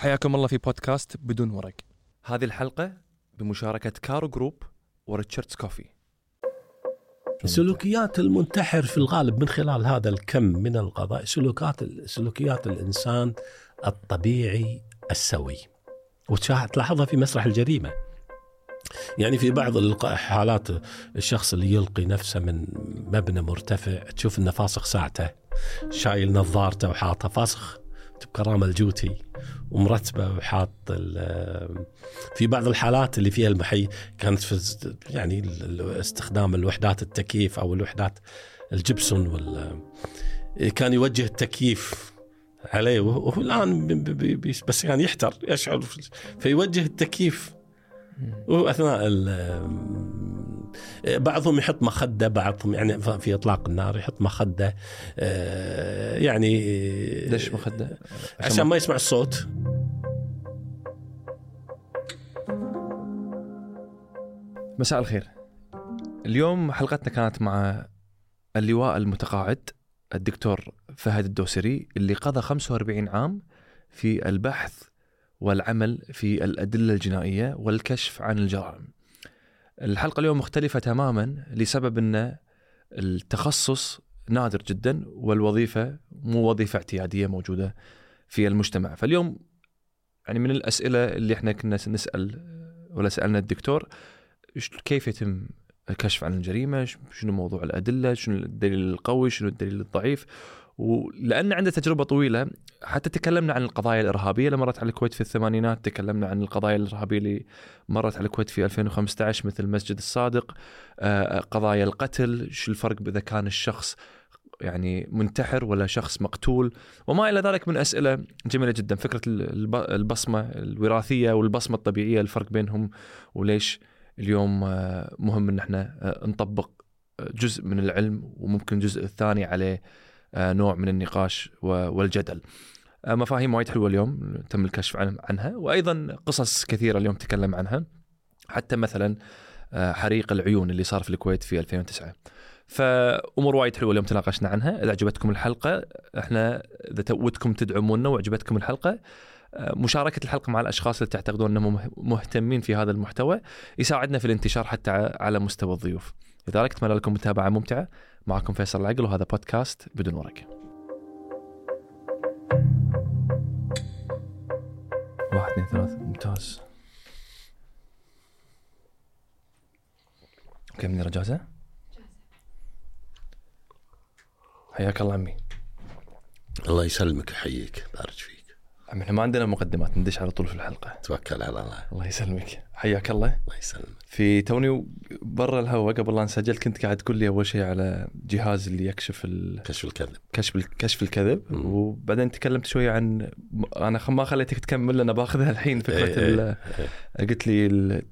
حياكم الله في بودكاست بدون ورق. هذه الحلقة بمشاركة كارو جروب وريتشاردز كوفي. سلوكيات المنتحر في الغالب من خلال هذا الكم من القضايا سلوكات سلوكيات الإنسان الطبيعي السوي. وتلاحظها في مسرح الجريمة. يعني في بعض الحالات الشخص اللي يلقي نفسه من مبنى مرتفع تشوف إنه فاسخ ساعته شايل نظارته وحاطها فاسخ. بكرامه الجوتي ومرتبة وحاط في بعض الحالات اللي فيها المحي كانت في يعني استخدام الوحدات التكييف أو الوحدات الجبسون وال كان يوجه التكييف عليه وهو الآن بس يعني يحتر يشعر فيوجه التكييف. واثناء بعضهم يحط مخدة بعضهم يعني في إطلاق النار يحط مخدة آه، يعني ليش مخدة؟ عشان ما يسمع الصوت. مساء الخير. اليوم حلقتنا كانت مع اللواء المتقاعد الدكتور فهد الدوسري اللي قضى 45 عام في البحث والعمل في الأدلة الجنائية والكشف عن الجرائم. الحلقة اليوم مختلفة تماما لسبب أن التخصص نادر جدا والوظيفة مو وظيفة اعتيادية موجودة في المجتمع. فاليوم يعني من الأسئلة اللي إحنا كنا نسأل ولا سألنا الدكتور كيف يتم الكشف عن الجريمة؟ شنو موضوع الأدلة؟ شنو الدليل القوي؟ شنو الدليل الضعيف؟ ولأن عنده تجربة طويلة حتى تكلمنا عن القضايا الإرهابية اللي مرت على الكويت في الثمانينات، تكلمنا عن القضايا الإرهابية اللي مرت على الكويت في 2015 مثل مسجد الصادق، آه، قضايا القتل، شو الفرق اذا كان الشخص يعني منتحر ولا شخص مقتول وما إلى ذلك من أسئلة جميلة جدا، فكرة البصمة الوراثية والبصمة الطبيعية الفرق بينهم وليش اليوم آه، مهم إن إحنا آه، نطبق جزء من العلم وممكن الجزء الثاني عليه آه، نوع من النقاش والجدل. آه، مفاهيم وايد حلوة اليوم تم الكشف عنها وأيضا قصص كثيرة اليوم تكلم عنها. حتى مثلا آه، حريق العيون اللي صار في الكويت في 2009 فأمور وايد حلوة اليوم تناقشنا عنها. إذا عجبتكم الحلقة إحنا إذا ودكم تدعمونا وعجبتكم الحلقة مشاركة الحلقة مع الأشخاص اللي تعتقدون أنهم مهتمين في هذا المحتوى يساعدنا في الانتشار حتى على مستوى الضيوف. لذلك أتمنى لكم متابعة ممتعة معكم فيصل العقل وهذا بودكاست بدون ورق. واحد اثنين ثلاثة. ممتاز. أوكي منيرة جاهزة؟ حياك الله عمي. الله يسلمك ويحييك بارك فيك. إحنا ما عندنا مقدمات ندش على طول في الحلقة. توكل على الله. الله يسلمك. حياك الله. الله يسلمك. في توني برا الهواء قبل لا نسجل كنت قاعد تقول لي أول شيء على جهاز اللي يكشف ال... كشف الكذب. كشف كشف الكذب. م. وبعدين تكلمت شوية عن أنا ما خليتك تكمل لأن بأخذها الحين فكرة إيه ال... إيه. قلت لي ال...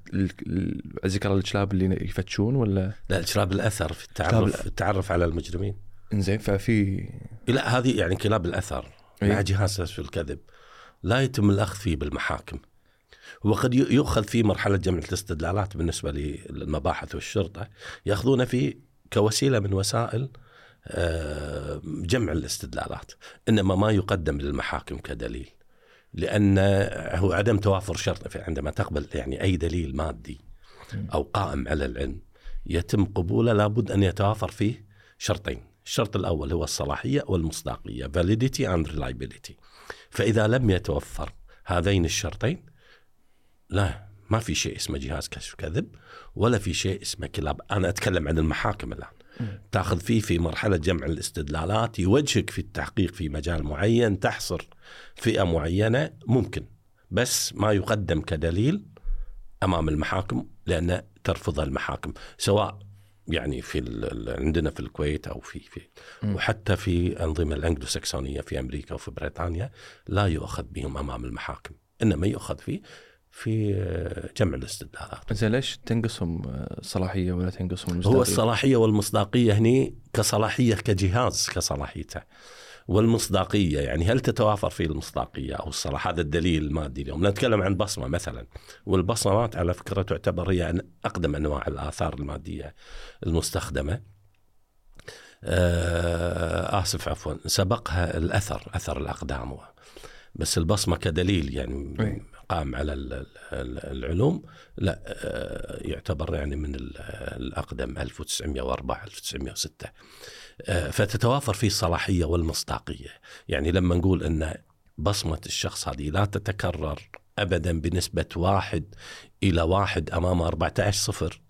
ذكر الكلاب اللي يفتشون ولا؟ لا الكلاب الأثر في التعرف التعرف على المجرمين. إنزين ففي لا هذه يعني كلاب الأثر إيه؟ مع جهاز كشف الكذب. لا يتم الأخذ فيه بالمحاكم. وقد يؤخذ في مرحلة جمع الاستدلالات بالنسبة للمباحث والشرطة يأخذونه فيه كوسيلة من وسائل آه، جمع الاستدلالات إنما ما يقدم للمحاكم كدليل لأن هو عدم توافر شرط عندما تقبل يعني أي دليل مادي أو قائم على العلم يتم قبوله لابد أن يتوافر فيه شرطين. الشرط الأول هو الصلاحية والمصداقية validity and reliability. فإذا لم يتوفر هذين الشرطين لا ما في شيء اسمه جهاز كشف كذب ولا في شيء اسمه كلاب. أنا أتكلم عن المحاكم الآن. تأخذ فيه في مرحلة جمع الاستدلالات يوجهك في التحقيق في مجال معين تحصر فئة معينة ممكن. بس ما يقدم كدليل أمام المحاكم لأن ترفض المحاكم سواء يعني في عندنا في الكويت أو في في م. وحتى في أنظمة الانجلو ساكسونيه في أمريكا وفي بريطانيا لا يؤخذ بهم أمام المحاكم إنما يؤخذ فيه. في جمع الاستدلالات. زين ليش تنقصهم صلاحية ولا تنقصهم المصداقيه؟ هو الصلاحية والمصداقية هني كصلاحية كجهاز كصلاحيته. والمصداقية يعني هل تتوافر في المصداقية أو الصلاح هذا الدليل المادي اليوم نتكلم عن بصمة مثلا والبصمات على فكرة تعتبر هي أقدم أنواع الآثار المادية المستخدمة آه آسف عفوا سبقها الأثر أثر الأقدام بس البصمة كدليل يعني أي. قام على ال- ال- العلوم لا آه، يعتبر يعني من ال- الأقدم 1904 1906 آه، فتتوافر فيه الصلاحية والمصداقية. يعني لما نقول إن بصمة الشخص هذه لا تتكرر ابدا بنسبة واحد إلى واحد أمام 14 صفر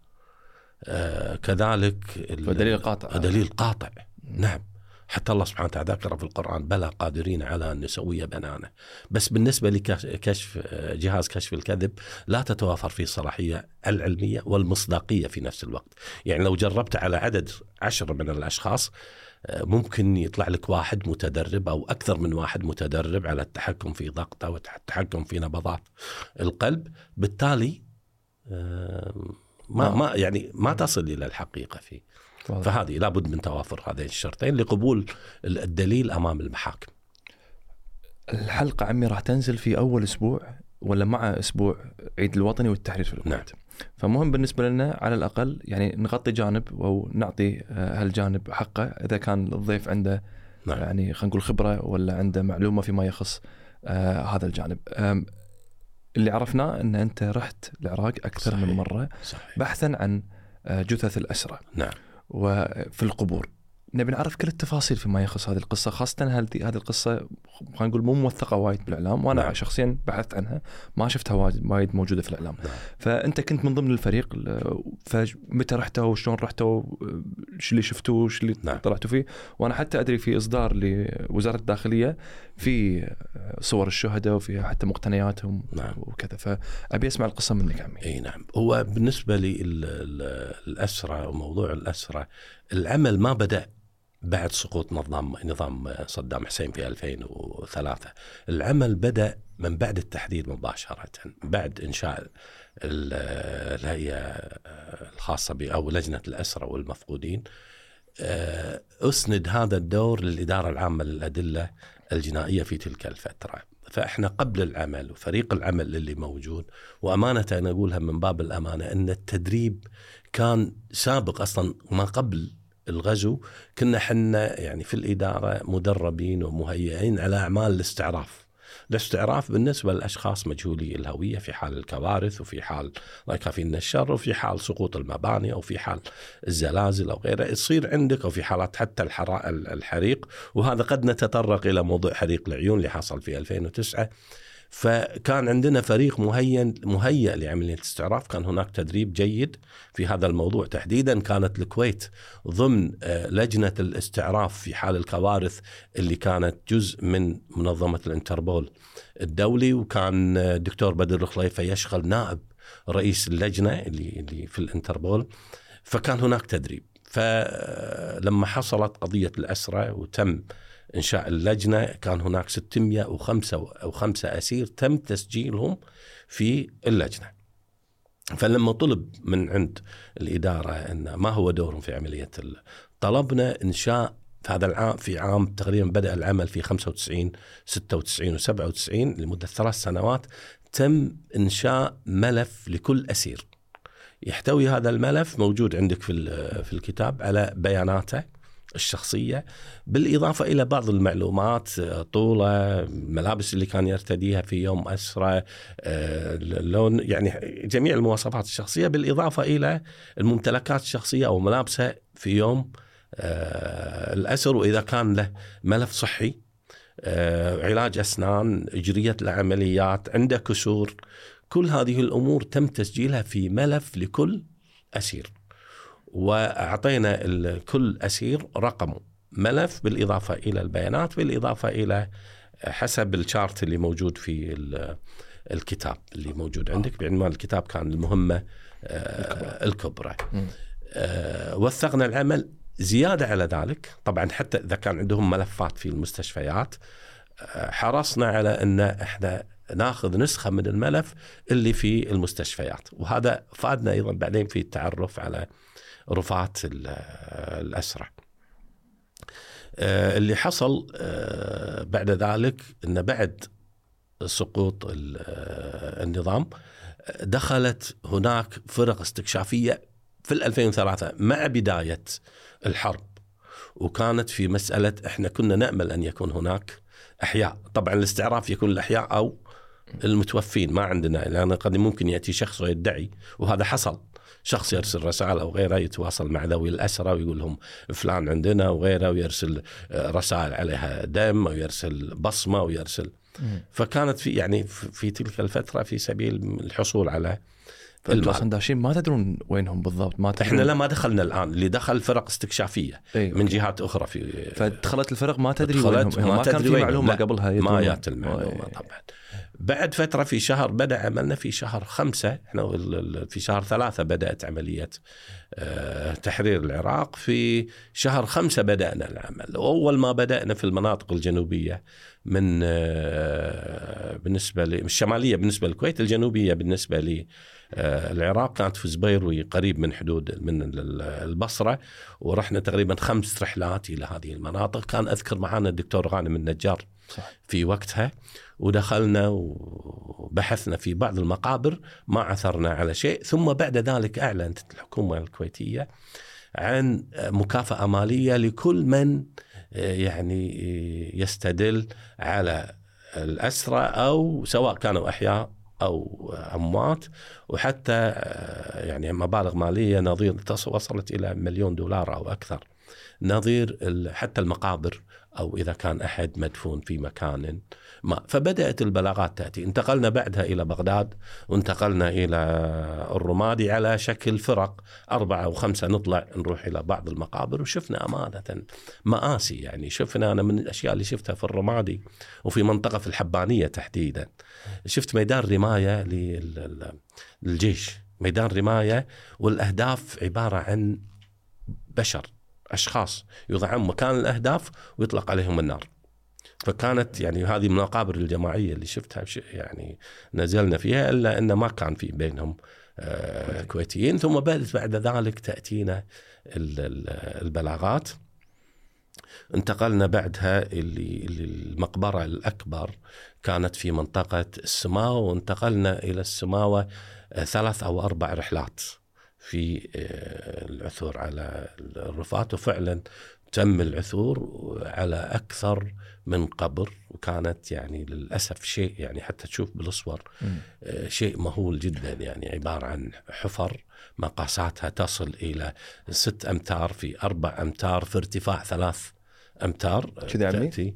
آه، كذلك فدليل قاطع. دليل قاطع. نعم. حتى الله سبحانه وتعالى ذكر في القرآن بلى قادرين على أن نسوي بنانه بس بالنسبة لكشف جهاز كشف الكذب لا تتوافر فيه الصلاحية العلمية والمصداقية في نفس الوقت. يعني لو جربت على عدد عشرة من الأشخاص ممكن يطلع لك واحد متدرب أو أكثر من واحد متدرب على التحكم في ضغطة والتحكم في نبضات القلب. بالتالي آه، ما ما يعني ما تصل إلى الحقيقة فيه. فهذه لابد من توافر هذين الشرطين لقبول الدليل أمام المحاكم. الحلقة عمي راح تنزل في أول أسبوع ولا مع أسبوع عيد الوطني والتحرير في الكويت نعم. فمهم بالنسبة لنا على الأقل يعني نغطي جانب أو نعطي آه، هالجانب حقه إذا كان الضيف عنده نعم. يعني خلينا نقول خبرة ولا عنده معلومة فيما يخص آه هذا الجانب اللي عرفناه إن أنت رحت العراق أكثر صحيح. من مرة صحيح. بحثا عن آه، جثث الأسرى نعم. وفي القبور. نبي نعرف كل التفاصيل فيما يخص هذه القصة خاصة هذه هذه القصة خلينا نقول مو موثقة وايد بالإعلام وأنا نعم. شخصيا بحثت عنها ما شفتها وايد موجودة في الإعلام نعم. فأنت كنت من ضمن الفريق ال- فمتى رحتوا وشلون رحتوا شو اللي شفتوه وش اللي نعم. طلعتوا فيه وأنا حتى أدري في إصدار لوزارة الداخلية في صور الشهداء وفي حتى مقتنياتهم نعم. وكذا فأبي أسمع القصة منك عمي إي نعم هو بالنسبة للاسرى وموضوع الأسرى العمل ما بدأ بعد سقوط نظام نظام صدام حسين في 2003 العمل بدأ من بعد التحديد مباشرة بعد إنشاء ال- الهيئة الخاصة أو لجنة الاسرى والمفقودين. آه، أسند هذا الدور للإدارة العامة للأدلة الجنائية في تلك الفترة. فإحنا قبل العمل وفريق العمل اللي موجود وأمانة أنا أقولها من باب الأمانة إن التدريب كان سابق أصلا ما قبل الغزو كنا حنا يعني في الإدارة مدربين ومهيئين على أعمال الاستعراف. الاستعراف بالنسبة للأشخاص مجهولي الهوية في حال الكوارث وفي حال الله يكافينا الشر وفي حال سقوط المباني أو في حال الزلازل أو غيره يصير عندك أو في حالات حتى الحرا- الحريق وهذا قد نتطرق إلى موضوع حريق العيون اللي حصل في 2009 فكان عندنا فريق مهيئ مهيئ لعملية الاستعراف. كان هناك تدريب جيد في هذا الموضوع. تحديدا كانت الكويت ضمن آه، لجنة الاستعراف في حال الكوارث اللي كانت جزء من منظمة الانتربول الدولي. وكان آه، الدكتور بدر الخليفة يشغل نائب رئيس اللجنة اللي اللي في الانتربول. فكان هناك تدريب. فلما حصلت قضية الاسرى وتم انشاء اللجنة كان هناك 605 أو خمسة أسير تم تسجيلهم في اللجنة. فلما طلب من عند الإدارة إن ما هو دورهم في عملية ال- طلبنا انشاء في هذا العام في عام تقريبا بدأ العمل في 95 96 و97 لمدة ثلاث سنوات تم انشاء ملف لكل أسير. يحتوي هذا الملف موجود عندك في في الكتاب على بياناته الشخصية بالإضافة إلى بعض المعلومات آه، طولة الملابس اللي كان يرتديها في يوم اسرى آه، اللون يعني جميع المواصفات الشخصية بالإضافة إلى الممتلكات الشخصية أو ملابسه في يوم آه، الأسر وإذا كان له ملف صحي آه، علاج أسنان إجرية العمليات عنده كسور كل هذه الأمور تم تسجيلها في ملف لكل أسير. وأعطينا كل أسير رقم ملف بالإضافة إلى البيانات بالإضافة إلى حسب الشارت اللي موجود في ال- الكتاب اللي موجود عندك بعنوان الكتاب كان المهمة آه، الكبرى. آه، وثقنا العمل زيادة على ذلك. طبعا حتى إذا كان عندهم ملفات في المستشفيات آه، حرصنا على أن إحنا ناخذ نسخة من الملف اللي في المستشفيات. وهذا فادنا أيضا بعدين في التعرف على رفات ال- الاسرى. آه، اللي حصل آه، بعد ذلك إن بعد سقوط آه، النظام دخلت هناك فرق استكشافية في ال 2003 مع بداية الحرب. وكانت في مسألة إحنا كنا نأمل أن يكون هناك أحياء. طبعا الاستعراف يكون الأحياء أو المتوفين ما عندنا. لأن قد ممكن يأتي شخص ويدعي وهذا حصل. شخص يرسل رسائل أو غيره يتواصل مع ذوي الاسرى ويقول لهم فلان عندنا وغيره ويرسل آه، رسائل عليها دم ويرسل بصمة ويرسل. فكانت في يعني في تلك الفترة في سبيل الحصول على فأنتم أصلا داشين ما تدرون وينهم بالضبط ما تدرون. إحنا لا ما دخلنا الآن. اللي دخل فرق استكشافية أيوة. من جهات أخرى في فدخلت الفرق ما تدري وينهم. ما, ما كان في معلومة قبلها ما جات المعلومة طبعا. بعد فترة في شهر بدأ عملنا في شهر خمسة إحنا في شهر ثلاثة بدأت عملية آه، تحرير العراق. في شهر خمسة بدأنا العمل. اول ما بدأنا في المناطق الجنوبية من آه، بالنسبة الشمالية بالنسبة للكويت الجنوبية بالنسبة لي آه، العراق كانت في زبيروي قريب من حدود من البصرة. ورحنا تقريبا خمس رحلات إلى هذه المناطق. كان أذكر معنا الدكتور غانم النجار. في وقتها ودخلنا وبحثنا في بعض المقابر ما عثرنا على شيء ثم بعد ذلك أعلنت الحكومة الكويتية عن مكافأة مالية لكل من آه، يعني يستدل على الاسرى أو سواء كانوا أحياء أو أموات وحتى آه، يعني مبالغ مالية نظير وصلت إلى مليون دولار أو أكثر. نظير حتى المقابر أو إذا كان أحد مدفون في مكان. ما فبدأت البلاغات تأتي. انتقلنا بعدها إلى بغداد وانتقلنا إلى الرمادي على شكل فرق. أربعة أو خمسة نطلع نروح إلى بعض المقابر وشفنا أمانة مآسي يعني. شفنا أنا من الأشياء اللي شفتها في الرمادي وفي منطقة في الحبانية تحديدا. شفت ميدان رماية للجيش. ميدان رماية والأهداف عبارة عن بشر. أشخاص يوضعون مكان الأهداف ويطلق عليهم النار. فكانت يعني هذه المقابر الجماعية اللي شفتها يعني نزلنا فيها إلا أن ما كان في بينهم آه كويتيين. ثم بدات بعد ذلك تأتينا البلاغات. انتقلنا بعدها اللي, اللي المقبرة الأكبر كانت في منطقة السماوه وانتقلنا إلى السماوة آه، ثلاث أو أربع رحلات. في آه، العثور على الرفات. وفعلا تم العثور على أكثر من قبر وكانت يعني للأسف شيء يعني حتى تشوف بالصور آه، شيء مهول جدا يعني عبارة عن حفر مقاساتها تصل إلى ست أمتار في أربع أمتار في ارتفاع ثلاث أمتار كذا عمي؟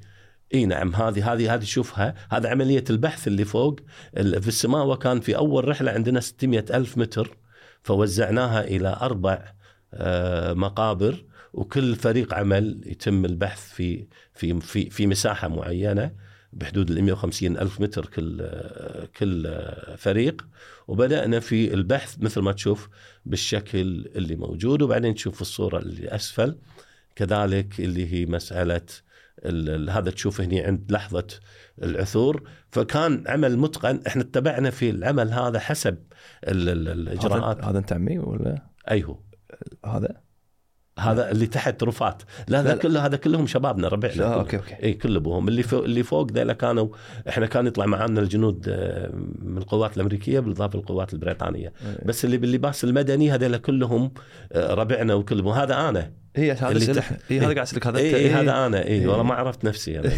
إي نعم هذه هذه هذه شوفها هذا عملية البحث اللي فوق في السماء وكان في أول رحلة عندنا 600 ألف متر. فوزعناها إلى أربع آه، مقابر وكل فريق عمل يتم البحث في في في في مساحة معينة بحدود ال 150 ألف متر كل آه، كل آه، فريق. وبدأنا في البحث مثل ما تشوف بالشكل اللي موجود وبعدين تشوف الصورة اللي أسفل. كذلك اللي هي مسألة هذا تشوف هنا عند لحظة العثور. فكان عمل متقن. إحنا اتبعنا في العمل هذا حسب الاجراءات هذا أنت عمي ولا؟ أي هو. هذا؟ هذا اللي تحت رفات. لا, لا كله هذا كلهم شبابنا ربعنا آه okay okay. اي كل أبوهم. اللي فوق اللي فوق ذيلا كانوا إحنا كان يطلع معنا الجنود آه، من القوات الأمريكية بالإضافة للقوات البريطانية. أي. بس اللي باللباس المدني هذول كلهم آه، ربعنا وكلهم هذا أنا. هي هذا اللي تحت هي هذا قاعد أسألك هذا اي إيه هذا أنا اي إيه. والله ما عرفت نفسي أنا.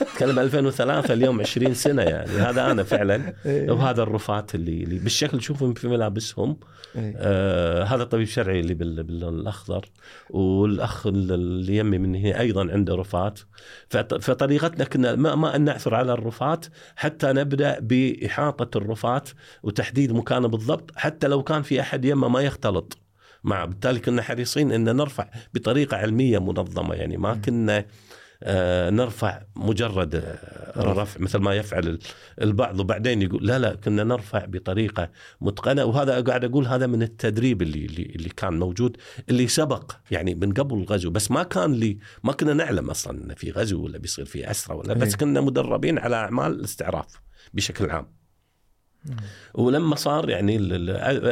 أتكلم 2003 اليوم 20 سنة يعني. هذا أنا فعلا. إيه. وهذا الرفات اللي, اللي بالشكل تشوفهم في ملابسهم. إيه. آه هذا طبيب شرعي اللي باللون الاخضر والأخ اللي يمي مني أيضا عنده رفات. فطريقتنا كنا ما, ما ان نعثر على الرفات حتى نبدأ بإحاطة الرفات وتحديد مكانه بالضبط حتى لو كان في أحد يمه ما يختلط. مع بالتالي كنا حريصين إن نرفع بطريقة علمية منظمة يعني ما كنا آه نرفع مجرد آه الرفع مثل ما يفعل البعض وبعدين يقول لا لا كنا نرفع بطريقة متقنة وهذا قاعد أقول هذا من التدريب اللي اللي, كان موجود اللي سبق يعني من قبل الغزو بس ما كان لي ما كنا نعلم أصلا ان في غزو ولا بيصير في اسرى ولا بس إيه. كنا مدربين على أعمال الاستعراف بشكل عام. ولما صار يعني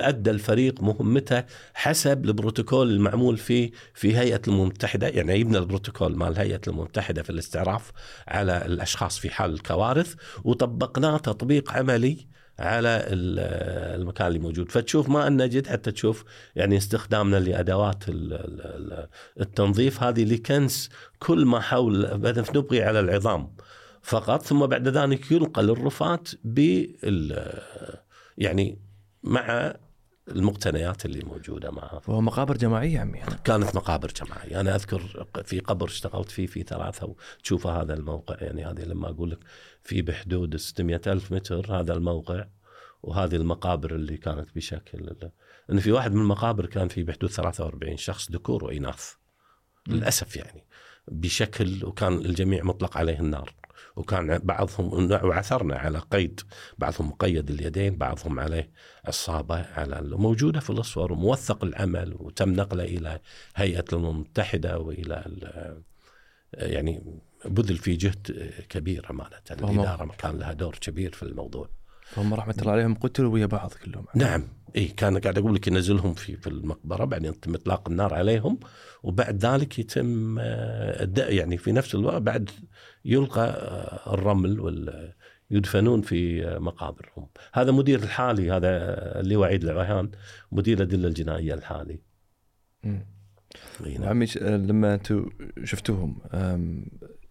أدى الفريق مهمته حسب البروتوكول المعمول فيه في هيئة الامم المتحدة. يعني يبنى البروتوكول مال هيئة الامم المتحدة في الاستعراف على الأشخاص في حال الكوارث وطبقناه تطبيق عملي على المكان اللي موجود. فتشوف ما أن نجد حتى تشوف يعني استخدامنا لأدوات التنظيف. هذه لكنس كل ما حول نبغي على العظام. فقط ثم بعد ذلك ينقل الرفاة بال يعني مع المقتنيات اللي موجودة معها فهو مقابر جماعيه عمي. كانت مقابر جماعية. أنا أذكر في قبر اشتغلت فيه في ثلاثة وتشوف هذا الموقع يعني هذه لما أقول لك في بحدود 600 ألف متر هذا الموقع وهذه المقابر اللي كانت بشكل إن في واحد من المقابر كان في بحدود 43 شخص ذكور وإناث. للأسف يعني بشكل وكان الجميع مطلق عليه النار. وكان بعضهم وعثرنا على قيد بعضهم مقيد اليدين بعضهم عليه عصابة على موجودة في الأصور وموثق العمل وتم نقله إلى هيئة الأمم المتحدة وإلى يعني بذل في جهد كبير أمانة. الإدارة كان لها دور كبير في الموضوع. هم رحمة الله عليهم قتلوا ويا بعض كلهم. نعم. اي كان قاعد أقول لك ينزلهم في في المقبرة بعدين يتم إطلاق النار عليهم وبعد ذلك يتم آه، يعني في نفس الوقت بعد يلقى آه، الرمل وال يدفنون في آه، مقابرهم. هذا مدير الحالي هذا اللي وعيد العوهان مدير الأدلة الجنائية الحالي. نعم. عمي لما أنتم شفتوهم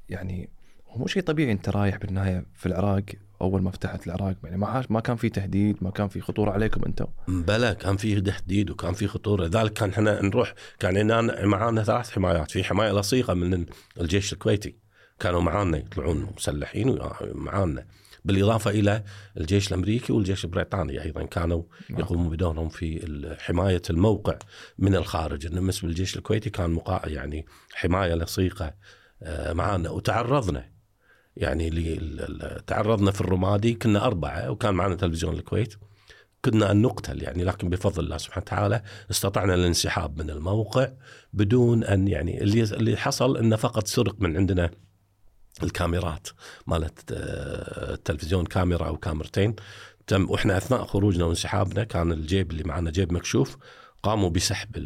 يعني هو مو شيء طبيعي أنت رايح بالنهاية في العراق أول ما فتحت العراق يعني ما ما كان في تهديد ما كان في خطورة عليكم أنتم؟ بلى كان في تهديد وكان في خطورة. لذلك كان إحنا نروح كان معنا ثلاث حمايات. في حماية لصيقة من الجيش الكويتي. كانوا معانا يطلعون مسلحين معانا بالإضافة إلى الجيش الأمريكي والجيش البريطاني أيضا كانوا نعم. يقومون بدورهم في حماية الموقع من الخارج. بالنسبة للجيش الكويتي كان مقا... يعني حماية لصيقه آه، معانا. وتعرضنا يعني تعرضنا في الرمادي. كنا أربعة وكان معنا تلفزيون الكويت. كنا أن نقتل يعني لكن بفضل الله سبحانه وتعالى استطعنا الانسحاب من الموقع بدون أن يعني اللي اللي حصل أنه فقط سرق من عندنا الكاميرات مالت آه، التلفزيون كاميرا أو كاميرتين. تم وإحنا أثناء خروجنا وانسحابنا كان الجيب اللي معنا جيب مكشوف قاموا بسحب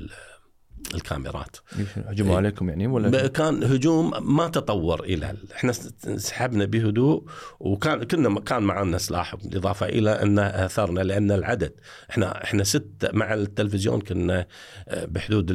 الكاميرات. هجموا إيه. عليكم يعني ولا كان هجوم ما تطور إلى إحنا سحبنا بهدوء وكان كنا كان معنا سلاح بالإضافة إلى أن آثرنا لأن العدد إحنا إحنا ست مع التلفزيون كنا آه، بحدود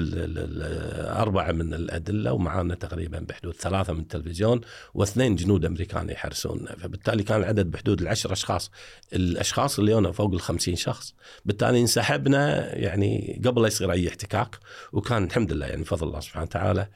أربعة من الأدلة ومعنا تقريبا بحدود ثلاثة من التلفزيون واثنين جنود أمريكان يحرسون. فبالتالي كان العدد بحدود العشر أشخاص. الأشخاص اللي فوق ال شخص. بالتالي انسحبنا يعني قبل لا يصير أي احتكاك وكان كان الحمد لله يعني بفضل الله سبحانه وتعالى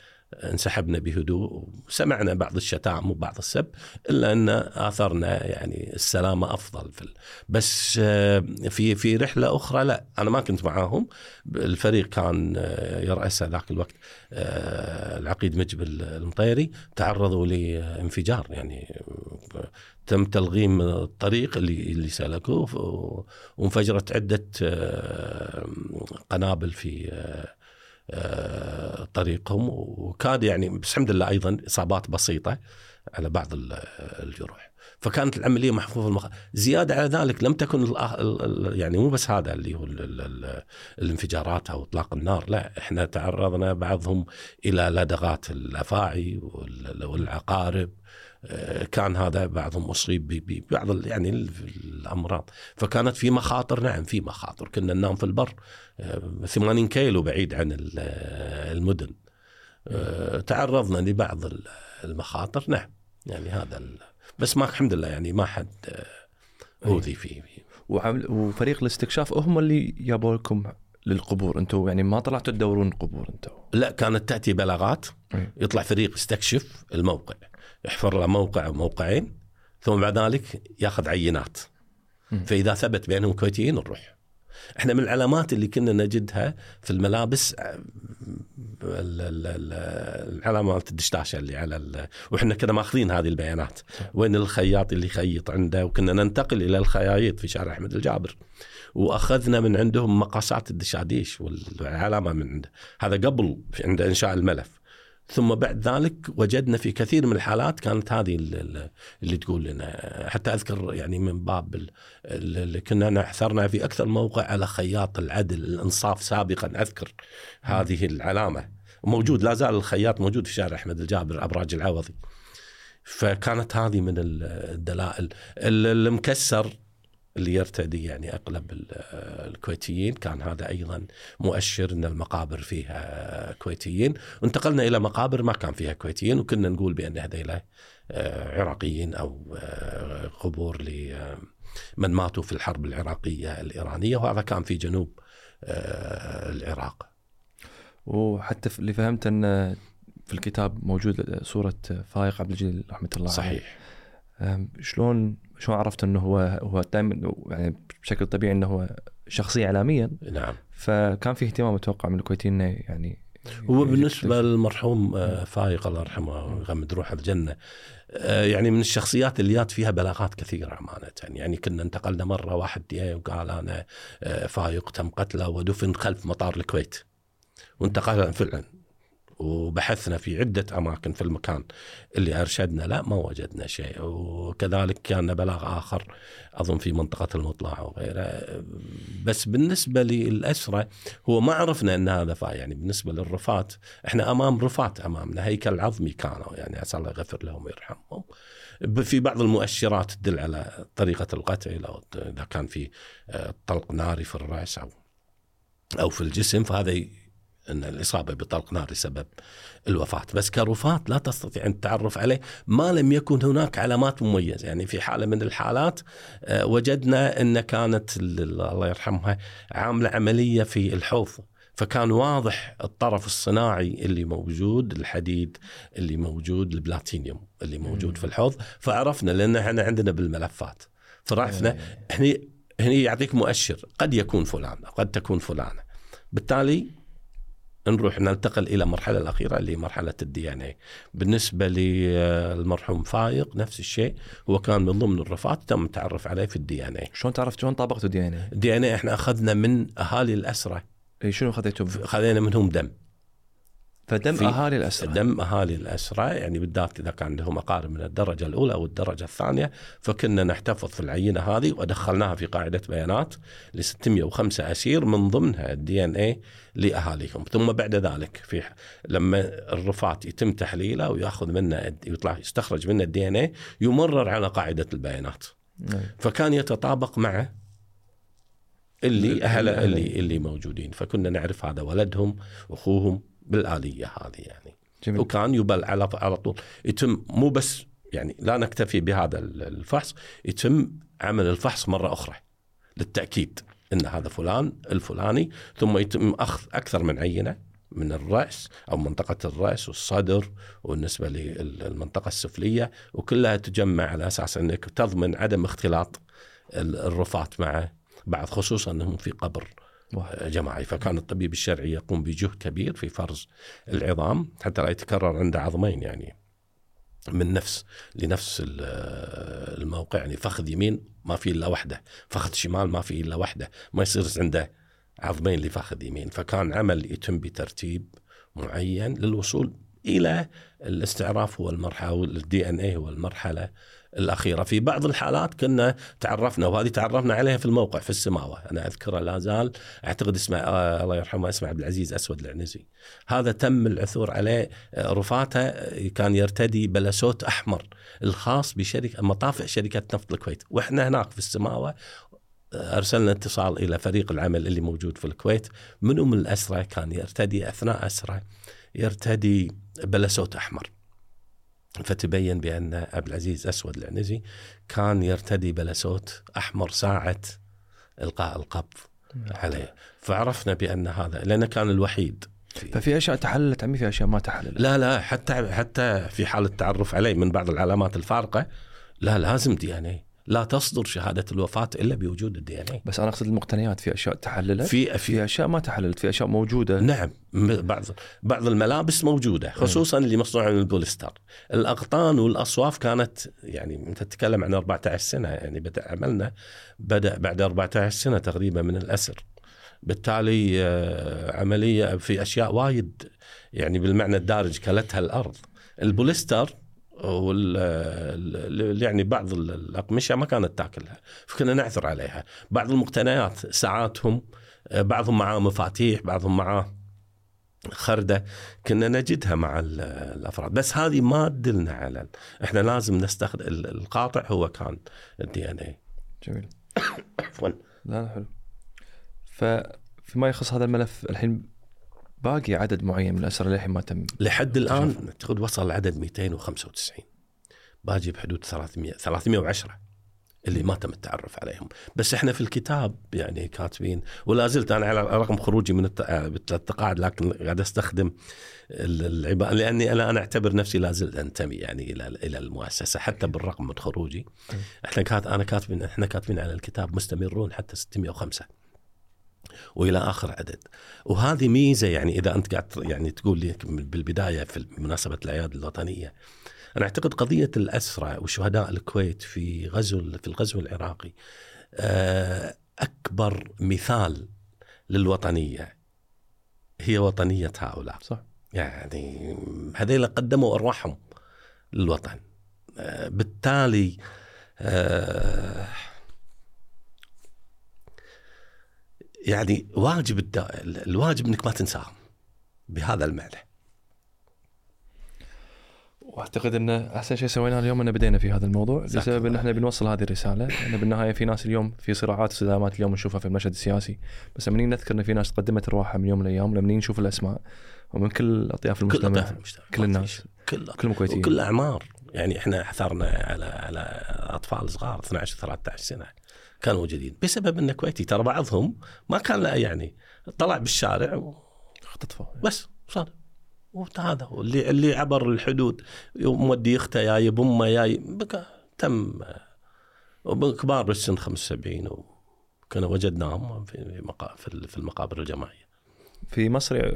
انسحبنا بهدوء وسمعنا بعض الشتائم وبعض السب إلا أن اثرنا يعني السلامة أفضل في بس آه، في في رحلة أخرى لا أنا ما كنت معاهم. الفريق كان آه، يرأسه ذاك الوقت آه، العقيد مجب المطيري تعرضوا لانفجار يعني تم تلغيم الطريق اللي اللي سلكوه وانفجرت عدة قنابل في آه، طريقهم وكان يعني بس الحمد لله أيضا إصابات بسيطة على بعض الجروح. فكانت العملية محفوظه المخ... زيادة على ذلك لم تكن يعني مو بس هذا اللي هو الانفجارات أو إطلاق النار لا إحنا تعرضنا بعضهم إلى لدغات الأفاعي والعقارب. آه، كان هذا بعضهم اصيب ببعض يعني الأمراض. فكانت في مخاطر نعم في مخاطر. كنا ننام في البر 80 آه، كيلو بعيد عن المدن. آه، تعرضنا لبعض المخاطر نعم يعني هذا بس ما الحمد لله يعني ما حد أوذي فيه. وفريق الاستكشاف هم اللي جابوا لكم للقبور أنتم يعني ما طلعتوا تدورون القبور أنتم لا كانت تأتي بلاغات يطلع فريق يستكشف الموقع يحفر له موقع أو موقعين ثم بعد ذلك ياخذ عينات. فإذا ثبت بانهم كويتيين نروح. إحنا من العلامات اللي كنا نجدها في الملابس العلامات الدشداشة اللي على وإحنا كنا ماخذين هذه البيانات. وين الخياط اللي يخيط عنده وكنا ننتقل إلى الخيايط في شارع أحمد الجابر. وأخذنا من عندهم مقاسات الدشاديش والعلامة من عنده. هذا قبل عند إنشاء الملف. ثم بعد ذلك وجدنا في كثير من الحالات كانت هذه اللي تقول لنا. حتى أذكر يعني من باب اللي كنا نحثرنا في أكثر موقع على خياط العدل الإنصاف سابقا. أذكر هذه العلامة. موجود لا زال الخياط موجود في شارع أحمد الجابر أبراج العوضي. فكانت هذه من الدلائل. المكسر اللي يرتدي يعني أغلب ال- الكويتيين. كان هذا أيضا مؤشر إن المقابر فيها كويتيين. وانتقلنا إلى مقابر ما كان فيها كويتيين وكنا نقول بأن هذيلا آه، عراقيين أو آه، قبور لمن ماتوا في الحرب العراقية الإيرانية وهذا كان في جنوب آه، العراق. وحتى اللي فهمت أن في الكتاب موجود صورة فايق عبد الجليل رحمة الله صحيح. شلون شلون عرفت إنه هو هو دائما يعني بشكل طبيعي إنه هو شخصية اعلاميا. نعم. فكان في اهتمام أتوقع من الكويتيين إنه يعني هو بالنسبة للمرحوم آه، فايق الله يرحمه ويغمد روحه الجنة. آه، يعني من الشخصيات اللي جات فيها بلاغات كثيرة أمانة. يعني كنا انتقلنا مرة واحد وقال أنا آه، فايق تم قتله ودفن خلف مطار الكويت. وانتقلنا فعلا. وبحثنا في عدة أماكن في المكان اللي أرشدنا لا ما وجدنا شيء. وكذلك كان بلاغ آخر أظن في منطقة المطلع وغيره. بس بالنسبة للأسرة هو ما عرفنا أن هذا فا يعني بالنسبة للرفات إحنا أمام رفات أمامنا. هيكل عظمي كانوا يعني أسأل الله يغفر لهم ويرحمهم. في بعض المؤشرات تدل على طريقة القتل أو إذا كان في آه، طلق ناري في الرأس أو أو في الجسم فهذا إن الإصابة بطلق ناري سبب الوفاة، بس كرفاه لا تستطيع أن التعرف عليه ما لم يكن هناك علامات مميزة، يعني في حالة من الحالات آه، وجدنا إن كانت ال- ال- الله يرحمها عاملة عملية في الحوض. فكان واضح الطرف الصناعي اللي موجود الحديد اللي موجود البلاتينيوم اللي موجود في الحوض. فعرفنا لأن إحنا عندنا بالملفات. فعرفنا هني هني يعطيك مؤشر قد يكون فلان قد تكون فلانة. بالتالي نروح ننتقل إلى المرحله الأخيرة اللي هي مرحلة ال DNA بالنسبة للمرحوم فايق نفس الشيء هو كان من ضمن الرفات تم التعرف عليه في ال DNA شلون تعرفت شلون طابقتوا DNA؟ ال DNA إحنا أخذنا من أهالي الأسرة إي شنو خذيتوا؟ خذينا منهم دم فدم أهالي الاسرى دم أهالي الاسرى يعني بالذات إذا كان لهم اقارب من الدرجة الأولى أو الدرجة الثانية فكنا نحتفظ في العينة هذه ودخلناها في قاعدة بيانات ل 605 أسير من ضمنها ال DNA لأهاليهم ثم بعد ذلك في لما الرفات يتم تحليله ويأخذ منه يطلع يستخرج منه ال DNA يمرر على قاعدة البيانات إي. فكان يتطابق مع اللي الأهل. اللي اللي موجودين فكنا نعرف هذا ولدهم أخوهم بالآلية هذه يعني. جميل. وكان يبل على على طول. يتم مو بس يعني لا نكتفي بهذا الفحص يتم عمل الفحص مرة أخرى للتأكيد إن هذا فلان الفلاني ثم يتم أخذ أكثر من عينة من الرأس أو منطقة الرأس والصدر والنسبة للمنطقة السفلية وكلها تجمع على أساس إنك تضمن عدم اختلاط ال- الرفات مع بعض خصوصا إنهم في قبر. جماعي فكان الطبيب الشرعي يقوم بجهد كبير في فرز العظام حتى لا يتكرر عنده عظمين يعني من نفس لنفس ال- الموقع يعني فخذ يمين ما في إلا واحدة فخذ شمال ما في إلا واحدة ما يصير عنده عظمين لفخذ يمين. فكان عمل يتم بترتيب معين للوصول إلى الاستعراف هو المرحله الدي ان اي هو المرحله الأخيرة. في بعض الحالات كنا تعرفنا وهذه تعرفنا عليها في الموقع في السماوة. أنا اذكره لا زال. أعتقد اسمه آه الله يرحمه اسمه عبد العزيز أسود العنزي. هذا تم العثور عليه آه، رفاته آه، كان يرتدي بلسوت أحمر الخاص بشركة مطافئ شركة نفط الكويت. وإحنا هناك في السماوة آه، أرسلنا اتصال إلى فريق العمل اللي موجود في الكويت. منو من الأسرى كان يرتدي أثناء اسره يرتدي بلسوت أحمر. فتبين بأن عبد العزيز أسود العنزي كان يرتدي بلسوت أحمر ساعة إلقاء القبض عليه. فعرفنا بأن هذا لأنه كان الوحيد. في ففي أشياء تحللت عمي في أشياء ما تحللت؟ لا لا حتى حتى في حال التعرف عليه من بعض العلامات الفارقة لا لازم DNA لا تصدر شهادة الوفاة إلا بوجود ال DNA بس أنا أقصد المقتنيات في أشياء تحللت في في أشياء ما تحللت في أشياء موجودة. نعم بعض بعض الملابس موجودة خصوصا اللي مصنوعه من البوليستر. الاغطان والأصواف كانت يعني أنت تتكلم عن 14 سنة يعني بدأ عملنا بدأ بعد 14 سنة تقريبا من الأسر. بالتالي آه، عملية في أشياء وايد يعني بالمعنى الدارج كلتها الأرض. البوليستر وال ال- يعني بعض ال- الأقمشة ما كانت تاكلها فكنا نعثر عليها. بعض المقتنيات ساعاتهم بعضهم معاه مفاتيح بعضهم معاه خردة كنا نجدها مع ال- الأفراد. بس هذه ما تدلنا على إحنا لازم نستخدم ال- القاطع هو كان الدي ان اي جميل. عفوا. لا حلو. فيما يخص هذا الملف الحين باقي عدد معين من الاسرى للحين ما تم؟ لحد الآن. اعتقد وصل العدد 295 باجي بحدود 300 310 اللي ما تم التعرف عليهم. بس إحنا في الكتاب يعني كاتبين ولا زلت أنا على رغم خروجي من الت- التقاعد لكن قاعد أستخدم ال- العباره لأني أنا أنا أعتبر نفسي لا زلت أنتمي يعني إلى إلى المؤسسة حتى بالرغم من خروجي. إحنا كات أنا كاتبين إحنا كاتبين على الكتاب مستمرون حتى 605 وإلى آخر عدد. وهذه ميزة يعني إذا أنت قاعد يعني تقول لي بالبداية في مناسبه الأعياد الوطنية أنا أعتقد قضية الأسرى وشهداء الكويت في غزو في الغزو العراقي آه، أكبر مثال للوطنية هي وطنية هؤلاء. صح. يعني هذيلا قدموا أرواحهم للوطن. آه، بالتالي آه، يعني واجب الد- الواجب إنك ما تنساهم بهذا المعنى. وأعتقد إن أحسن شيء سويناه اليوم إن بدينا في هذا الموضوع. لسبب إن. إحنا بنوصل هذه الرسالة لأن بالنهاية في ناس اليوم في صراعات وصدامات اليوم نشوفها في المشهد السياسي. بس لما نذكر إن في ناس قدمت ارواحها من يوم الأيام لما نشوف الأسماء ومن كل اطياف كل المجتمع أطياف المجتمع كل الناس كل كل الكويتيين وكل اعمار يعني إحنا حثرنا على على أطفال صغار 12 13 سنة. كانوا موجودين. بسبب انه كويتي ترى بعضهم ما كان له يعني طلع بالشارع اختطفوا. بس صار وهذا اللي اللي عبر الحدود. مودي اخته جاي بامه جاي تم كبار بالسن 75 وكنا وجدناهم في في ال- في المقابر الجماعية. في مصر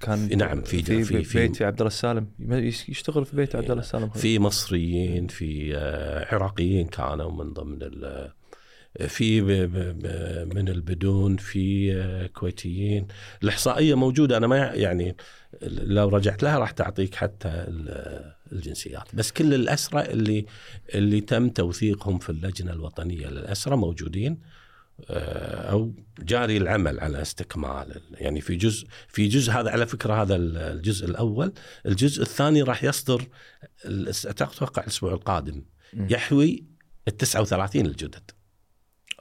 كان في- نعم، في- في, في- في- بيت في عبد الله السالم. يشتغل في بيت عبد الله السالم في مصريين في آه، عراقيين كانوا من ضمن في من البدون في آه، كويتيين. الإحصائية موجودة. أنا ما يع- يعني لو رجعت لها راح تعطيك حتى ال- الجنسيات. بس كل الاسرى اللي اللي تم توثيقهم في اللجنة الوطنية للاسرى موجودين آه، أو جاري العمل على استكمال يعني في جزء في جزء هذا على فكرة هذا الجزء الأول. الجزء الثاني راح يصدر أتوقع الأسبوع القادم. يحوي ال 39 الجدد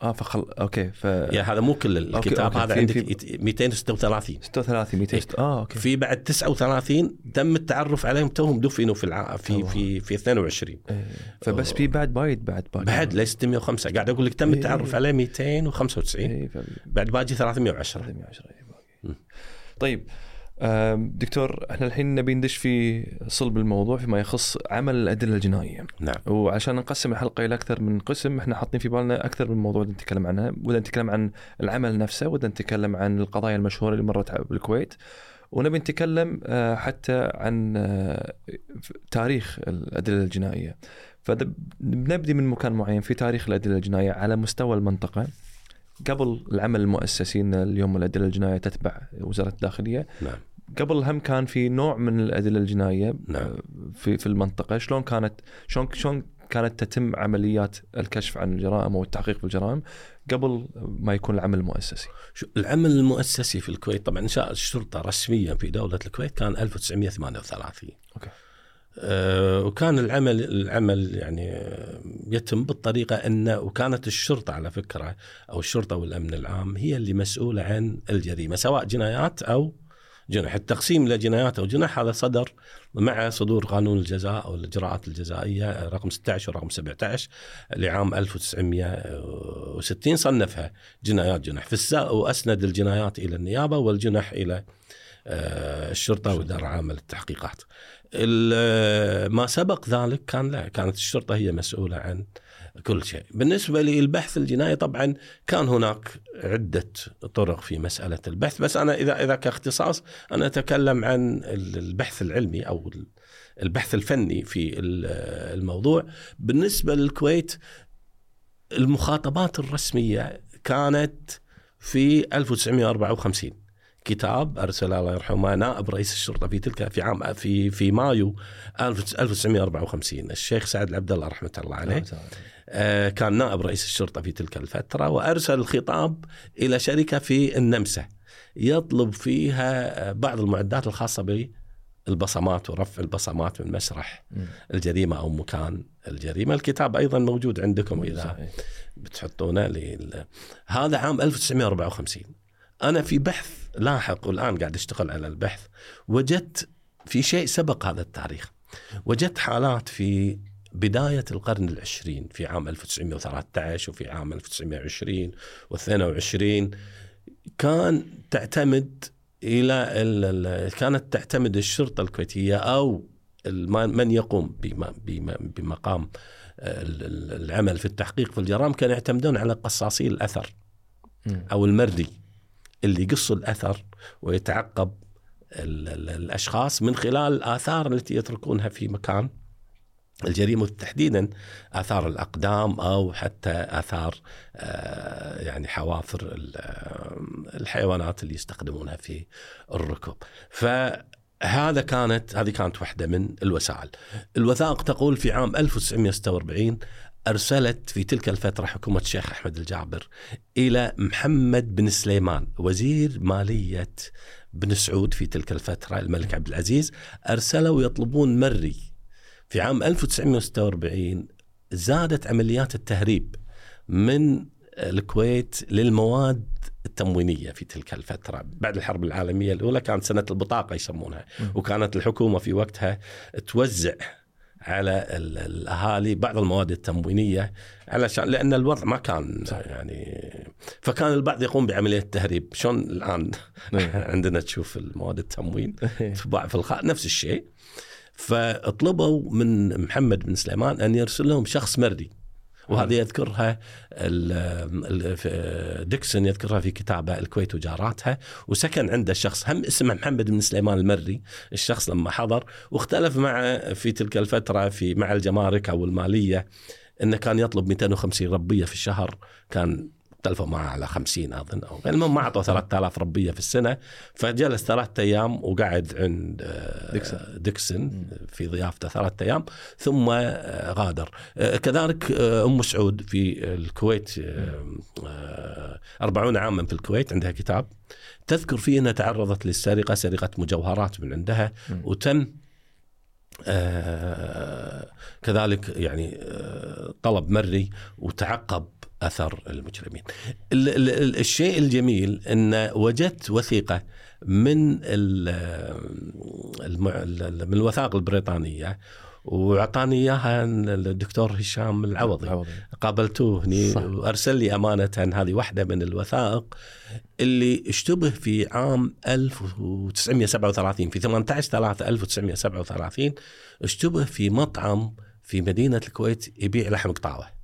آه فخل أوكي ف يعني هذا مو كل الكتاب أوكي. هذا في- عندك في- يت- 236 36 200 ست- آه أوكي في بعد 39 تم التعرف عليهم توهم دفنوا في الع... في. في في 22 إيه. فبس في بعد بايد بعد باقي بعد ليس 605 قاعد أقول لك تم إيه. التعرف عليه 295 إيه، ف- بعد باجي 310 310 إيه باقي. طيب دكتور إحنا الحين نبي ندش في صلب الموضوع فيما يخص عمل الأدلة الجنائية. نعم. وعشان نقسم الحلقة إلى أكثر من قسم إحنا حاطين في بالنا أكثر من موضوع نتكلم عنها. بدنا نتكلم عن العمل نفسه بدنا نتكلم عن القضايا المشهورة اللي مرت بالكويت ونبي نتكلم آه، حتى عن آه، تاريخ الأدلة الجنائية. فبنبدي من مكان معين في تاريخ الأدلة الجنائية على مستوى المنطقة. قبل العمل المؤسسي ان اليوم الادله الجنائيه تتبع وزارة الداخلية نعم. قبل هم كان في نوع من الأدلة الجنائيه نعم. في في المنطقة. شلون كانت شلون شلون كانت تتم عمليات الكشف عن الجرائم أو التحقيق في الجرائم قبل ما يكون العمل المؤسسي؟ شو- العمل المؤسسي في الكويت طبعا إنشاء الشرطة رسميا في دولة الكويت كان 1938 أوكي. آه، وكان العمل العمل يعني آه، يتم بالطريقة انه وكانت الشرطة على فكرة أو الشرطة والأمن العام هي اللي مسؤولة عن الجريمة سواء جنايات أو جنح التقسيم إلى جنايات أو جنح هذا صدر مع صدور قانون الجزاء أو الإجراءات الجزائية رقم 16 ورقم 17 لعام 1960 صنفها جنايات جنح في وأسند الجنايات إلى النيابة والجنح إلى آه، الشرطة وإدارة عامة للتحقيقات. ما سبق ذلك كان لا كانت الشرطة هي مسؤولة عن كل شيء. بالنسبة للبحث الجنائي طبعا كان هناك عدة طرق في مسألة البحث بس أنا إذا إذا كاختصاص أنا أتكلم عن البحث العلمي أو البحث الفني في ال- الموضوع بالنسبة للكويت المخاطبات الرسمية كانت في 1954 كتاب أرسل الله يرحمه نائب رئيس الشرطة في تلك في عام في في مايو 1954 الشيخ سعد العبد الله رحمة الله عليه. آه، كان نائب رئيس الشرطة في تلك الفترة وأرسل الخطاب إلى شركة في النمسا يطلب فيها آه، بعض المعدات الخاصة البصمات ورفع البصمات من مسرح مم. الجريمة أو مكان الجريمة، الكتاب أيضا موجود عندكم إذا صحيح. بتحطونه لل... هذا عام 1954 أنا في بحث لاحق والآن قاعد أشتغل على البحث. وجدت في شيء سبق هذا التاريخ. وجدت حالات في بداية القرن العشرين في عام 1913 وفي عام 1920 و22 كان تعتمد إلى كانت تعتمد الشرطة الكويتية أو من يقوم بم- بم- بمقام ال- ال- العمل في التحقيق في الجرائم كانوا يعتمدون على قصاصي الأثر. أو المردي. اللي يقص الأثر ويتعقب ال ال الأشخاص من خلال الاثار التي يتركونها في مكان الجريمة تحديدا آثار الأقدام أو حتى آثار آه، يعني حوافر آه، الحيوانات اللي يستخدمونها في الركوب فهذا كانت هذه كانت واحدة من الوسائل. الوثائق تقول في عام 1946 أرسلت في تلك الفترة حكومة الشيخ أحمد الجابر إلى محمد بن سليمان وزير مالية بن سعود في تلك الفترة الملك عبد العزيز. أرسلوا يطلبون مري. في عام 1946 زادت عمليات التهريب من الكويت للمواد التموينية في تلك الفترة. بعد الحرب العالمية الأولى كانت سنة البطاقة يسمونها وكانت الحكومة في وقتها توزع على ال- الأهالي بعض المواد التموينية علشان لأن الوضع ما كان صحيح. يعني فكان البعض يقوم بعملية تهريب شلون الآن نعم. عندنا تشوف المواد التموين تباع في الخارج نفس الشيء فطلبوا من محمد بن سليمان أن يرسل لهم شخص مردي وهذه يذكرها ال- في- ديكسون يذكرها في كتابه الكويت وجاراتها. وسكن عنده شخص هم اسمه محمد بن سليمان المري. الشخص لما حضر واختلف مع في تلك الفترة في مع الجمارك أو المالية إنه كان يطلب 250 ربية في الشهر. كان اختلفوا معه على 50 أظن أو المهم ما اعطوا 3000 ربية في السنة فجلس ثلاثة أيام وقعد عند آه، ديكسون. ديكسون في ضيافته ثلاثة أيام ثم آه، غادر آه، كذلك أم سعود في الكويت آه، آه، 40 عاما في الكويت عندها كتاب تذكر فيه أنها تعرضت للسرقة سرقة مجوهرات من عندها. وتم آه، كذلك يعني آه، طلب مري وتعقب أثر المجرمين. ال- ال- ال- الشيء الجميل أن وجدت وثيقة من ال- الم- ال- من الوثائق البريطانية وأعطاني إياها الدكتور هشام العوضي عوضي. قابلتوه هني صح. وأرسل لي أمانة هذه واحدة من الوثائق اللي اشتبه في عام 1937 في 18 3 1937 اشتبه في مطعم في مدينة الكويت يبيع لحم قطاوة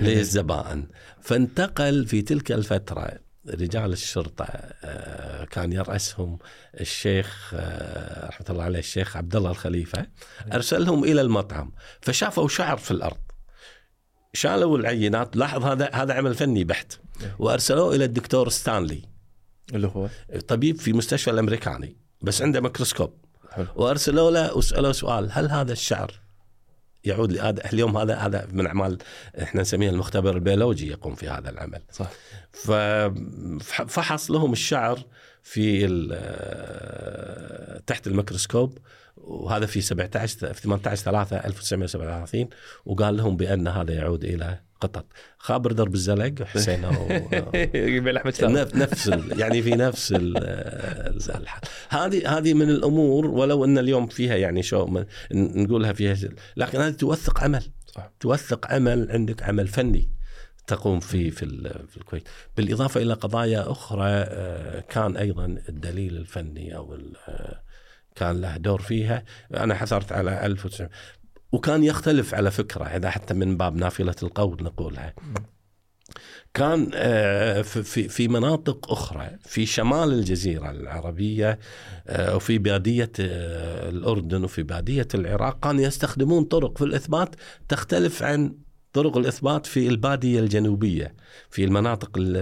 للزبائن فانتقل في تلك الفترة رجال الشرطة آه، كان يرأسهم الشيخ آه، رحمة الله عليه الشيخ عبد الله الخليفة. أرسلهم إلى المطعم فشافوا شعر في الأرض. شالوا العينات لاحظ هذا هذا عمل فني بحت. وأرسلوه إلى الدكتور ستانلي. اللي هو؟ طبيب في مستشفى الأمريكاني بس عنده ميكروسكوب. حلو. وأرسلوا له وسألوه سؤال هل هذا الشعر يعود لهذا اليوم هذا هذا من أعمال إحنا نسميها المختبر البيولوجي يقوم في هذا العمل. صح. ففحص لهم الشعر في تحت الميكروسكوب وهذا في 17 في 18 3 1937 وقال لهم بأن هذا يعود إلى قطط. خابر درب الزلق حسين أو- يبيع لحمة سلام نف- نفس يعني في نفس ال- ال- الحال هذه هذه من الأمور ولو أن اليوم فيها يعني شو نقولها فيها لكن هذه توثق عمل. صح. توثق عمل عندك عمل فني تقوم فيه في في الكويت. بالإضافة إلى قضايا أخرى آه، كان أيضا الدليل الفني أو آه، كان له دور فيها. أنا حصرت على 1900 وكان يختلف على فكرة اذا حتى من باب نافلة القول نقولها. كان آه، في- في مناطق أخرى في شمال الجزيرة العربية آه، وفي بادية آه، الأردن وفي بادية العراق كانوا يستخدمون طرق في الإثبات تختلف عن طرق الإثبات في البادية الجنوبية في المناطق ال-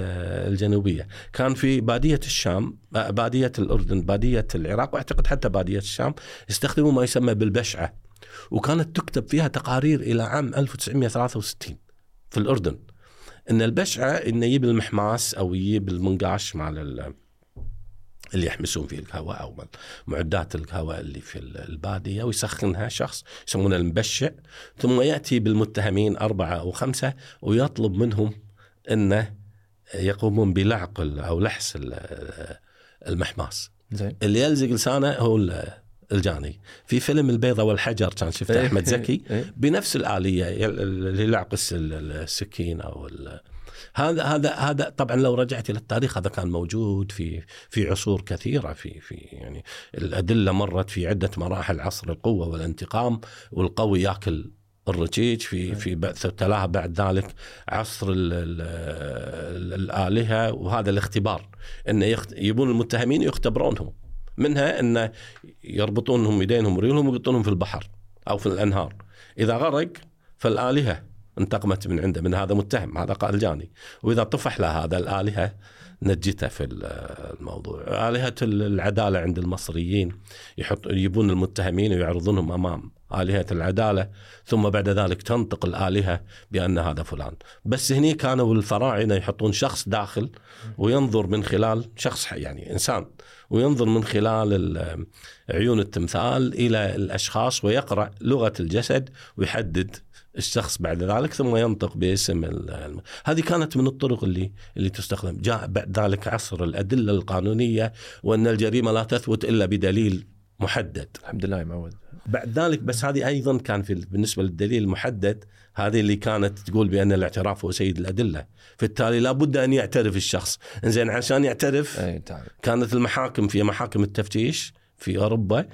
الجنوبية. كان في بادية الشام بادية الأردن بادية العراق وأعتقد حتى بادية الشام يستخدموا ما يسمى بالبشعة. وكانت تكتب فيها تقارير إلى عام 1963 في الأردن. إن البشعة انه يجيب المحماس أو يجيب المنقاش مال ال- اللي يحمسون فيه القهوة أو معدات القهوة اللي في البادية ويسخنها شخص يسمونه المبشع. ثم يأتي بالمتهمين أربعة أو خمسة ويطلب منهم أنه يقومون بلعق أو لحس المحماس. زين. اللي يلزق لسانه هو الجاني. في فيلم البيضة والحجر كان شفته إيه، أحمد زكي إيه. بنفس الآلية اللي يلعق السكين أو هذا هذا هذا طبعا لو رجعت إلى التاريخ هذا كان موجود في في عصور كثيرة في في يعني الأدلة مرت في عدة مراحل عصر القوة والانتقام والقوي ياكل الرجيج في في تلاها بعد ذلك عصر ال ال الآلهة وهذا الاختبار إنه يبون المتهمين يختبرونهم. منها انه يربطونهم يدينهم ورجلهم ويقطونهم في البحر أو في الأنهار. إذا غرق فالآلهة انتقمت من عنده من هذا متهم هذا قال جاني. وإذا طفح له هذا الآلهة نجته في الموضوع. آلهة العدالة عند المصريين يحط يجيبون المتهمين ويعرضونهم أمام آلهة العدالة ثم بعد ذلك تنطق الآلهة بأن هذا فلان. بس هني كانوا الفراعنة يحطون شخص داخل وينظر من خلال شخص يعني إنسان وينظر من خلال عيون التمثال إلى الأشخاص ويقرأ لغة الجسد ويحدد الشخص بعد ذلك ثم ينطق باسم الم... هذه كانت من الطرق اللي اللي تستخدم. جاء بعد ذلك عصر الأدلة القانونية وأن الجريمة لا تثبت إلا بدليل محدد. الحمد لله يا معود. بعد ذلك بس هذه أيضا كان في بالنسبة للدليل المحدد هذه اللي كانت تقول بأن الاعتراف هو سيد الأدلة. فبالتالي لابد أن يعترف الشخص. زين عشان يعترف أي كانت المحاكم في محاكم التفتيش في أوروبا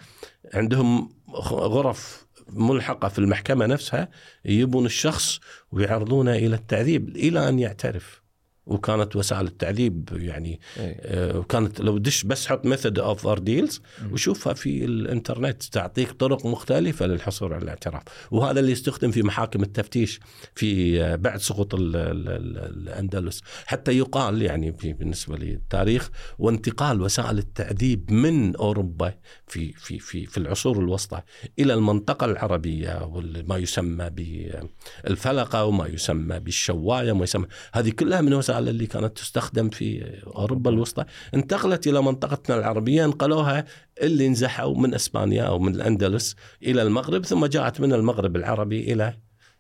عندهم غرف ملحقة في المحكمة نفسها يجيبون الشخص ويعرضونه إلى التعذيب إلى أن يعترف. وكانت وسائل التعذيب يعني آه كانت لو دش بس حط method of ordeals وشوفها في الانترنت تعطيك طرق مختلفة للحصول على الاعتراف. وهذا اللي يستخدم في محاكم التفتيش في آه بعد سقوط ال ال ال الأندلس. حتى يقال يعني في بالنسبة للتاريخ وانتقال وسائل التعذيب من أوروبا في في في في العصور الوسطى إلى المنطقة العربية وما يسمى بالفلقة وما يسمى بالشواية وما يسمى. هذه كلها من وسائل الرسالة اللي كانت تستخدم في أوروبا الوسطى انتقلت إلى منطقتنا العربية انقلوها اللي نزحوا من إسبانيا أو من الأندلس إلى المغرب ثم جاءت من المغرب العربي إلى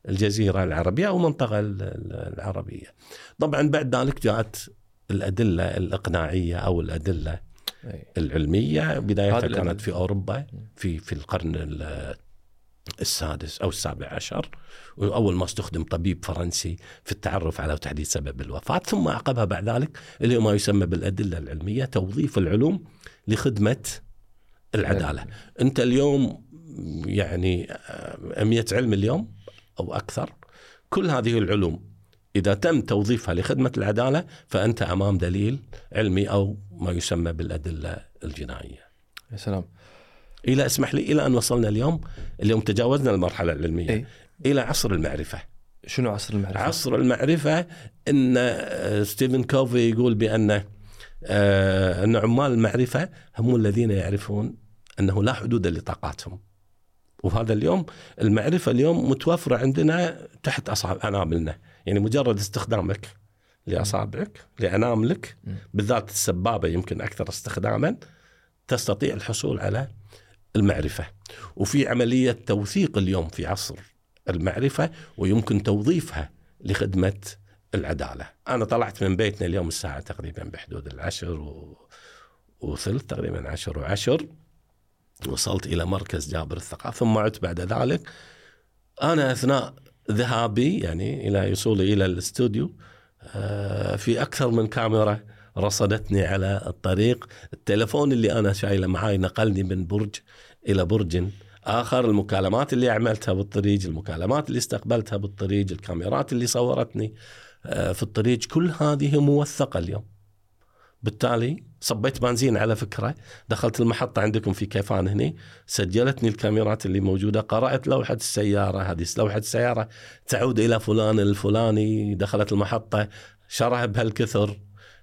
الجزيرة العربية أو المنطقة العربية. طبعا بعد ذلك جاءت الأدلة الإقناعية أو الأدلة العلمية بدايتها كانت في أوروبا في في القرن السادس أو السابع عشر وأول ما استخدم طبيب فرنسي في التعرف على وتحديد سبب الوفاة ثم عقبها بعد ذلك اللي ما يسمى بالأدلة العلمية توظيف العلوم لخدمة العدالة. أنت اليوم يعني أمية علم اليوم أو أكثر كل هذه العلوم إذا تم توظيفها لخدمة العدالة فأنت أمام دليل علمي أو ما يسمى بالأدلة الجنائية. يا سلام. إلى اسمح لي إلى أن وصلنا اليوم اليوم تجاوزنا المرحلة العلمية إيه؟ إلى عصر المعرفة شنو عصر المعرفة؟ عصر المعرفة إن آه، ستيفن كوفي يقول بأن آه، أن عمال المعرفة هم الذين يعرفون أنه لا حدود لطاقاتهم. وهذا اليوم المعرفة اليوم متوفرة عندنا تحت اصابع أناملنا، يعني مجرد استخدامك لأصابعك لأناملك بالذات السبابة يمكن أكثر استخداما تستطيع الحصول على المعرفة. وفي عملية توثيق اليوم في عصر المعرفة ويمكن توظيفها لخدمة العدالة. أنا طلعت من بيتنا اليوم الساعة تقريبا بحدود العشر و... وصلت تقريبا عشر وعشر. وصلت إلى مركز جابر الثقافة ثم عدت بعد ذلك. أنا أثناء ذهابي يعني إلى وصولي إلى الاستوديو آه، في أكثر من كاميرا رصدتني على الطريق. التلفون اللي أنا شايله معاي نقلني من برج إلى برج آخر. المكالمات اللي عملتها بالطريق المكالمات اللي استقبلتها بالطريق الكاميرات اللي صورتني آه، في الطريق كل هذه موثقة اليوم. بالتالي صبيت بنزين على فكرة. دخلت المحطة عندكم في كيفان هني. سجلتني الكاميرات اللي موجودة. قرأت لوحة السيارة. هذه لوحة السيارة تعود إلى فلان الفلاني. دخلت المحطة. شرها بهالكثر.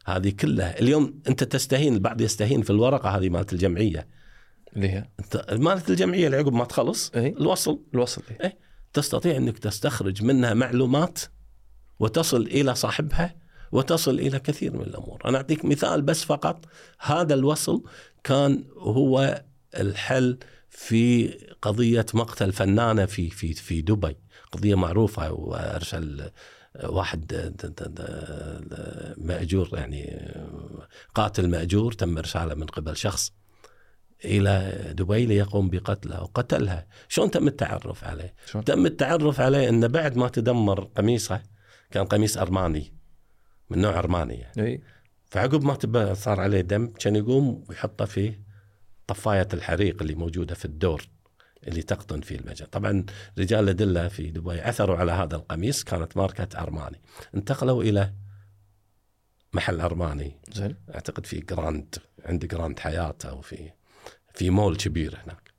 هذه كلها. اليوم أنت تستهين البعض يستهين في الورقة هذه مالت الجمعية. اللي هي؟ أنت مالت الجمعية اللي عقب ما تخلص إيه؟ الوصل. الوصل إيه؟ إيه. تستطيع أنك تستخرج منها معلومات وتصل إلى صاحبها وتصل إلى كثير من الأمور، أنا أعطيك مثال بس فقط. هذا الوصل كان هو الحل في قضية مقتل فنانة في في في دبي، قضية معروفة وارسل واحد مأجور يعني قاتل مأجور تم إرساله من قبل شخص إلى دبي ليقوم بقتلها وقتلها، شلون تم التعرف عليه؟ شلون؟ تم التعرف عليه إنه بعد ما تدمر قميصه كان قميص أرماني من نوع أرماني يعني. إي فعقب ما صار عليه دم كان يقوم ويحطه في طفاية الحريق اللي موجودة في الدور اللي تقطن فيه المجال. طبعا رجال الادله في دبي عثروا على هذا القميص كانت ماركة أرماني. انتقلوا إلى محل أرماني. زين. أعتقد في جراند عند جراند حياة أو في في مول كبير هناك.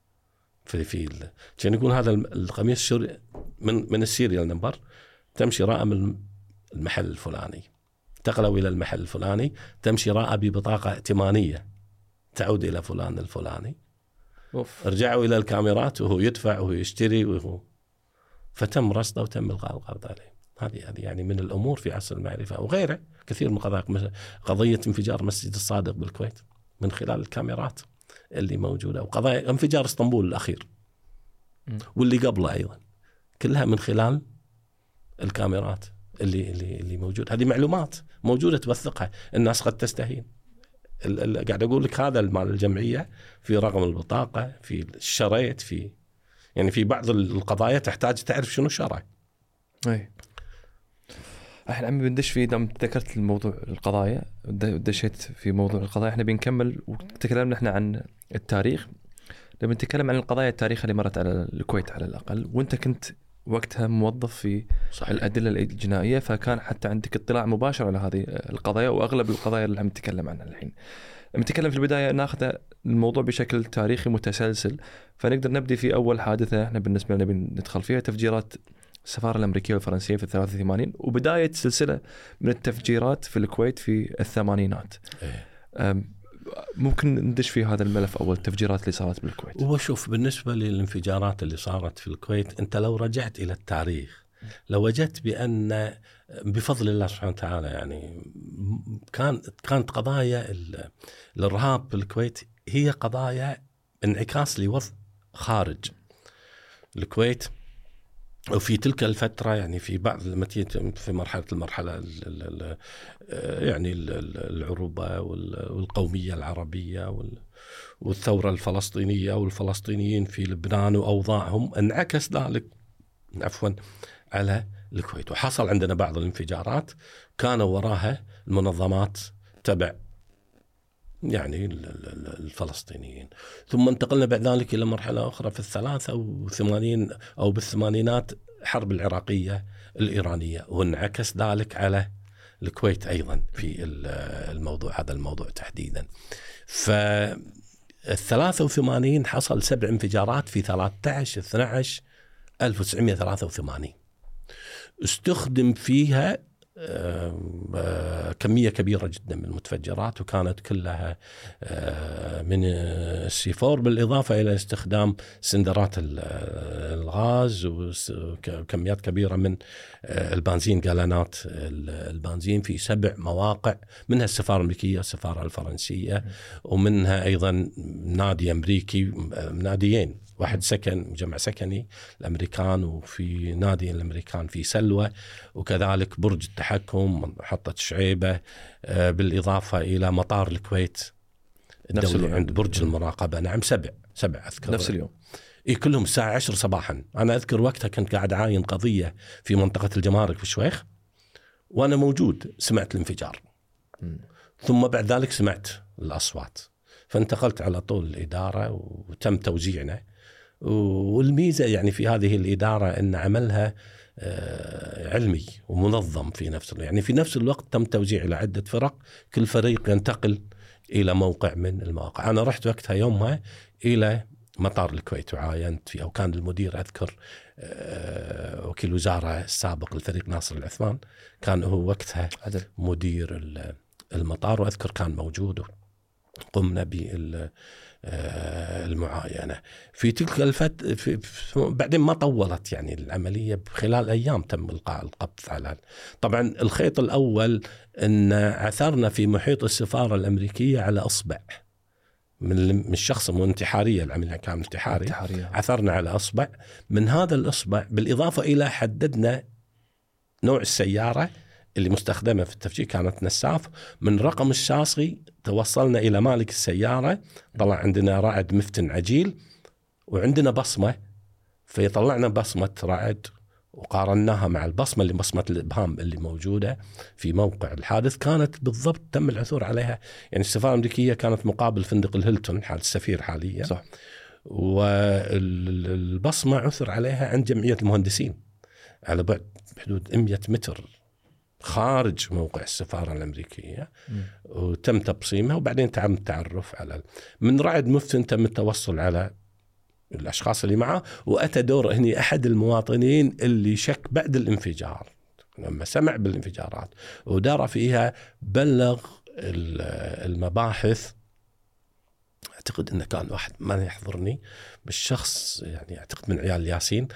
في في كان يقول هذا القميص شر من من ال serial number تم شراءه من المحل الفلاني. انتقلوا إلى المحل الفلاني تم شراءه ببطاقة ائتمانية تعود إلى فلان الفلاني. أوف. رجعوا إلى الكاميرات وهو يدفع وهو يشتري وهو. فتم رصده وتم إلغاء القبض عليه. هذه هذه يعني من الأمور في عصر المعرفة وغيره. كثير من قضايا قضية انفجار مسجد الصادق بالكويت من خلال الكاميرات اللي موجودة وقضايا انفجار اسطنبول الأخير. مم. واللي قبله أيضا. كلها من خلال الكاميرات اللي اللي اللي موجود. هذه معلومات موجودة توثقها. الناس قد تستهين. قاعد أقول لك هذا مال الجمعية في رقم البطاقة في الشريط في يعني في بعض القضايا تحتاج تعرف شنو شرع اي الحين عمي بندش في دام ذكرت الموضوع القضايا دشيت في موضوع القضايا إحنا بنكمل وتكلمنا إحنا عن التاريخ. لما نتكلم عن القضايا التاريخية اللي مرت على الكويت على الأقل وأنت كنت وقتها موظف في صحيح الأدلة الجنائيه فكان حتى عندك اطلاع مباشر على هذه القضايا وأغلب القضايا اللي عم نتكلم عنها الحين. نتكلم في البداية ناخذ الموضوع بشكل تاريخي متسلسل فنقدر نبدي في أول حادثة إحنا بالنسبة لنا ندخل فيها تفجيرات السفارة الأمريكية والفرنسية في 83 وبداية سلسلة من التفجيرات في الكويت في الثمانينات. إيه. ممكن ندش في هذا الملف أول التفجيرات اللي صارت بالكويت. هو شوف بالنسبة للانفجارات اللي صارت في الكويت أنت لو رجعت إلى التاريخ لوجدت بأن بفضل الله سبحانه وتعالى يعني كان كانت قضايا ال- الإرهاب في الكويت هي قضايا انعكاس لوضع خارج الكويت وفي تلك الفترة يعني في بعض في مرحلة المرحلة ال- ال- يعني ال- ال- العروبة وال- والقومية العربية وال- والثورة الفلسطينية والفلسطينيين في لبنان وأوضاعهم انعكس ذلك عفوا على الكويت. وحصل عندنا بعض الانفجارات كانوا وراها المنظمات تبع يعني ال- ال- ال- الفلسطينيين. ثم انتقلنا بعد ذلك إلى مرحلة أخرى في الثلاثة وثمانين أو بالثمانينات حرب العراقية الإيرانية وانعكس ذلك على الكويت أيضا في ال- الموضوع هذا الموضوع تحديدا. ف ال 83 حصل سبع انفجارات في 13 12 1983 استخدم فيها كمية كبيرة جدا من المتفجرات وكانت كلها من السي 4 بالإضافة إلى استخدام سندرات ال- الغاز وكميات كبيرة من البنزين جالانات ال- البنزين في سبع مواقع منها السفارة الأمريكية السفارة الفرنسية ومنها أيضا نادي أمريكي ناديين. واحد سكن جمع سكني الأمريكان وفي نادي الأمريكان في سلوى وكذلك برج التحكم محطة شعيبة آه، بالإضافة إلى مطار الكويت نفس اليوم. عند برج المراقبة. نعم سبع سبع أذكر. نفس اليوم. اي كلهم الساعة 10 صباحا. أنا أذكر وقتها كنت قاعد عاين قضية في منطقة الجمارك في الشويخ وأنا موجود سمعت الانفجار. ثم بعد ذلك سمعت الأصوات. فانتقلت على طول الإدارة وتم توزيعنا. والميزة يعني في هذه الإدارة إن عملها آه، علمي ومنظم في نفس الوقت. يعني في نفس الوقت تم توزيع إلى عده فرق كل فريق ينتقل إلى موقع من المواقع. أنا رحت وقتها يومها إلى مطار الكويت وعاينت فيه أو كان المدير أذكر آه، وكيل وزارة السابق الفريق ناصر العثمان. كان هو وقتها عدل. مدير ال- المطار وأذكر كان موجود قمنا بال المعاينة. في تلك الفت في بعدين ما طولت يعني العملية خلال أيام تم إلقاء القبض على طبعا الخيط الأول إن عثرنا في محيط السفارة الأمريكية على أصبع. من الشخص مو انتحارية العملية كان انتحاري. انتحارية. عثرنا على أصبع. من هذا الأصبع بالإضافة إلى حددنا نوع السيارة. اللي مستخدمة في التفجير كانت نساف. من رقم الشاصي توصلنا إلى مالك السيارة. طلع عندنا رعد مفتن عجيل وعندنا بصمة. فيطلعنا بصمة رعد وقارناها مع البصمة اللي بصمة الإبهام اللي موجودة في موقع الحادث. كانت بالضبط تم العثور عليها. يعني السفارة الأمريكية كانت مقابل فندق الهيلتون حال السفير حاليا. صح. والبصمة عثر عليها عند جمعية المهندسين على بعد بحدود 100 متر. خارج موقع السفارة الأمريكية. وتم تبصيمها وبعدين تم التعرف على من رعد مفتن تم التوصل على الأشخاص اللي معه وأتى دور هني أحد المواطنين اللي شك بعد الانفجار لما سمع بالانفجارات ودار فيها بلغ المباحث أعتقد إنه كان واحد ما يحضرني بالشخص يعني أعتقد من عيال ياسين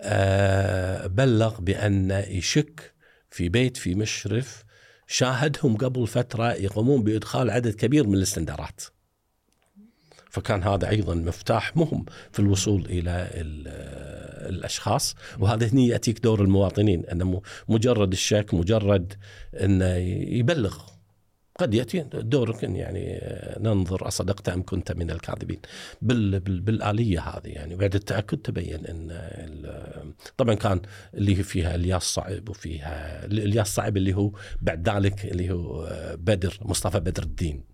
أه بلغ بان يشك في بيت في مشرف شاهدهم قبل فترة يقومون بإدخال عدد كبير من الاستندارات. فكان هذا أيضا مفتاح مهم في الوصول إلى الأشخاص وهذا هني يأتيك دور المواطنين أنه مجرد الشك مجرد إنه يبلغ قد يأتي دورك يعني ننظر أصدقت أم كنت من الكاذبين. بال بال بالآلية هذه يعني بعد التأكد تبين إن طبعا كان اللي فيها الياس صعب وفيها الياس صعب اللي هو بعد ذلك اللي هو بدر مصطفى بدر الدين.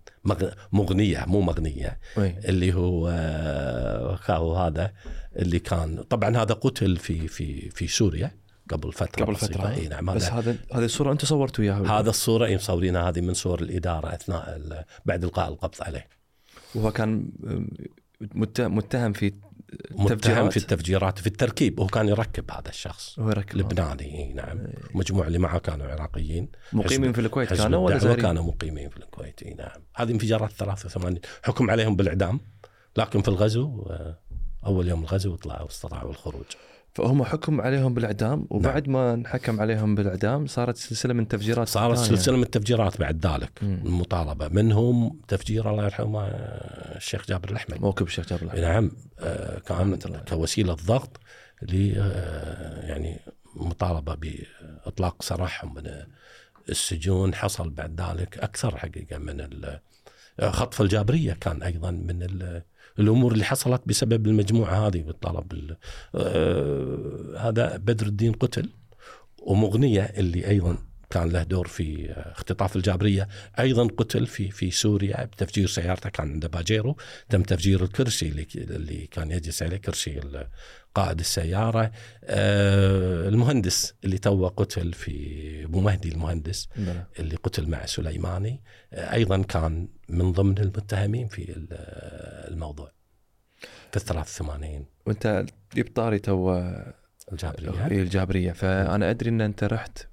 مغنية مو مغنية. وي. اللي هو هو هذا اللي كان طبعا هذا قتل في في في سوريا. قبل فترة قبل فترة. إي نعم بس هذا هذه الصورة أنت صورتوا إياها هذا الصورة إي مصورينها هذه من صور الإدارة أثناء بعد إلقاء القبض عليه. وهو كان متهم في متهم في التفجيرات في التركيب. هو كان يركب هذا الشخص. هو يركب لبناني نعم. المجموعه اللي معه كانوا عراقيين. مقيمين في الكويت كانوا ولا زارين؟ كانوا مقيمين في الكويت نعم. هذه انفجارات 83 حكم عليهم بالإعدام لكن في الغزو آه، أول يوم الغزو طلعوا واستطاعوا الخروج. فهم حكم عليهم بالإعدام وبعد نعم. ما انحكم عليهم بالإعدام صارت سلسلة من التفجيرات صارت سلسلة من التفجيرات بعد ذلك المطالبة. منهم تفجير الله يرحمه الشيخ جابر الأحمد. موكب الشيخ جابر الأحمد. نعم آه كان كوسيلة ضغط ل آه يعني مطالبة بإطلاق سراحهم من السجون. حصل بعد ذلك أكثر حقيقة من خطف الجابرية كان أيضا من الأمور اللي حصلت بسبب المجموعة هذه بالطلب آه هذا بدر الدين قتل ومغنية اللي أيضا كان له دور في اختطاف الجابرية أيضا قتل في في سوريا بتفجير سيارته كان عنده باجيرو. تم تفجير الكرسي اللي اللي كان يجلس عليه كرسي قائد السيارة آه المهندس اللي تو قتل في ابو مهدي المهندس نعم. اللي قتل مع سليماني آه أيضا كان من ضمن المتهمين في الموضوع. في ال 83 وأنت جبت طاري تو الجابريه الجابرية. فأنا أدري إن أنت رحت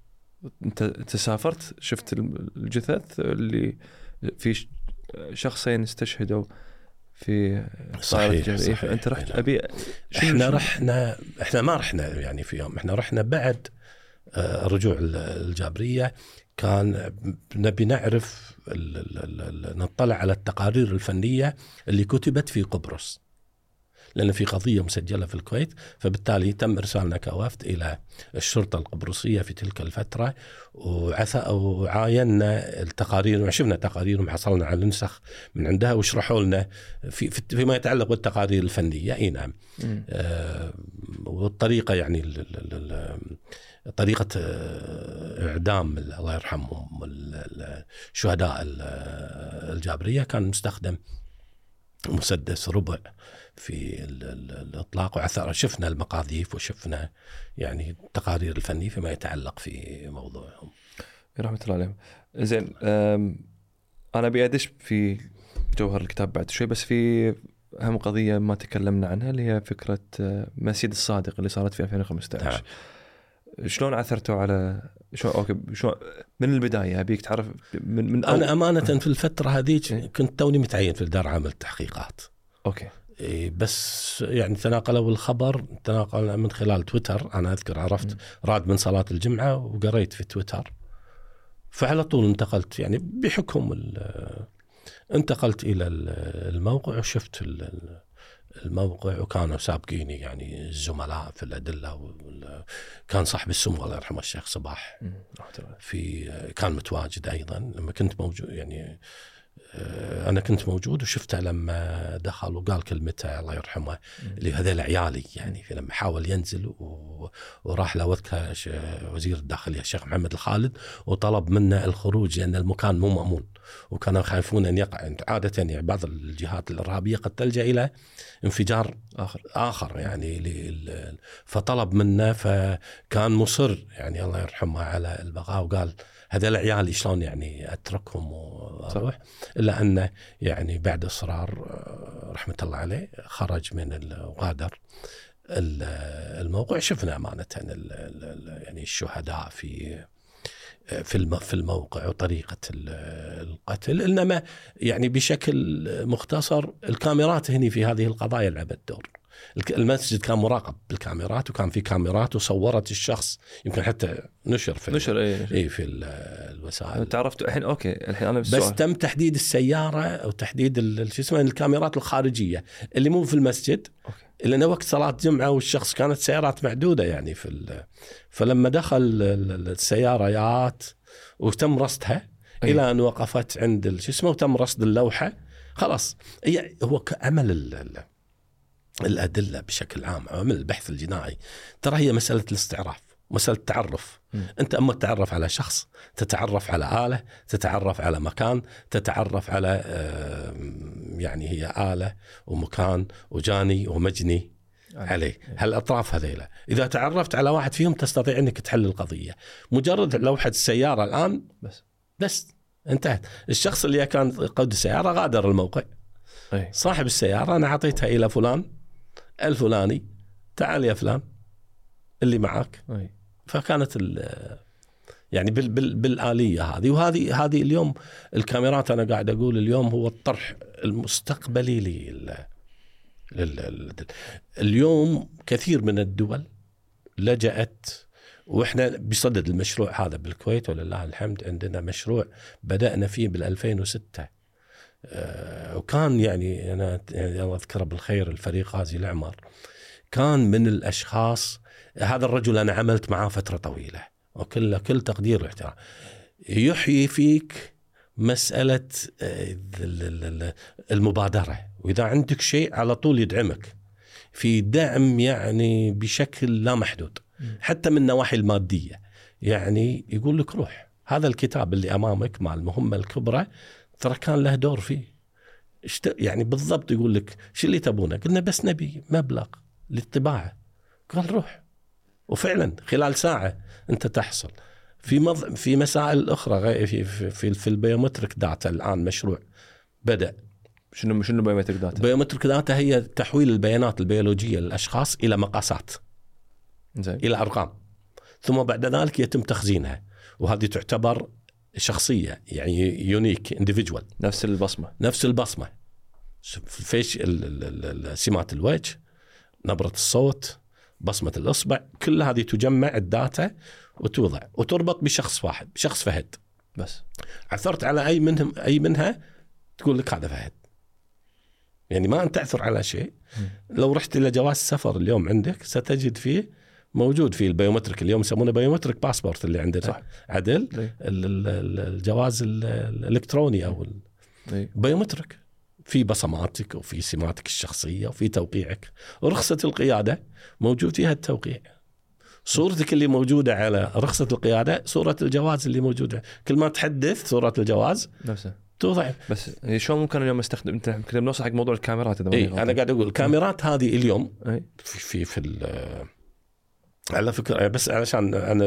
أنت انت سافرت شفت الجثث اللي في شخصين استشهدوا في صحيح, صحيح. أنت رحت نعم. أبي إحنا رحنا إحنا ما رحنا يعني في يوم إحنا رحنا بعد آه، رجوع الجابرية. كان نبي نعرف نطلع على التقارير الفنية اللي كتبت في قبرص. لأن في قضية مسجلة في الكويت فبالتالي تم إرسالنا كوفد إلى الشرطة القبرصية في تلك الفترة وعاينا التقارير وشفنا تقاريرهم حصلنا على نسخ من عندها وشرحوا لنا في فيما يتعلق بالتقارير الفنية. أي نعم. آه والطريقة يعني طريقة آه، إعدام الله يرحمهم الشهداء الجابرية كان مستخدم مسدس ربع في الإطلاق وعثر شفنا المقاذيف وشفنا يعني التقارير الفنية فيما يتعلق في موضوعهم. رحمه الله عليهم. زين أنا أبي أدش في جوهر الكتاب بعد شوي بس في أهم قضية ما تكلمنا عنها اللي هي فكرة آه، مسجد الصادق اللي صارت في 2015. نعم. شلون عثرتوا على شو okay شو من البداية أبيك تعرف من من أنا أمانة في الفترة هذيك كنت توني متعين في الإدارة العامة للتحقيقات okay بس يعني تناقلوا الخبر تناقل من خلال تويتر أنا أذكر عرفت راد من صلاة الجمعة وقريت في تويتر. فعلى طول انتقلت يعني بحكم انتقلت إلى الموقع وشفت الموقع وكانوا سابقيني يعني الزملاء في الأدلة كان صاحب السمو الله يرحمه الشيخ صباح في كان متواجد أيضا لما كنت موجود يعني أنا كنت موجود وشفته لما دخل وقال كلمته الله يرحمه اللي هذول عيالي يعني في لما حاول ينزل و... وراح لوذكى وزير الداخلية الشيخ محمد الخالد وطلب منه الخروج لأن المكان مو مأمون وكانوا خايفون أن يقع. عادة يعني بعض الجهات الإرهابية قد تلجأ إلى انفجار اخر آخر يعني ل... فطلب منه فكان مصر يعني الله يرحمه على البقاء وقال هذول عيالي شلون يعني أتركهم وأروح؟ إلا أنه يعني بعد إصرار رحمة الله عليه خرج من وغادر الموقع شفنا أمانة يعني الشهداء في في في الموقع وطريقة القتل. إنما يعني بشكل مختصر الكاميرات هني في هذه القضايا لعبت دور. المسجد كان مراقب بالكاميرات وكان في كاميرات وصورت الشخص يمكن حتى نشر في نشر اي اي في الوسائل تعرفت الحين أوكي الحين أنا. بس تم تحديد السيارة أو تحديد شو اسمه الكاميرات الخارجية اللي مو في المسجد أوكي. لأن وقت صلاة جمعة والشخص كانت سيارات معدودة يعني في فلما دخل السيارات وتم رصدها أي. إلى أن وقفت عند شو اسمه وتم رصد اللوحة خلاص هي هو عمل الأدلة بشكل عام عمل البحث الجنائي ترى هي مسألة الاستعراف مسألة التعرف. م. أنت أما تتعرف على شخص تتعرف على آلة تتعرف على مكان تتعرف على يعني هي آلة ومكان وجاني ومجني عليه. هالاطراف هذيلا؟ إذا تعرفت على واحد فيهم تستطيع أنك تحل القضية. مجرد لوحه السيارة الآن بس. بس انتهت. الشخص اللي كان قود السيارة غادر الموقع. أي. صاحب السيارة أنا أعطيتها إلى فلان الفلاني تعال يا فلان اللي معك أي. فكانت يعني بال بال بالآلية هذه. وهذه هذه اليوم الكاميرات أنا قاعد أقول اليوم هو الطرح المستقبلي لل اليوم كثير من الدول لجأت وإحنا بصدد المشروع هذا بالكويت ولله الحمد عندنا مشروع بدأنا فيه بال 2006 آه، وكان يعني أنا يعني الله أذكره بالخير الفريق غازي العمر كان من الأشخاص هذا الرجل أنا عملت معاه فترة طويلة وكل كل تقدير واحترام. يحيي فيك مسألة آه، المبادرة. وإذا عندك شيء على طول يدعمك. في دعم يعني بشكل لا محدود حتى من النواحي المادية. يعني يقول لك روح هذا الكتاب اللي أمامك مع المهمة الكبرى ترى كان له دور فيه. يعني بالضبط يقول لك شو اللي تبونه؟ قلنا بس نبي مبلغ للطباعة. قال روح. وفعلا خلال ساعة أنت تحصل. في مض... في مسائل أخرى في في في ال biometric data الآن مشروع بدأ. شنو شنو biometric data؟ biometric data هي تحويل البيانات البيولوجية للأشخاص إلى مقاسات زي. إلى أرقام. ثم بعد ذلك يتم تخزينها. وهذه تعتبر شخصية يعني unique individual نفس البصمة. نفس البصمة. فيش سمات الوجه نبرة الصوت بصمة الإصبع كل هذه تجمع ال data وتوضع وتربط بشخص واحد بشخص فهد. بس. عثرت على أي منهم أي منها تقول لك هذا فهد. يعني ما أنت تعثر على شيء. لو رحت إلى جواز السفر اليوم عندك ستجد فيه موجود في ال biometric اليوم يسمونه biometric passport اللي عندنا. صح. عدل الجواز الإلكتروني أو biometric. في بصماتك وفي سماتك الشخصية وفي توقيعك. ورخصه القيادة موجود فيها التوقيع. صورتك اللي موجودة على رخصة القيادة صورة الجواز اللي موجودة. كل ما تحدث صورة الجواز نفسه. توضع بس شلون ممكن اليوم استخدم أنت كنا بنوصل حق موضوع الكاميرات إذا إيه أنا قاعد أقول الكاميرات هذه اليوم في في في على فكرة بس علشان أنا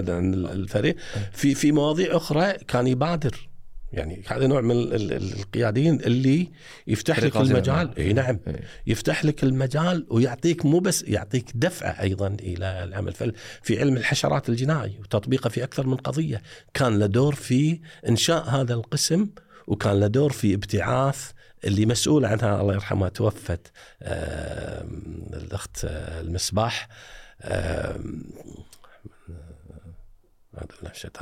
الفريق. في في مواضيع أخرى كان يبادر. يعني هذا نوع من ال- ال- القياديين اللي يفتح لك. المجال. إي نعم. إيه. يفتح لك المجال ويعطيك مو بس يعطيك دفعة أيضا إلى العمل. في علم الحشرات الجنائي وتطبيقه في أكثر من قضية. كان له دور في إنشاء هذا القسم وكان له دور في ابتعاث اللي مسؤول عنها الله يرحمها توفت الأخت آه، المصباح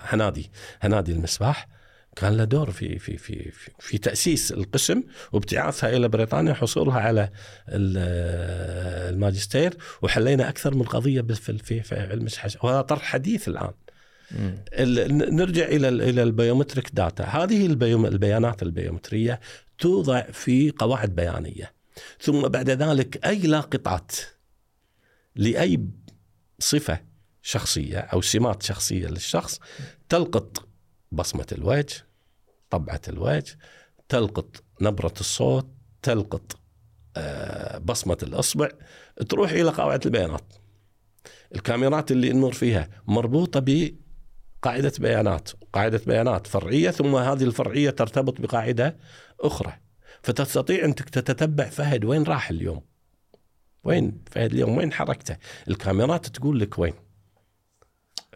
هنادي هنادي المصباح كان له دور في في في في, تأسيس القسم وابتعاثها إلى بريطانيا وحصولها على ال- الماجستير وحلينا أكثر من قضية في في, علم وهذا طرح حديث الآن. نرجع إلى ال- إلى ال biometric data. هذه البيوم البيانات البيومترية توضع في قواعد بيانية. ثم بعد ذلك أي لاقطات لأي صفة شخصية أو سمات شخصية للشخص تلقط بصمة الوجه طبعة الوجه تلقط نبرة الصوت تلقط آه، بصمة الأصبع تروح إلى قواعد البيانات. الكاميرات اللي النور فيها مربوطة ب قاعدة بيانات قاعدة بيانات فرعية ثم هذه الفرعية ترتبط بقاعدة أخرى. فتستطيع أن تتتبع فهد وين راح اليوم؟ وين؟ فهد اليوم وين حركته؟ الكاميرات تقول لك وين.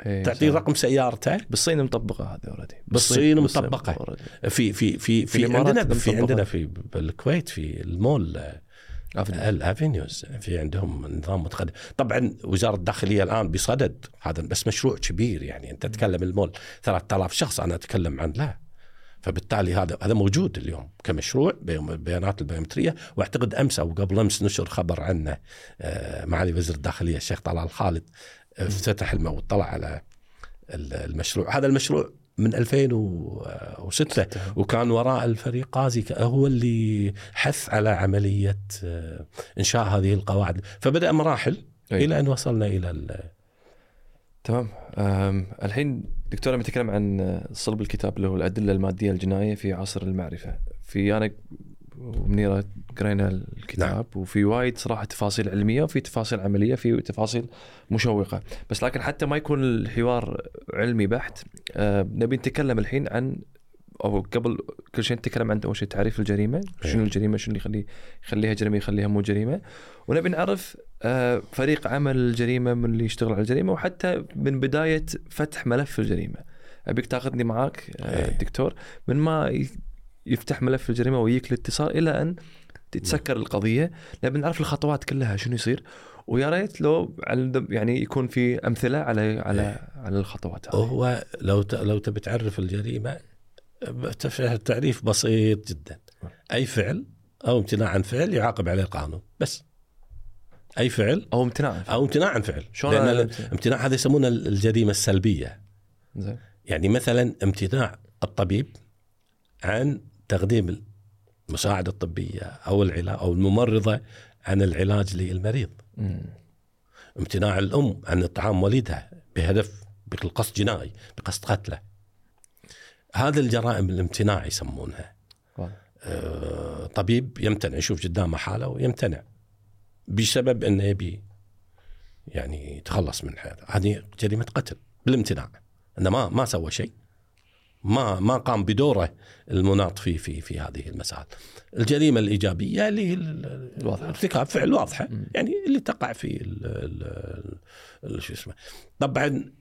إيه، تعطيه. رقم سيارته. بالصين مطبقة هذه already بالصين مطبقة. في في في في عندنا في. عندنا في بالكويت في المول عفوا. الافينيوز في عندهم نظام متقدم. طبعا وزارة الداخلية الآن بصدد هذا بس مشروع كبير يعني. أنت تتكلم المول 3000 شخص أنا أتكلم عن لا. فبالتالي هذا هذا موجود اليوم كمشروع البيانات البيومترية. وأعتقد أمس أو قبل أمس نشر خبر عنه آه، معالي وزير الداخلية الشيخ طلال خالد آه، افتتح المو واطلع على ال- المشروع. هذا المشروع من 2006 وكان وراء الفريق قازي هو اللي حث على عملية آه، إنشاء هذه القواعد. فبدأ مراحل أي. إلى أن وصلنا إلى ال- تمام. الحين دكتور لما نتكلم عن صلب الكتاب اللي هو الأدلة المادية الجنائية في عصر المعرفة. في أنا ومنيرة قرينا الكتاب نعم. وفي وايد صراحة تفاصيل علمية وفي تفاصيل عملية في تفاصيل مشوقة. بس لكن حتى ما يكون الحوار علمي بحت أه نبي نتكلم الحين عن أو قبل كل شيء نتكلم عن أول شيء تعريف الجريمة. شنو الجريمة؟ شنو اللي يخلي يخليها جريمة يخليها مو جريمة؟ ونبي نعرف آه، فريق عمل الجريمه من اللي يشتغل على الجريمة وحتى من بداية فتح ملف الجريمة. أبيك تاخذني معاك آه، إيه. دكتور. من ما يفتح ملف الجريمة ويجيك الاتصال إلى أن تتسكر القضية. نبي نعرف الخطوات كلها شنو يصير. ويا ريت لو يعني يكون في أمثلة على على إيه. على الخطوات هذه. هو لو لو تبي تعرف الجريمة تعريف بسيط جدا. أي فعل أو امتناع عن فعل يعاقب عليه القانون. بس. أي فعل؟ أو امتناع أو امتناع عن فعل. شلون لأن الامتناع هذا يسمونه الجريمة السلبية. زين. يعني مثلا امتناع الطبيب عن تقديم المساعده الطبية أو العلاج أو الممرضة عن العلاج للمريض. مم. امتناع الأم عن إطعام وليدها بهدف بقصد جنائي بقصد قتله. هذه الجرائم الامتناع يسمونها. آه، طبيب يمتنع يشوف قدامه حالة ويمتنع. بسبب انه يبي يعني يتخلص من حياته هذه جريمة قتل بالامتناع أنه ما ما سوى شيء ما ما قام بدوره المناط في في في هذه المسائل. الجريمة الإيجابية اللي هي ال- الواضحة. ارتكاب فعل واضحة. يعني اللي تقع في ال ال ال شو اسمه طبعا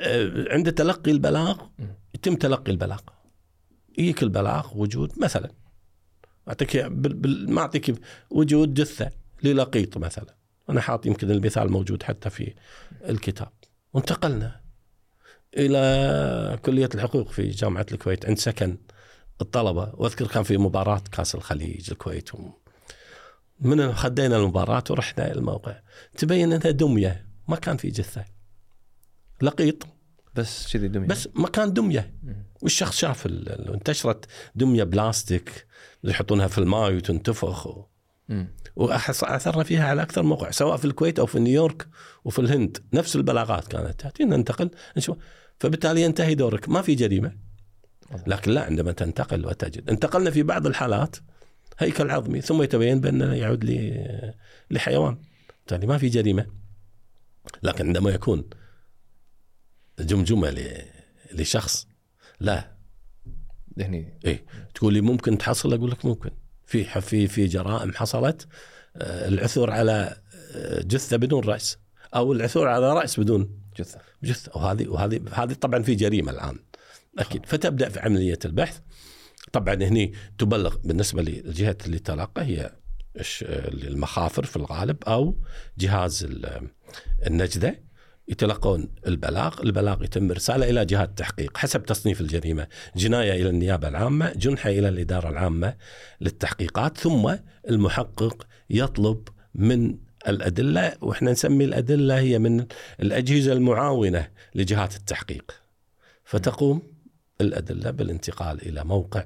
آه، عند تلقي البلاغ. يتم تلقي البلاغ يجيك البلاغ وجود مثلا أعطيك ما أعطيك وجود جثة للقيط مثلا. أنا حاط يمكن المثال موجود حتى في الكتاب. وانتقلنا إلى كلية الحقوق في جامعة الكويت عند سكن الطلبة. وأذكر كان في مباراة كأس الخليج الكويت. من خدينا المباراة ورحنا الموقع. تبين أنها دمية. ما كان في جثة. لقيط. بس كذي دمية. بس مكان دمية. والشخص شاف انتشرت دمية بلاستيك. يحطونها في الماء وتنتفخ. و... وأثرنا فيها على أكثر موقع سواء في الكويت أو في نيويورك وفي الهند نفس البلاغات كانت تاتينا ننتقل نشوف. فبالتالي ينتهي دورك ما في جريمة. لكن لا عندما تنتقل وتجد. انتقلنا في بعض الحالات هيكل عظمي ثم يتبين بأنه يعود لحيوان. بالتالي ما في جريمة. لكن عندما يكون جمجمة لشخص لا. هني اي تقول لي ممكن تحصل؟ أقول لك ممكن. في في في جرائم حصلت آه، العثور على آه، جثة بدون رأس أو العثور على رأس بدون جثة. جثة. وهذه وهذه هذه طبعا في جريمة الآن أكيد. فتبدأ في عملية البحث. طبعا هني تبلغ بالنسبة للجهه اللي تلقى هي المخافر في الغالب أو جهاز ال- النجدة. يتلقون البلاغ، البلاغ يتم إرساله إلى جهات التحقيق حسب تصنيف الجريمة، جناية إلى النيابة العامة، جنحة إلى الإدارة العامة للتحقيقات، ثم المحقق يطلب من الأدلة وإحنا نسمي الأدلة هي من الأجهزة المعاونة لجهات التحقيق. فتقوم الأدلة بالانتقال إلى موقع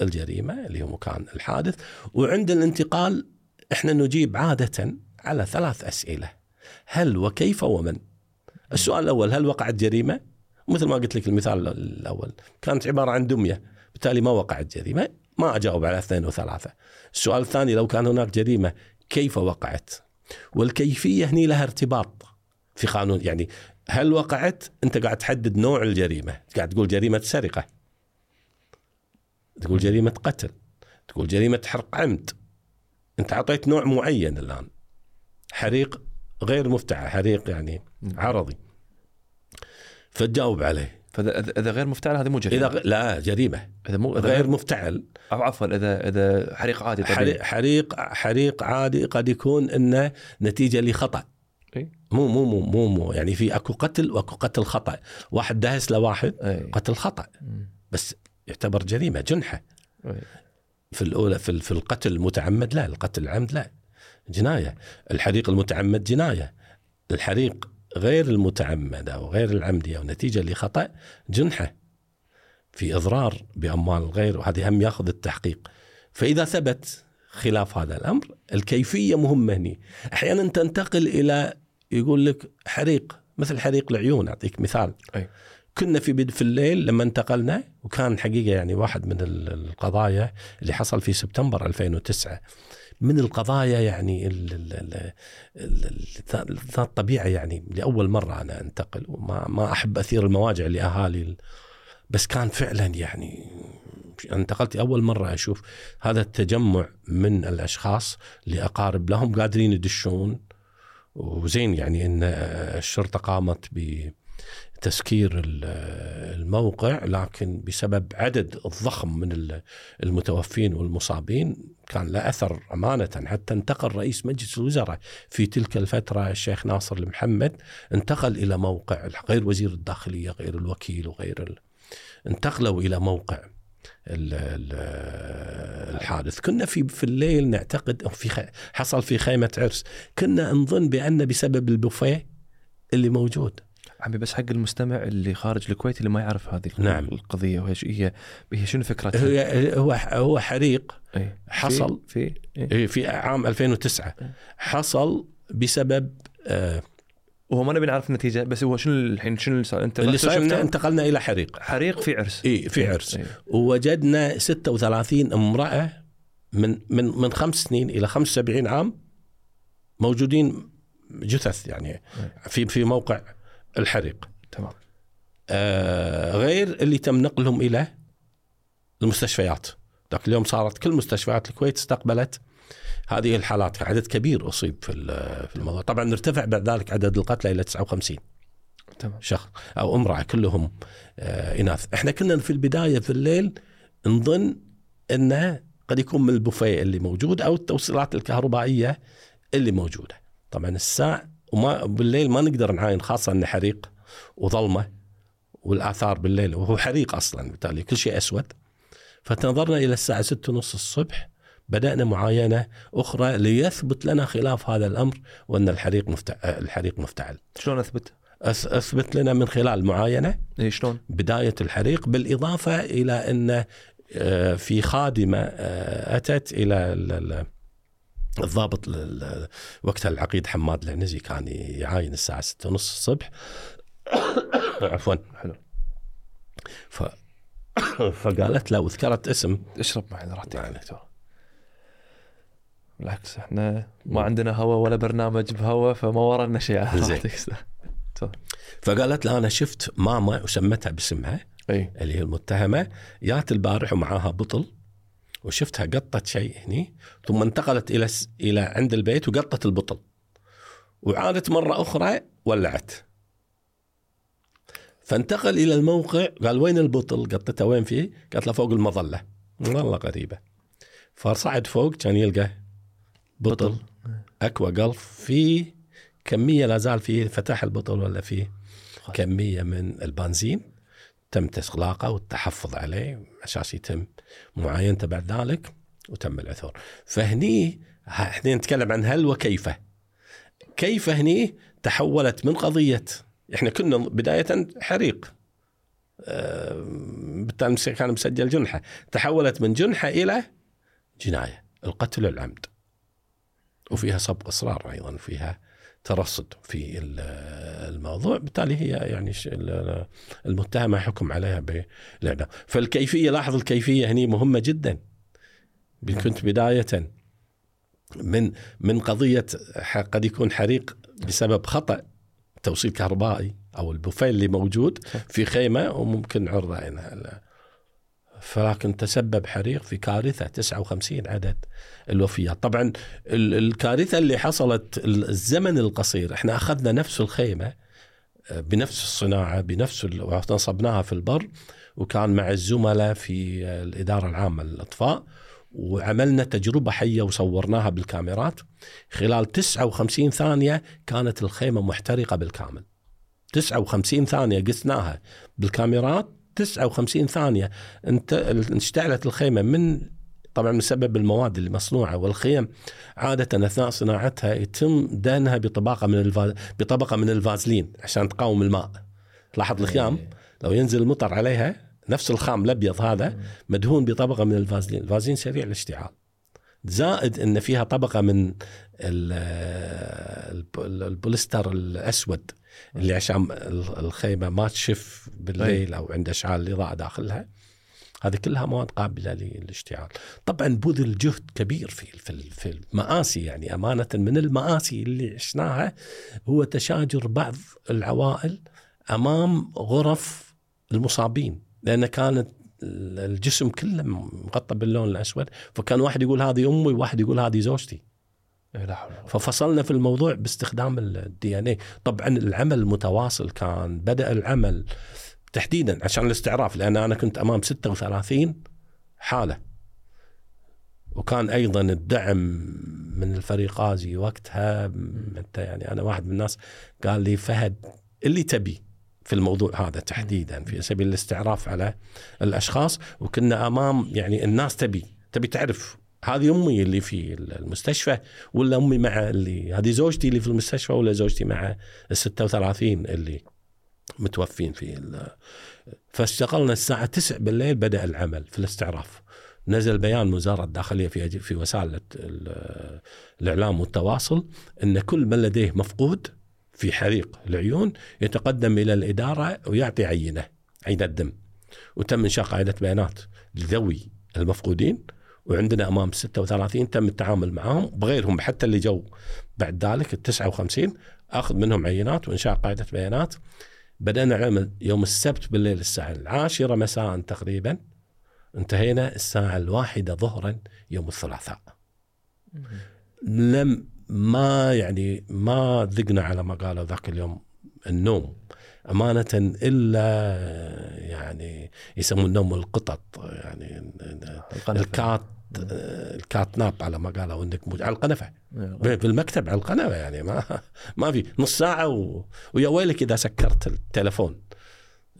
الجريمة اللي هو مكان الحادث، وعند الانتقال إحنا نجيب عادة على ثلاث أسئلة. هل وكيف ومن؟ السؤال الأول هل وقعت جريمة؟ مثل ما قلت لك المثال الأول كانت عبارة عن دمية بالتالي ما وقعت جريمة ما أجاوب على اثنين وثلاثة. السؤال الثاني لو كان هناك جريمة كيف وقعت؟ والكيفية هني لها ارتباط في قانون يعني هل وقعت؟ أنت قاعد تحدد نوع الجريمة، قاعد تقول جريمة سرقة. تقول جريمة قتل. تقول جريمة حرق عمد. أنت أعطيت نوع معين الآن. حريق غير مفتعل، حريق يعني عرضي. فتجاوب عليه. فاذا اذا غير مفتعل هذه مو جريمة. إذا غ... لا جريمة. إذا مو إذا غير مفتعل. أو عفوا اذا إذا حريق عادي طبيعي. حريق حريق عادي قد يكون إنه نتيجة لخطأ. مو مو مو مو مو. يعني في أكو قتل وأكو قتل خطأ. واحد دهس لواحد إي. قتل خطأ. بس يعتبر جريمة جنحة. إي. في الأولى في, في القتل المتعمد لا القتل العمد لا. جناية. الحريق المتعمد جناية. الحريق غير المتعمد أو غير العمدي أو نتيجة لخطأ جنحة في إضرار بأموال الغير وهذه هم يأخذ التحقيق. فإذا ثبت خلاف هذا الأمر الكيفية مهمة هني. أحيانا تنتقل إلى يقول لك حريق مثل حريق العيون أعطيك مثال. أي. كنا في بد في الليل لما انتقلنا وكان حقيقة يعني واحد من ال- القضايا اللي حصل في سبتمبر 2009 من القضايا يعني ذات الطبيعه يعني لأول مرة أنا أنتقل. وما ما أحب أثير المواجع لأهالي ال- بس كان فعلا يعني انتقلت أول مرة أشوف هذا التجمع من الأشخاص اللي اقارب لهم قادرين يدشون. وزين يعني إن الشرطة قامت بتسكير ال- الموقع لكن بسبب عدد الضخم من ال- المتوفين والمصابين كان له أثر أمانة. حتى انتقل رئيس مجلس الوزراء في تلك الفترة الشيخ ناصر المحمد انتقل إلى موقع غير وزير الداخلية غير الوكيل وغير ال... انتقلوا إلى موقع ال- ال- الحادث. كنا في في الليل نعتقد أو في. حصل في خيمة عرس. كنا نظن بأن بسبب البوفيه اللي موجود. عمي بس حق المستمع اللي خارج الكويت اللي ما يعرف هذه نعم. القضية وهي هي هي شنو فكرتها؟ هي هو هو حريق إي. حصل في في إي. في عام 2009 حصل بسبب آه وهو ما نبي نعرف النتيجة بس هو شنو الحين شنو اللي صار أنت اللي صار انتقلنا إلى حريق حريق في عرس اي في عرس إي. ووجدنا 36 امرأة من من من خمس سنين إلى 75 عام موجودين جثث يعني في في موقع الحريق. تمام. آه غير اللي تم نقلهم إلى المستشفيات. ذاك اليوم صارت كل مستشفيات الكويت استقبلت هذه الحالات. عدد كبير أصيب في في الموضوع. طبعا ارتفع بعد ذلك عدد القتلى إلى 59 تمام. شخص أو أمرأة كلهم آه إناث. إحنا كنا في البداية في الليل نظن انه قد يكون من البوفيه اللي موجود أو التوصيلات الكهربائية اللي موجودة. طبعا الساعة وما بالليل ما نقدر نعاين خاصة انه حريق وظلمة والآثار بالليل وهو حريق أصلا بالتالي كل شيء أسود فتنظرنا إلى الساعة ستة ونص الصبح بدأنا معاينة أخرى ليثبت لنا خلاف هذا الأمر وأن الحريق مفتعل الحريق مفتعل شلون أثبت؟ أثبت لنا من خلال معاينة إي شلون؟ بداية الحريق بالإضافة إلى أن آه، في خادمة آه، أتت إلى ال- ال- الضابط ال- ال- وقتها العقيد حماد العنزي كان يعاين الساعة ستة ونص الصبح. عفوا. حلو ف فقالت له وذكرت اسم. اشرب معي راحتك نعم. دكتور. بالعكس إحنا ما عندنا هوا ولا برنامج بهوا فما ورانا شيء. فقالت له أنا شفت ماما وسمتها باسمها إي. اللي هي المتهمة جات البارح ومعاها بطل وشفتها قطت شيء هني ثم انتقلت إلى س- إلى عند البيت وقطت البطل. وعادت مرة أخرى ولعت. فانتقل إلى الموقع قال وين البطل؟ قطته وين فيه؟ قالت له فوق المظلة. والله غريبة. فصعد فوق كان يلقى بطل. أكوا جلف في كمية لا زال فيه فتح البطل ولا فيه. كمية من البنزين تم اغلاقه والتحفظ عليه. أساس يتم معاينته بعد ذلك وتم العثور. فهني إحنا نتكلم عن هل وكيف. كيف هني تحولت من قضية. إحنا كنا بداية حريق. آه، بالتالي كان مسجل جنحة. تحولت من جنحة إلى جناية. القتل العمد وفيها سبق إصرار أيضا فيها ترصد في ال- الموضوع. بالتالي هي يعني ش- ال- المتهمة حكم عليها بالاعدام فالكيفية لاحظ الكيفية هني مهمة جدا. كنت بداية من من قضية ح- قد يكون حريق بسبب خطأ توصيل كهربائي أو البوفيه اللي موجود في خيمة وممكن عرضة انها فلكن تسبب حريق في كارثة 59 عدد الوفيات. طبعا ال- الكارثة اللي حصلت ال- الزمن القصير إحنا أخذنا نفس الخيمة آه، بنفس الصناعة بنفس ونصبناها في البر وكان مع الزملاء في آه، الإدارة العامة للأطفاء وعملنا تجربة حية وصورناها بالكاميرات. خلال 59 ثانية كانت الخيمة محترقة بالكامل. 59 ثانية قسناها بالكاميرات 59 ثانية. انت اشتعلت الخيمة من طبعا بسبب المواد اللي مصنوعة والخيم عادة أثناء صناعتها يتم دهنها بطبقه من الفا... بطبقة من الفازلين عشان تقاوم الماء. لاحظ الخيام؟ لو ينزل المطر عليها نفس الخام الأبيض هذا مدهون بطبقة من الفازلين، الفازلين سريع الاشتعال. زائد إن فيها طبقة من ال- ال- البوليستر الأسود. اللي عشان ال- الخيمة ما تشف بالليل أو عند أشعال الاضاءه داخلها. هذه كلها مواد قابلة للاشتعال. طبعا بذل جهد كبير في في في المآسي يعني أمانة من المآسي اللي عشناها هو تشاجر بعض العوائل أمام غرف المصابين لأن كانت الجسم كله مغطى باللون الأسود فكان واحد يقول هذه أمي وواحد يقول هذه زوجتي ففصلنا في الموضوع باستخدام الدي ان اي طبعا العمل متواصل كان بدأ العمل تحديدا عشان الاستعراف لأن أنا كنت أمام 36 حالة. وكان أيضا الدعم من الفريق غازي وقتها انت يعني أنا واحد من الناس قال لي فهد اللي تبي في الموضوع هذا تحديدا في سبيل الاستعراف على الأشخاص. وكنا أمام يعني الناس تبي تبي تعرف هذه أمي اللي في المستشفى ولا أمي مع اللي هذه زوجتي اللي في المستشفى ولا زوجتي مع ال 36 اللي متوفين في فاشتغلنا الساعة 9 بالليل بدأ العمل في الاستعراف. نزل بيان من وزارة الداخلية في في وسائل ال- الإعلام والتواصل إن كل من لديه مفقود في حريق العيون يتقدم إلى الإدارة ويعطي عينة عينة دم وتم انشاء قاعدة بيانات لذوي المفقودين وعندنا أمام 36 تم التعامل معهم بغيرهم. حتى اللي جو بعد ذلك ال 59 أخذ منهم عينات وإنشاء قاعدة بيانات. بدأنا العمل يوم السبت بالليل الساعة العاشرة مساء تقريبا. انتهينا الساعة الواحدة ظهرا يوم الثلاثاء. لم ما يعني ما ذقنا على ما قالوا ذاك اليوم النوم. أمانة إلا يعني يسمون نوم القطط يعني. الكات الكات ناب على ما قالوا إنك على القنفة. في المكتب على القناه يعني ما ما في. نص ساعة و... ويا ويلك إذا سكرت التلفون.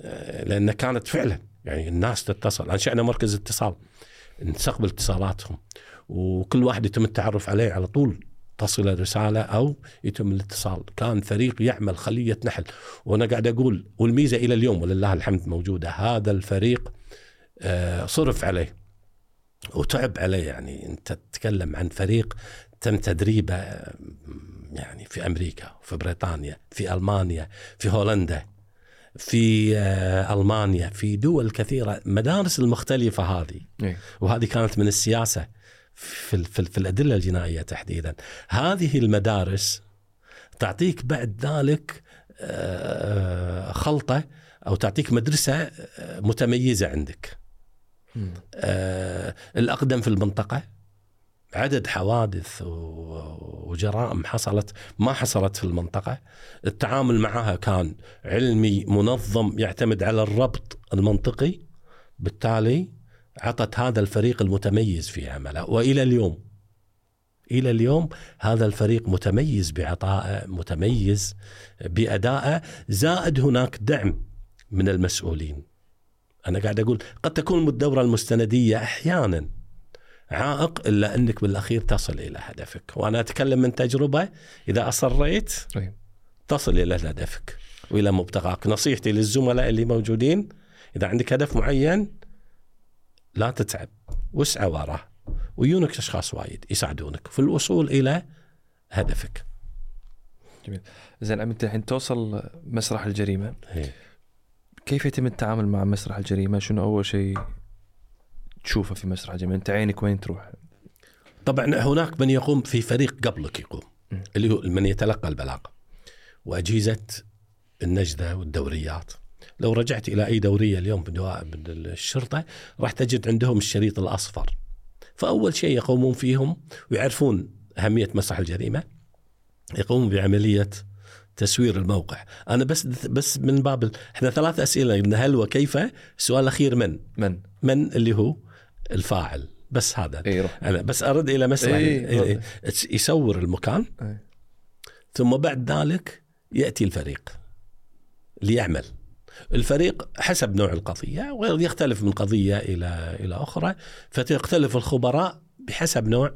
آه، لأن كانت فعلا يعني الناس تتصل. انشانا مركز اتصال. نستقبل اتصالاتهم. وكل واحد يتم التعرف عليه على طول. تصل رسالة أو يتم الاتصال. كان فريق يعمل خلية نحل. وأنا قاعد أقول والميزة إلى اليوم ولله الحمد موجودة هذا الفريق آه، صرف عليه. وتعب عليه يعني أنت تتكلم عن فريق تم تدريبه يعني في أمريكا في بريطانيا في ألمانيا في هولندا في آه، ألمانيا في دول كثيرة مدارس المختلفة هذه إيه. وهذه كانت من السياسة في, في, في الأدلة الجنائية تحديدا هذه المدارس تعطيك بعد ذلك آه، خلطة أو تعطيك مدرسة آه، متميزة عندك. آه، الأقدم في المنطقة. عدد حوادث وجرائم حصلت ما حصلت في المنطقة. التعامل معها كان علمي منظم يعتمد على الربط المنطقي. بالتالي عطت هذا الفريق المتميز في عمله. وإلى اليوم إلى اليوم هذا الفريق متميز بعطائه متميز بادائه زائد هناك دعم من المسؤولين. أنا قاعد أقول قد تكون الدورة المستندية أحيانا عائق إلا أنك بالأخير تصل إلى هدفك. وأنا أتكلم من تجربة إذا أصريت طيب. تصل إلى هدفك وإلى مبتغاك. نصيحتي للزملاء اللي موجودين إذا عندك هدف معين لا تتعب واسعى وراه ويونك أشخاص وايد يساعدونك في الوصول إلى هدفك. زين عم أنت الحين توصل مسرح الجريمة. هي. كيف يتم التعامل مع مسرح الجريمة؟ شنو أول شيء تشوفه في مسرح الجريمة؟ أنت عينك وين تروح؟ طبعا هناك من يقوم في فريق قبلك يقوم. اللي هو من يتلقى البلاغ وأجهزة النجدة والدوريات. لو رجعت إلى أي دورية اليوم من الشرطة راح تجد عندهم الشريط الأصفر. فأول شيء يقومون فيهم ويعرفون أهمية مسرح الجريمة يقومون بعملية تسوير الموقع. أنا بس بس من باب إحنا ثلاث أسئلة قلنا هل وكيف؟ السؤال الاخير من؟ من؟ من اللي هو الفاعل. بس هذا. روح. أنا بس أرد إلى مسرح إيه، إيه، إيه، يصور المكان إيه. ثم بعد ذلك يأتي الفريق ليعمل. الفريق حسب نوع القضية ويختلف من قضية إلى إلى أخرى فتختلف الخبراء بحسب نوع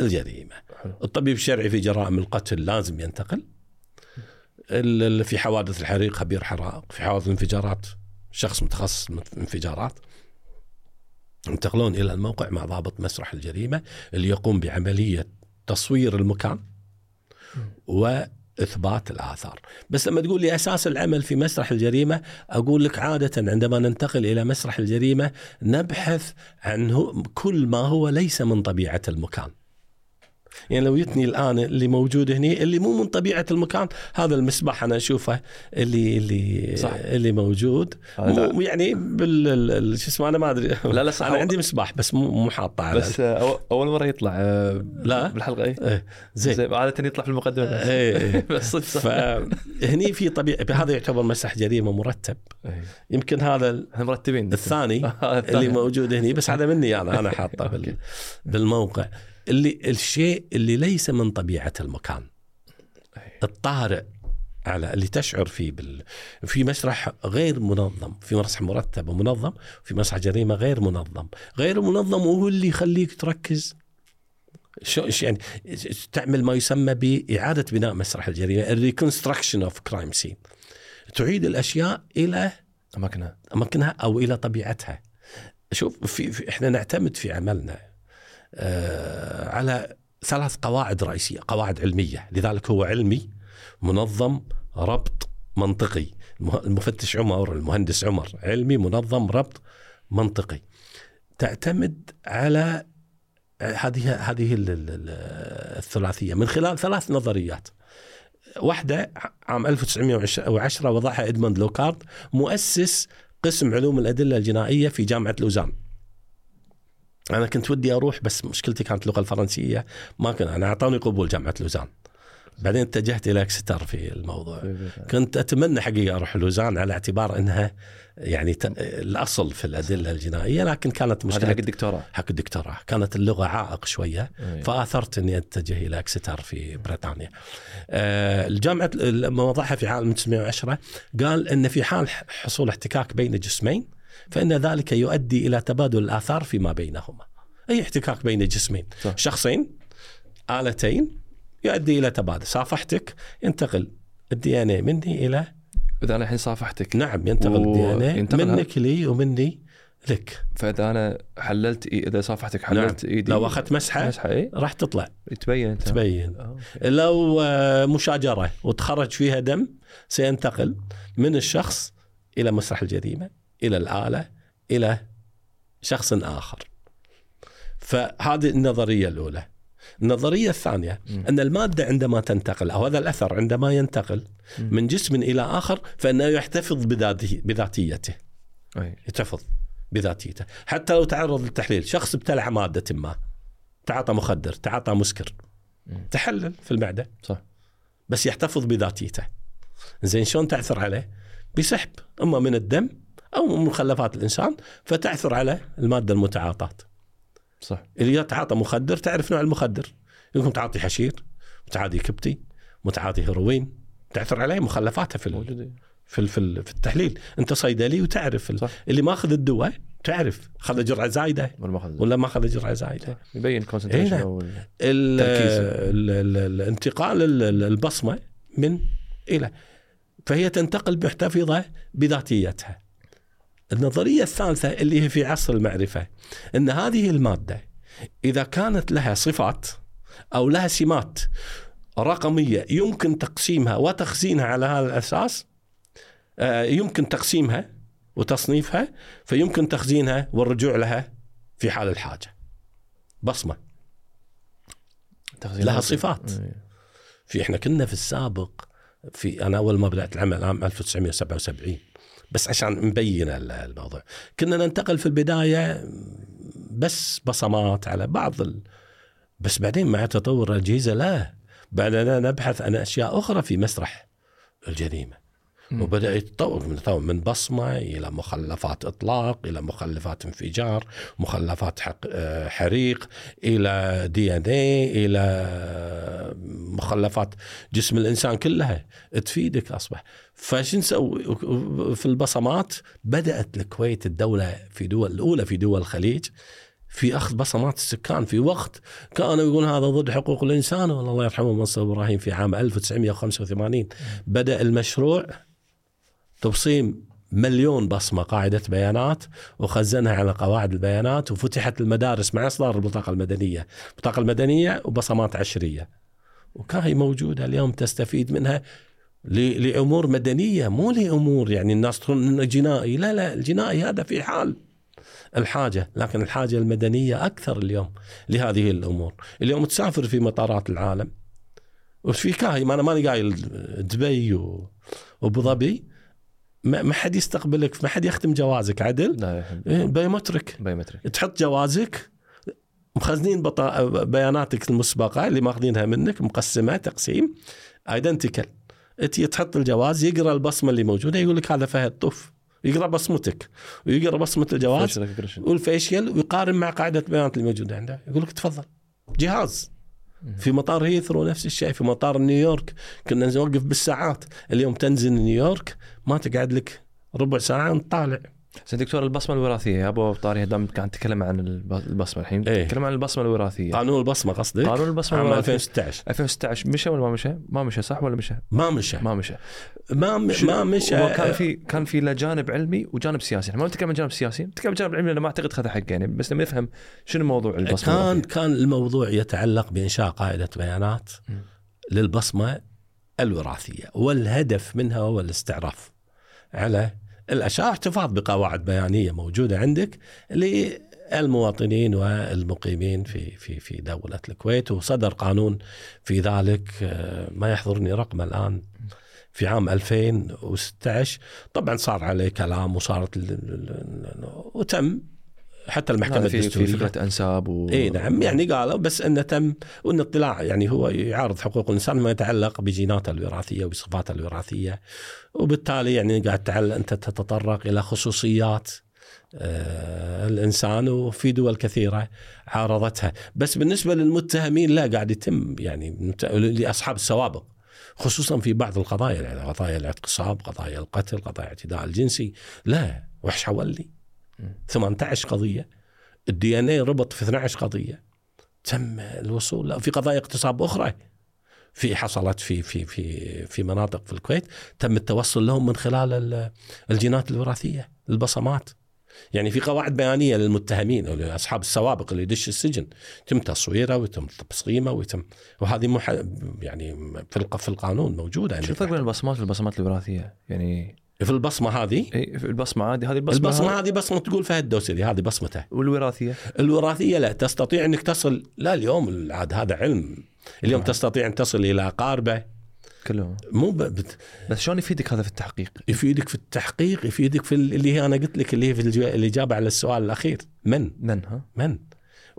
الجريمة. الطبيب الشرعي في جرائم القتل لازم ينتقل. في حوادث الحريق خبير حرائق في حوادث الانفجارات شخص متخصص انفجارات. ينتقلون إلى الموقع مع ضابط مسرح الجريمة اللي يقوم بعملية تصوير المكان وإثبات الآثار، بس لما تقول لي أساس العمل في مسرح الجريمة أقول لك عادة عندما ننتقل إلى مسرح الجريمة نبحث عن كل ما هو ليس من طبيعة المكان. يعني لو يتني الآن اللي موجود هنا اللي مو من طبيعة المكان هذا المسبح أنا أشوفه اللي اللي صح. اللي موجود. مو يعني بال ال- شو اسمه أنا ما أدري. لا لا صح. أنا عندي مسبح بس مو مو حاطه على بس آه، أول مرة يطلع آه، لا. بالحلقة اي إيه، زين. زين. عادة يطلع في المقدمة بس. إيه، إيه. بس صدق صح. فهني في طبيعي هذا يعتبر مسرح جريمة مرتب. يمكن هذا إحنا مرتبين. الثاني. اللي موجود هني بس هذا مني أنا أنا حاطه بالموقع. اللي الشيء اللي ليس من طبيعة المكان. الطارئ على اللي تشعر فيه بال... في مسرح غير منظم في مسرح مرتب ومنظم في مسرح جريمة غير منظم. غير منظم وهو اللي يخليك تركز. شو يعني تعمل ما يسمى بإعادة بناء مسرح الجريمة ال reconstruction of crime scene تعيد الأشياء إلى أماكنها. أماكنها أو إلى طبيعتها. شوف في, في إحنا نعتمد في عملنا. على ثلاث قواعد رئيسية قواعد علمية. لذلك هو علمي منظم ربط منطقي. المفتش عمر المهندس عمر. علمي منظم ربط منطقي. تعتمد على هذه هذه ال- الثلاثية. من خلال ثلاث نظريات. واحدة عام 1910 وضعها إدموند لوكارد مؤسس قسم علوم الأدلة الجنائية في جامعة لوزان. أنا كنت ودي أروح بس مشكلتي كانت اللغة الفرنسية. ما كان أنا اعطوني قبول جامعة لوزان. بعدين اتجهت إلى اكستر في الموضوع. كنت أتمنى حقيقة أروح لوزان على اعتبار إنها يعني ت... الأصل في الأدلة الجنائية لكن كانت هذا حق مشكلة الدكتوراه. حق الدكتوراه. كانت اللغة عائق شوية إيه. فآثرت إني أتجه إلى اكستر في بريطانيا. آه، الجامعة لما وضعها في عام 1910 قال إن في حال حصول احتكاك بين جسمين فإن ذلك يؤدي إلى تبادل الآثار فيما بينهما. أي احتكاك بين جسمين، صح. شخصين آلتين يؤدي إلى تبادل، صافحتك ينتقل ال DNA مني إلى إذا أنا الحين صافحتك نعم ينتقل ال DNA؟ منك لي ومني لك. فإذا أنا حللت إي... إذا صافحتك نعم. حللت ايدي لو أخذت مسحة مسحة إي راح تطلع تبين تبين آه، أوكي. لو آه، مشاجرة وتخرج فيها دم سينتقل من الشخص إلى مسرح الجريمة إلى الآلة إلى شخص آخر. فهذه النظرية الأولى. النظرية الثانية. أن المادة عندما تنتقل أو هذا الأثر عندما ينتقل. من جسم إلى آخر فإنه يحتفظ بذاته بذاتيته. أي. يحتفظ بذاتيته. حتى لو تعرض للتحليل شخص ابتلع مادة ما تعاطى مخدر تعاطى مسكر. تحلل في المعدة. صح. بس يحتفظ بذاتيته. زين شلون تعثر عليه؟ بسحب. أما من الدم أو مخلفات الإنسان فتعثر على المادة المتعاطاة صح اللي يتعاطى مخدر تعرف نوع المخدر يمكن متعاطي حشير متعاطي كبتي متعاطي هيروين تعثر عليه مخلفاته في ال- موجود في في ال- في التحليل أنت صيدلي وتعرف صح. اللي ماخذ الدواء تعرف خذ جرعة زايدة ولا ما اخذ جرعة زايدة يبين إيه كونسنتريشن نعم. أو. ال- ال- الانتقال ال- ال- البصمة من إلى فهي تنتقل محتفظة بذاتيتها. النظرية الثالثة اللي هي في عصر المعرفة إن هذه المادة إذا كانت لها صفات أو لها سمات رقمية يمكن تقسيمها وتخزينها على هذا الأساس آه، يمكن تقسيمها وتصنيفها فيمكن تخزينها والرجوع لها في حال الحاجة. بصمة تخزين لها. صفات. إيه. في إحنا كنا في السابق في أنا أول ما بدأت العمل عام 1977 بس عشان مبين ال- الموضوع. كنا ننتقل في البداية بس بصمات على بعض ال... بس بعدين مع تطور الأجهزة لا بدأنا نبحث عن أشياء أخرى في مسرح الجريمة. مم. وبدأ يتطور من من بصمة إلى مخلفات إطلاق إلى مخلفات انفجار مخلفات حق آه، حريق إلى دي ان اي إلى مخلفات جسم الإنسان كلها تفيدك أصبح. فشو نسوي؟ في البصمات بدأت الكويت الدولة في دول الأولى في دول الخليج في أخذ بصمات السكان في وقت كانوا يقولون هذا ضد حقوق الإنسان والله الله يرحمه منصور إبراهيم في عام 1985 بدأ المشروع تبصيم مليون بصمة قاعدة بيانات وخزنها على قواعد البيانات وفتحت المدارس مع إصدار البطاقه المدنية، البطاقه المدنية وبصمات عشرية. وكان هي موجودة اليوم تستفيد منها لأمور مدنية مو لأمور يعني الناس تقول إنه جنائي، لا لا الجنائي هذا في حال الحاجة، لكن الحاجة المدنية أكثر اليوم لهذه الأمور، اليوم تسافر في مطارات العالم وفي كاهي ما أنا ماني قايل دبي وأبو ظبي. ما حد يستقبلك ما حد يختم جوازك عدل؟ لا. إيه، biometric biometric تحط جوازك مخزنين بطا... بياناتك المسبقة اللي ماخذينها منك مقسمة تقسيم identical أنت تحط الجواز يقرأ البصمة اللي موجودة يقول لك هذا فهد طف. يقرأ بصمتك ويقرأ بصمة الجواز. والفيشيال ويقارن مع قاعدة البيانات اللي موجودة عنده. يقول لك تفضل. جهاز. في مطار هيثرو نفس الشيء في مطار نيويورك. كنا نوقف بالساعات. اليوم تنزل نيويورك ما تقعد لك ربع ساعة طالع زين دكتور البصمة الوراثية يا أبو طاري دام قاعد نتكلم عن الب- البصمة الحين إيه. نتكلم عن البصمة الوراثية قانون البصمة قصدك قانون البصمة عام الوراثية 2016 2016 مشى ولا ما مشى؟ ما مشى صح ولا مشى؟ ما مشى ما مشى ما م- شو- ما مشى كان في كان في له جانب علمي وجانب سياسي، ما نتكلم عن جانب سياسي، نتكلم عن جانب علمي أنا ما أعتقد خذ حقه يعني بس لما نفهم شنو موضوع البصمة كان الوراثية. كان الموضوع يتعلق بإنشاء قاعدة بيانات. للبصمة الوراثية والهدف منها هو الاستعراف على الأشياء احتفاظ بقواعد بيانية موجودة عندك للمواطنين والمقيمين في في في دولة الكويت وصدر قانون في ذلك آه، ما يحضرني رقم الآن في عام 2016 طبعا صار عليه كلام وصارت وتم. حتى المحكمة هذا في الدستورية. فكرة أنساب و إي نعم يعني قالوا بس انه تم وإن اطلاع يعني هو يعارض حقوق الإنسان ما يتعلق بجيناته الوراثية وبصفاته الوراثية وبالتالي يعني قاعد تعل أنت تتطرق إلى خصوصيات آه الإنسان وفي دول كثيرة عارضتها. بس بالنسبة للمتهمين لا قاعد يتم يعني لأصحاب السوابق خصوصا في بعض القضايا يعني قضايا الاغتصاب قضايا القتل قضايا الاعتداء الجنسي. لا وحش حولي. 18 قضية الدي إن اي ربط في 12 قضية تم الوصول لا في قضايا اغتصاب أخرى في حصلت في في في في مناطق في الكويت تم التوصل لهم من خلال ال- الجينات الوراثية البصمات يعني في قواعد بيانية للمتهمين أو لاصحاب السوابق اللي يدش السجن تم تصويره ويتم تبصيمه ويتم وهذه مح... يعني في في القانون موجودة شو. الفرق بين البصمات والبصمات الوراثية؟ يعني في البصمة هذه؟ اي في البصمة هذه هذه البصمة, البصمة هذه. بصمة تقول فهد الدوسري هذه بصمته والوراثية؟ الوراثية لا تستطيع إنك تصل لا اليوم عاد هذا علم. اليوم نعم. تستطيع أن تصل إلى اقاربه كلهم. مو ب... بت... بس شلون يفيدك هذا في التحقيق؟ يفيدك في التحقيق يفيدك في ال- اللي هي أنا قلت لك اللي هي في الجو... الإجابة على السؤال الأخير. من؟ من ها؟ من؟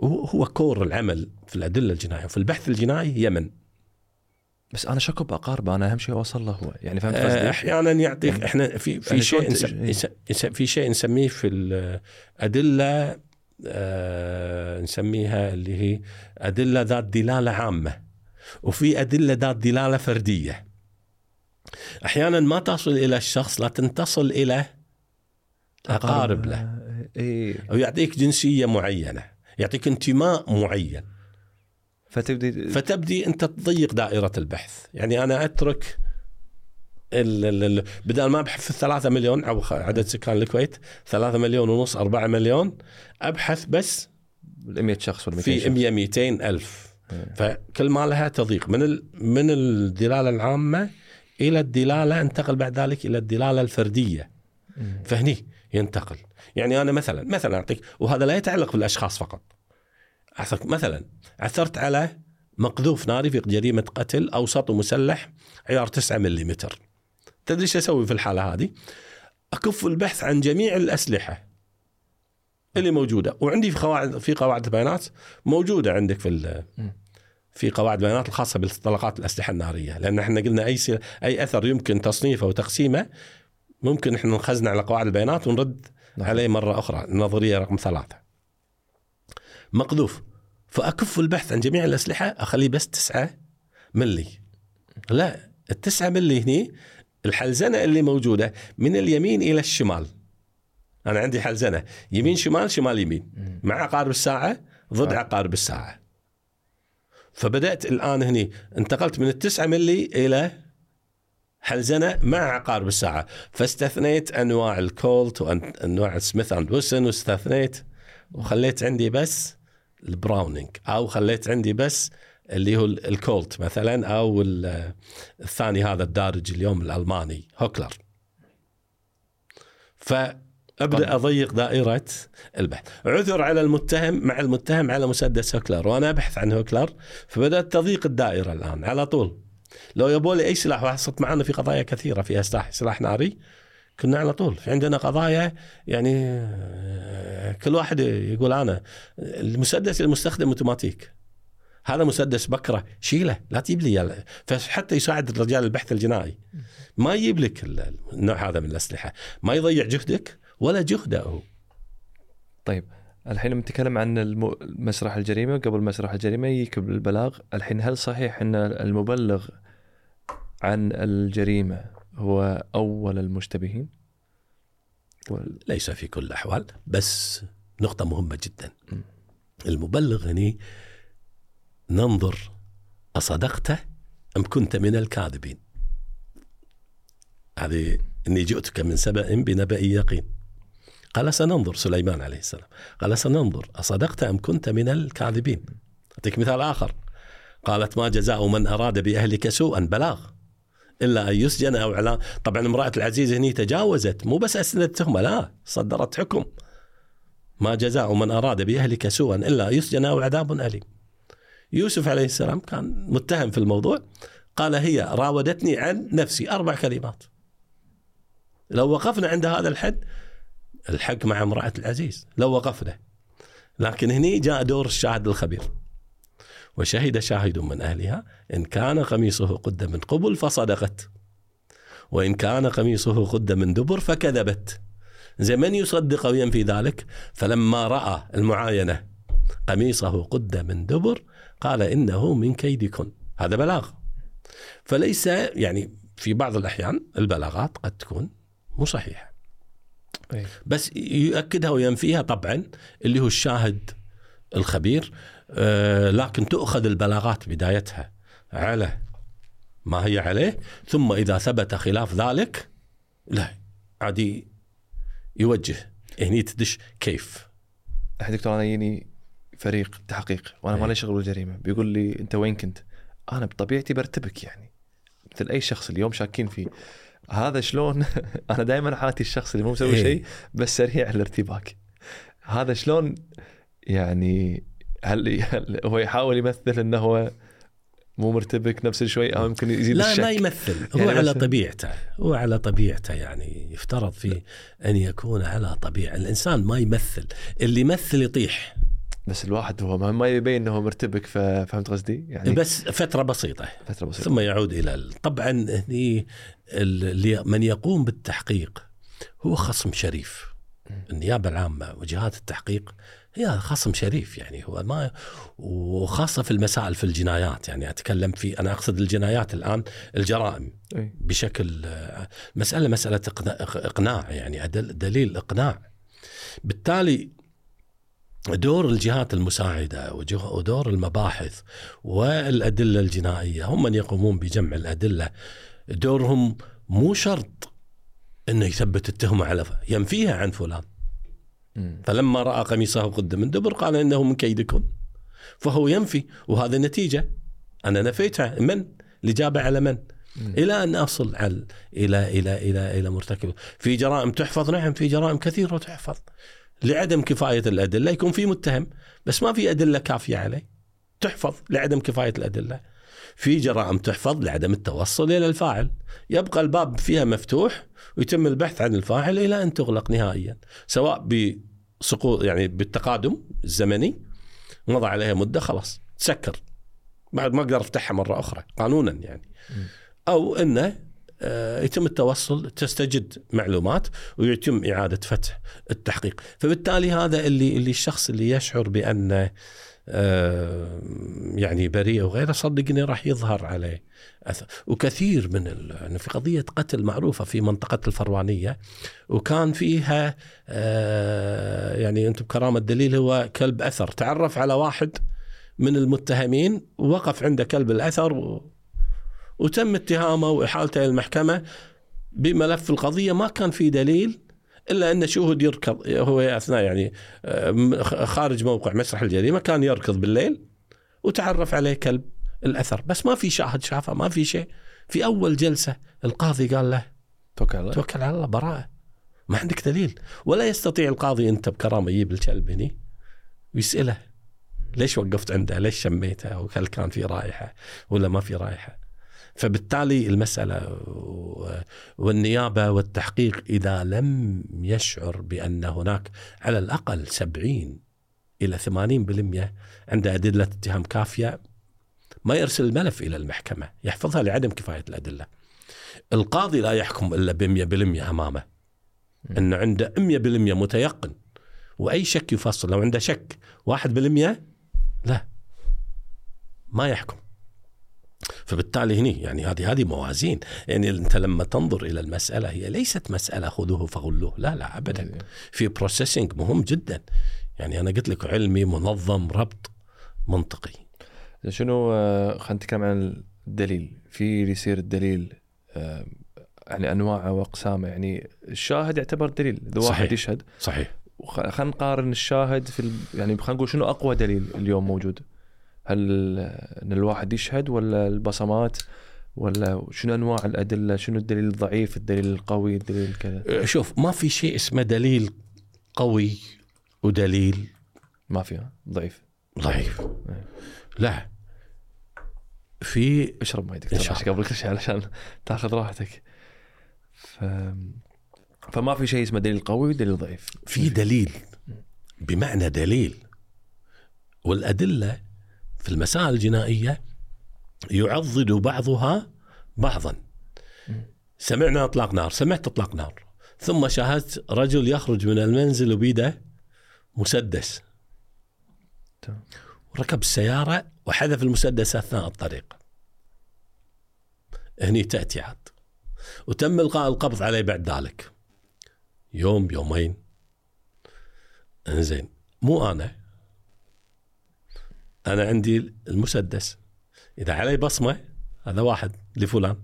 هو هو core العمل في الأدلة الجنائية وفي البحث الجنائي هي من؟ بس أنا شكو بأقاربة أنا أهم شيء أوصل له هو يعني فهمت آه، قصدي؟ أحيانا يعطيك إحنا في في يعني شيء شلون نس... تج- يس- يس- في شيء نسميه في الأدلة آه نسميها اللي هي أدلة ذات دلالة عامة وفي أدلة ذات دلالة فردية. أحيانا ما تصل إلى الشخص لكن تصل إلى أقارب له. اي أو يعطيك جنسية معينة يعطيك انتماء معين. فتبدي فتبدي أنت تضيق دائرة البحث. يعني أنا أترك ال ال ال بدل ما أبحث في الثلاثة مليون أو عدد سكان الكويت ثلاثة مليون ونص أربعة مليون أبحث بس 100 شخص ولا 200 في شخص. 100 200 ألف. فكل ما لها تضيق. من ال من الدلالة العامة إلى الدلالة أنتقل بعد ذلك إلى الدلالة الفردية. فهني ينتقل. يعني أنا مثلا مثلا اعطيك وهذا لا يتعلق بالأشخاص فقط. أعطيك مثلا عثرت على مقذوف ناري في جريمة قتل أو سطو مسلح عيار 9 ملم تدري إيش أسوي في الحالة هذه؟ أكف البحث عن جميع الأسلحة اللي موجودة وعندي في قواعد في قواعد البيانات موجودة عندك في. في قواعد البيانات الخاصة بطلقات الأسلحة النارية لأن إحنا قلنا أي أي أثر يمكن تصنيفه وتقسيمه ممكن إحنا نخزنه على قواعد البيانات ونرد نعم. عليه مرة أخرى النظريه رقم ثلاثة مقذوف. فأكف البحث عن جميع الأسلحة أخليه بس 9 ملي. لا التسعة ملي هني الحلزنة اللي موجودة من اليمين إلى الشمال. أنا عندي حلزنة يمين شمال شمال يمين. مع عقارب الساعة ضد آه. عقارب الساعة. فبدأت الآن هني انتقلت من التسعة ملي إلى حلزنة مع عقارب الساعة. فاستثنيت أنواع الكولت وأنواع سميث أند ويسون واستثنيت وخليت عندي بس البراونينج أو خليت عندي بس اللي هو ال- الكولت مثلا أو ال- الثاني هذا الدارج اليوم الألماني هوكلر. فأبدأ أضيق دائرة البحث. عثر على المتهم مع المتهم على مسدس هوكلر وأنا أبحث عن هوكلر فبدأت تضيق الدائرة الآن على طول. لو يبوا لي أي سلاح وحصلت معنا في قضايا كثيرة فيها سلاح سلاح ناري. كنا على طول. في عندنا قضايا يعني آه، كل واحد يقول أنا المسدس المستخدم أوتوماتيك. هذا مسدس بكرة شيله لا تجيب لي. فحتى يساعد الرجال البحث الجنائي. ما يجيب لك ال- النوع هذا من الأسلحة. ما يضيع جهدك ولا جهده. طيب الحين نتكلم عن مسرح الجريمة قبل مسرح الجريمة يجيك بالبلاغ الحين هل صحيح إن المبلغ عن الجريمة هو أول المشتبهين؟ وال- ليس في كل الأحوال بس نقطة مهمة جدا. م. المبلغ هني ننظر اصدقت أم كنت من الكاذبين؟ هذه إني جئتك من سبأ بنبأ يقين. قال سننظر سليمان عليه السلام. قال سننظر اصدقت أم كنت من الكاذبين؟ أعطيك مثال آخر. قالت ما جزاء من أراد بأهلك سوءا بلاغ. إلا أن يسجن أو إعلان. طبعا امرأة العزيز هني تجاوزت مو بس أسندت تهمه لا صدرت حكم. ما جزاء من أراد بأهلك سوءا إلا أن يسجن أو عذاب أليم. يوسف عليه السلام كان متهم في الموضوع. قال هي راودتني عن نفسي أربع كلمات. لو وقفنا عند هذا الحد الحق مع امرأة العزيز لو وقفنا. لكن هني جاء دور الشاهد الخبير. وشهد شاهد من أهلها إن كان قميصه قد من قبل فصدقت. وإن كان قميصه قد من دبر فكذبت. زي من يصدق أو ينفي ذلك؟ فلما رأى المعاينة قميصه قد من دبر قال إنه من كيدكن. هذا بلاغ. فليس يعني في بعض الأحيان البلاغات قد تكون مو صحيحة. أي. بس يؤكدها وينفيها طبعا اللي هو الشاهد الخبير لكن تؤخذ البلاغات بدايتها على ما هي عليه ثم إذا ثبت خلاف ذلك لا عادي يوجه هني تدش كيف الحين دكتور أنا يجيني فريق تحقيق وأنا إيه. مالي شغل بالجريمه بيقول لي أنت وين كنت؟ أنا بطبيعتي برتبك يعني مثل أي شخص اليوم شاكين فيه هذا شلون أنا دائما حاتي الشخص اللي مو مسوي إيه. شيء بس سريع الارتباك هذا شلون يعني هل, هل هو يحاول يمثل انه هو مو مرتبك نفس شوي أو يمكن يزيد لا الشك؟ ما يمثل. هو يعني على طبيعته هو على طبيعته يعني يفترض فيه أن يكون على طبيعة. الإنسان ما يمثل اللي يمثل يطيح. بس الواحد هو ما- يبين إنه مرتبك فهمت قصدي؟ يعني بس فترة بسيطة. فترة بسيطة. ثم يعود إلى ال- طبعا هني اللي من يقوم بالتحقيق هو خصم شريف. النيابة العامة وجهات التحقيق هي خصم شريف يعني هو ما وخاصة في المسائل في الجنايات يعني أتكلم في أنا أقصد الجنايات الآن الجرائم إيه. بشكل مسألة مسألة إقناع- إقناع يعني دليل إقناع بالتالي دور الجهات المساعدة ودور المباحث والأدلة الجنائية هم من يقومون بجمع الأدلة دورهم مو شرط إنه يثبت التهمة على ينفيها عن فلان. فلما رأى قميصه قد من دبر قال إنه من كيدكم. فهو ينفي وهذا نتيجة. أنا نفيتها من؟ الاجابه على من؟ مم. إلى أن أصل على إلى إلى إلى إلى مرتكب. في جرائم تحفظ نعم في جرائم كثيرة تحفظ. لعدم كفاية الأدلة يكون في متهم بس ما في أدلة كافية عليه. تحفظ لعدم كفاية الأدلة. في جرائم تحفظ لعدم التوصل إلى الفاعل. يبقى الباب فيها مفتوح ويتم البحث عن الفاعل إلى أن تغلق نهائيا سواء بسقوط يعني بالتقادم الزمني مضى عليها مدة خلاص تسكر. بعد ما أقدر أفتحها مرة أخرى قانونا يعني. أو إنه آه، يتم التوصل تستجد معلومات ويتم إعادة فتح التحقيق. فبالتالي هذا اللي اللي الشخص اللي يشعر بأنه آه، يعني بريء وغيره صدقني راح يظهر عليه أثر. وكثير من ال... يعني في قضية قتل معروفة في منطقة الفروانية وكان فيها آه، يعني أنتم بكرامة الدليل هو كلب أثر. تعرف على واحد من المتهمين ووقف عنده كلب الأثر و... وتم اتهامه وإحالته إلى المحكمه بملف القضية ما كان في دليل إلا أن شهود يركض هو أثناء يعني آه، خارج موقع مسرح الجريمة كان يركض بالليل وتعرف عليه كلب الأثر بس ما في شاهد شافه ما في شيء في أول جلسة القاضي قال له توكل على الله. توكل على الله براءة ما عندك دليل ولا يستطيع القاضي أنت بكرامة يجيب الكلب هني ويسأله ليش وقفت عنده؟ ليش شميته؟ وهل كان في رائحة ولا ما في رائحة؟ فبالتالي المسألة و- والنيابة والتحقيق إذا لم يشعر بأن هناك على الأقل 70 إلى 80% عنده أدلة اتهام كافية ما يرسل الملف إلى المحكمة، يحفظها لعدم كفاية الأدلة. القاضي لا يحكم إلا ب 100% أمامه. انه عنده 100% متيقن وأي شك يفصل لو عنده شك 1% لا ما يحكم فبالتالي هني يعني هذه هذه موازين. يعني أنت لما تنظر إلى المسألة هي ليست مسألة خذوه فغلوه. لا لا ابدا. في بروسيسنج مهم جدا. يعني أنا قلت لك علمي منظم ربط منطقي. شنو آه، خلينا نتكلم عن الدليل. في يصير الدليل آه، يعني انواعه واقسامه يعني الشاهد يعتبر دليل. إذا واحد. يشهد. صحيح. خلينا نقارن الشاهد في ال... يعني خلينا نقول شنو أقوى دليل اليوم موجود؟ هل إن الواحد يشهد ولا البصمات ولا شنو أنواع الأدلة؟ شنو الدليل الضعيف الدليل القوي الدليل كذا؟ شوف ما في شيء اسمه دليل قوي ودليل ما فيها ضعيف. ضعيف. لا. في اشرب ماي دكتور قبل كل شيء علشان تاخذ راحتك. ف... فما في شيء اسمه دليل قوي ودليل ضعيف. في دليل. بمعنى دليل. والأدلة في المسائل الجنائية يعضد بعضها بعضا. سمعنا إطلاق نار سمعت إطلاق نار. ثم شاهدت رجل يخرج من المنزل وبيده مسدس. وركب السيارة وحذف المسدس أثناء الطريق. هني تأتي عاد. وتم إلقاء القبض عليه بعد ذلك. يوم يومين. إنزين مو أنا. أنا عندي المسدس. إذا علي بصمة هذا واحد لفلان.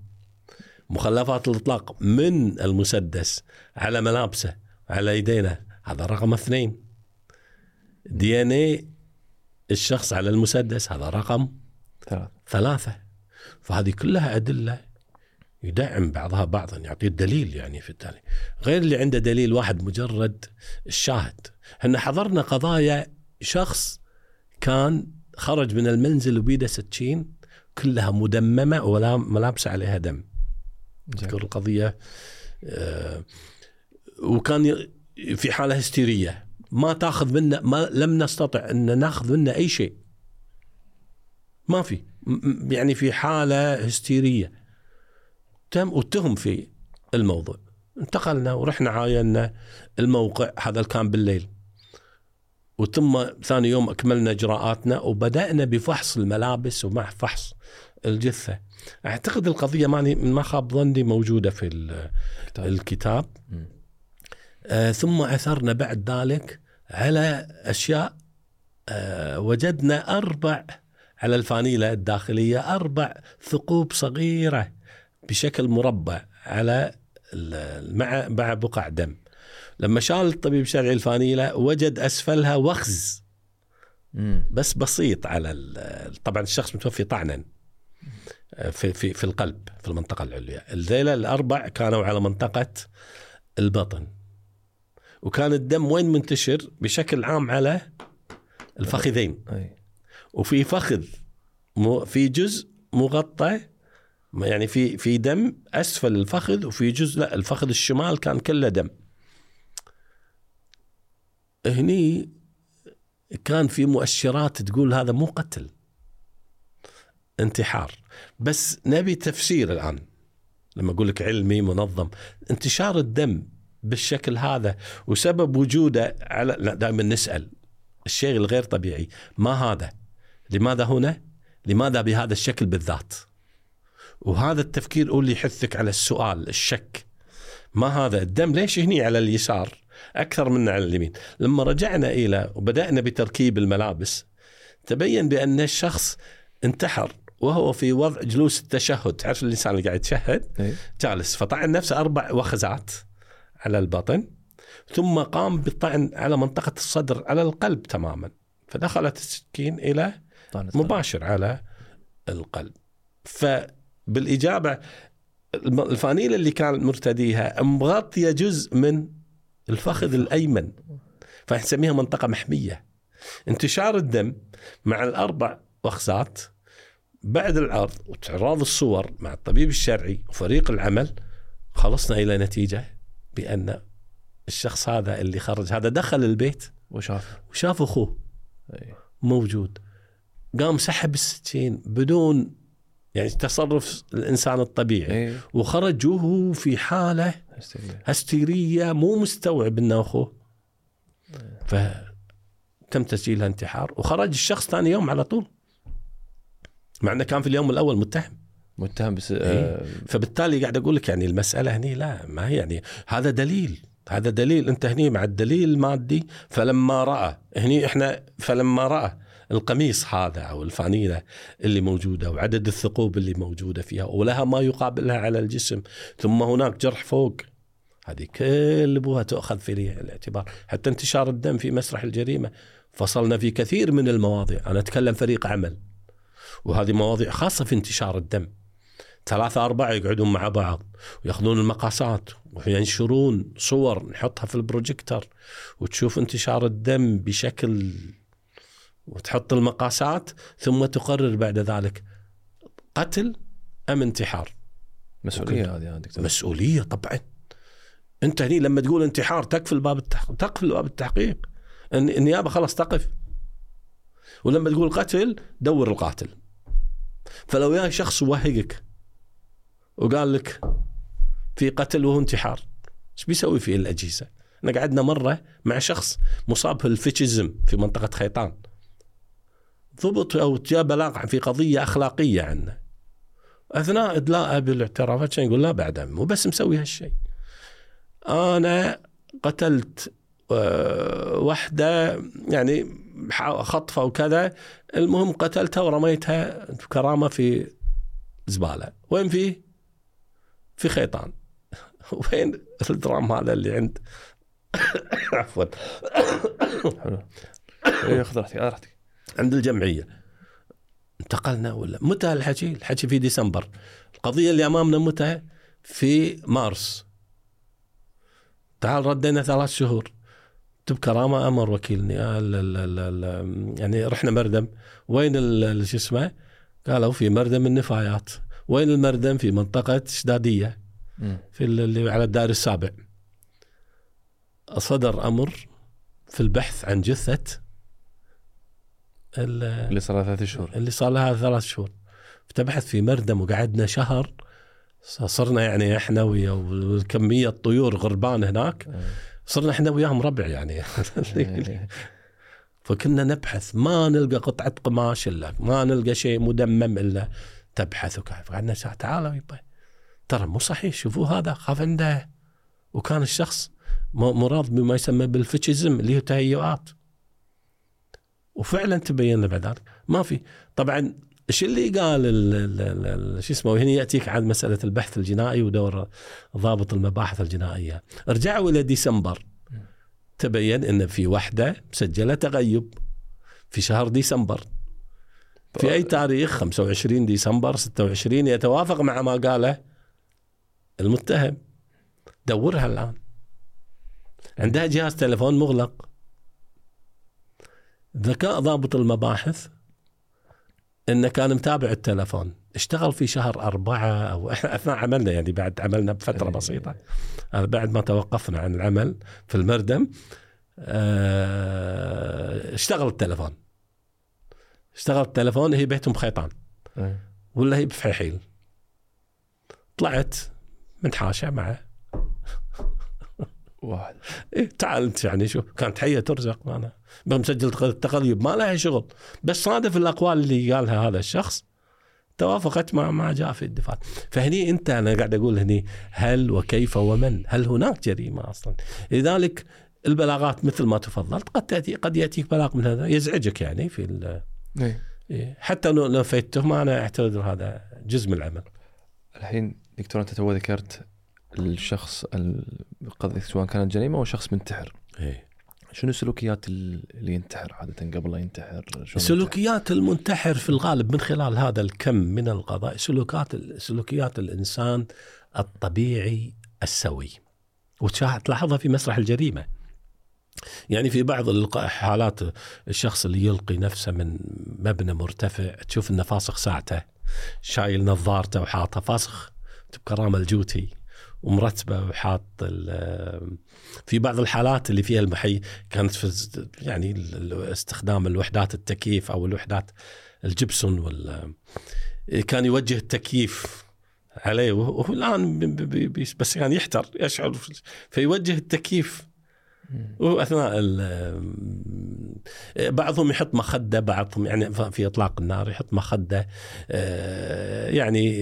مخلفات الإطلاق من المسدس على ملابسه على يدينا هذا رقم اثنين. دي إن اي الشخص على المسدس هذا رقم ثلاث ثلاثة. فهذه كلها أدلة يدعم بعضها بعضا يعطي الدليل يعني في التالي. غير اللي عنده دليل واحد مجرد الشاهد. إحنا حضرنا قضايا شخص كان خرج من المنزل وبيده سكين كلها مدممة ولا ملابسة عليها دم. أذكر القضية آه، وكان في حالة هستيرية. ما تاخذ منا ما لم نستطع أن ناخذ منه أي شيء. ما في. يعني في حالة هستيرية. تم واتهم في الموضوع. انتقلنا ورحنا عاينا الموقع هذا كان بالليل. وثم ثاني يوم أكملنا اجراءاتنا وبدأنا بفحص الملابس ومع فحص الجثة أعتقد القضية ماني ما خاب ظني موجودة في ال- كتاب. الكتاب مم. آه ثم أثرنا بعد ذلك على أشياء آه وجدنا أربع على الفانيله الداخلية أربع ثقوب صغيرة بشكل مربع على مع مع بقع دم لما شال الطبيب الشرعي الفانيله وجد أسفلها وخز. مم. بس بسيط على طبعا الشخص متوفي طعنا آه، في في في القلب في المنطقة العليا. الذيلة الأربع كانوا على منطقة البطن. وكان الدم وين منتشر؟ بشكل عام على الفخذين. وفي فخذ في جزء مغطى يعني في في دم أسفل الفخذ وفي جزء لا الفخذ الشمال كان كله دم. هني كان في مؤشرات تقول هذا مو قتل انتحار. بس نبي تفسير الآن لما أقول لك علمي منظم انتشار الدم بالشكل هذا وسبب وجوده على لا دائما نسأل الشيء الغير طبيعي ما هذا؟ لماذا هنا؟ لماذا بهذا الشكل بالذات؟ وهذا التفكير هو اللي يحثك على السؤال الشك. ما هذا؟ الدم ليش هني على اليسار؟ أكثر من على اليمين. لما رجعنا إلى وبدأنا بتركيب الملابس تبين بأن الشخص انتحر وهو في وضع جلوس التشهد. تعرف الإنسان اللي قاعد يتشهد؟ اي جالس. فطعن نفسه أربع وخزات على البطن ثم قام بالطعن على منطقة الصدر على القلب تماما. فدخلت السكين إلى مباشر على القلب. فبالإجابة الم- الفانيلة اللي كان مرتديها مغطية جزء من الفخذ الأيمن فنسميها منطقة محمية. انتشار الدم مع الأربع وخزات بعد العرض وتعراض الصور مع الطبيب الشرعي وفريق العمل. خلصنا إلى نتيجة بأن الشخص هذا اللي خرج هذا دخل البيت وشاف. وشاف أخوه اي موجود. قام سحب السكين بدون يعني تصرف الإنسان الطبيعي. اي وخرج وهو في حالة. هستيرية مو مستوعب إنه أخوه. فتم تسجيلها انتحار. وخرج الشخص ثاني يوم على طول. مع إنه كان في اليوم الأول متهم. متهم بس إيه. آه. فبالتالي قاعد أقول لك يعني المسألة هني لا ما هي يعني هذا دليل. هذا دليل. أنت هني مع الدليل المادي. فلما رأى هني إحنا فلما رأى القميص هذا أو الفانيلة اللي موجودة وعدد الثقوب اللي موجودة فيها ولها ما يقابلها على الجسم ثم هناك جرح فوق. هذه كل أبوها تؤخذ في الاعتبار. حتى انتشار الدم في مسرح الجريمة. فصلنا في كثير من المواضيع. أنا أتكلم فريق عمل. وهذه مواضيع خاصة في انتشار الدم. ثلاثة أربعة يقعدون مع بعض ويأخذون المقاسات وينشرون صور نحطها في البروجيكتر. وتشوف انتشار الدم بشكل وتحط المقاسات ثم تقرر بعد ذلك قتل أم انتحار. مسؤولية هذه يا دكتور. مسؤولية طبعا. أنت هني لما تقول انتحار تقفل باب التحقيق تقفل باب التحقيق. الن- النيابة خلاص تقف. ولما تقول قتل دور القاتل. فلو جاء شخص وهقك وقال لك في قتل وهو انتحار إيش بيسوي فيه الأجهزة؟ إحنا قعدنا مرة مع شخص مصاب بالفيتشزم في منطقة خيطان. ضبط أو جاء بلاغ في قضية أخلاقية عنه أثناء ادلاءه بالاعترافات كان يقول لا بعد مو بس مسوي هالشيء أنا قتلت آه، واحدة يعني خطفة وكذا المهم قتلتها ورميتها كرامة في زبالة. وين في؟ في خيطان. وين الدرام هذا اللي عند؟ عفوا. حلو اي خذ راحتك. عند الجمعية. انتقلنا ولا متى الحكي؟ الحكي في ديسمبر. القضية اللي أمامنا متى؟ في مارس. تعال ردينا ثلاث شهور. بكرامة أمر وكيلني. آه، ال ال ال يعني رحنا مردم. وين شو اسمه؟ قالوا في مردم النفايات. وين المردم؟ في منطقة شدادية. في اللي على الدائري السابع. صدر أمر في البحث عن جثة اللي صار لها ثلاث شهور. اللي صار لها ثلاث شهور. فتبحث في مردم وقعدنا شهر. صرنا يعني إحنا ويا وكميه طيور غربان هناك. صرنا إحنا وياهم ربع يعني. فكنا نبحث. ما نلقى قطعة قماش الا ما نلقى شيء مدمم إلا تبحث وكيف. قعدنا ساعه تعالوا يبا ترى مو صحيح. شوفوا هذا خاف عنده. وكان الشخص مراد بما يسمى بالفيتشيزم اللي هو تهيؤات. وفعلا تبين بعد ذلك ما في. طبعا إيش اللي قال شو اسمه وهنا يأتيك عن مسألة البحث الجنائي ودور ضابط المباحث الجنائية. رجعوا إلى ديسمبر. تبين إن في وحدة مسجلة تغيب في شهر ديسمبر. في أي تاريخ؟ 25 ديسمبر 26 يتوافق مع ما قاله المتهم. دورها الآن. عندها جهاز تلفون مغلق. ذكاء ضابط المباحث إنه كان متابع التلفون. اشتغل في شهر أربعة أو إحنا أثناء عملنا يعني بعد عملنا بفترة إيه. بسيطة. هذا بعد ما توقفنا عن العمل في المردم آه اشتغل التلفون. اشتغل التلفون هي بيتهم بخيطان إيه. ولا هي بفحيحيل. طلعت من حاشة معه واحد. إيه تعال أنت يعني شو كانت حية ترزق أنا بمسجل التقليب ما لها شغل. بس صادف الأقوال اللي قالها هذا الشخص توافقت مع ما جاء في الدفاع. فهني أنت أنا قاعد أقول هني هل وكيف ومن؟ هل هناك جريمة أصلا؟ لذلك البلاغات مثل ما تفضلت قد تاتي قد يأتيك بلاغ من هذا يزعجك يعني في إيه. إيه. حتى لو نفيته ما أنا اعتبر هذا جزء من العمل. الحين دكتور أنت تو ذكرت الشخص القضية سواء كانت جريمة أو شخص منتحر. إيه. شنو السلوكيات اللي ينتحر عادة قبل لا ينتحر؟ سلوكيات المنتحر في الغالب من خلال هذا الكم من القضايا سلوكات سلوكيات الإنسان الطبيعي السوي. وتلاحظها في مسرح الجريمة. يعني في بعض الحالات الشخص اللي يلقي نفسه من مبنى مرتفع تشوف إنه فاسخ ساعته شايل نظارته وحاطها فاسخ بكرامة الجوتي. ومرتبة وحاط في بعض الحالات اللي فيها المحي كانت في يعني استخدام الوحدات التكييف أو الوحدات الجبسون وال كان يوجه التكييف عليه وهو الآن بس يعني يحتر يشعر فيوجه التكييف وأثناء بعضهم يحط مخدة بعضهم يعني في إطلاق النار يحط مخدة آه، يعني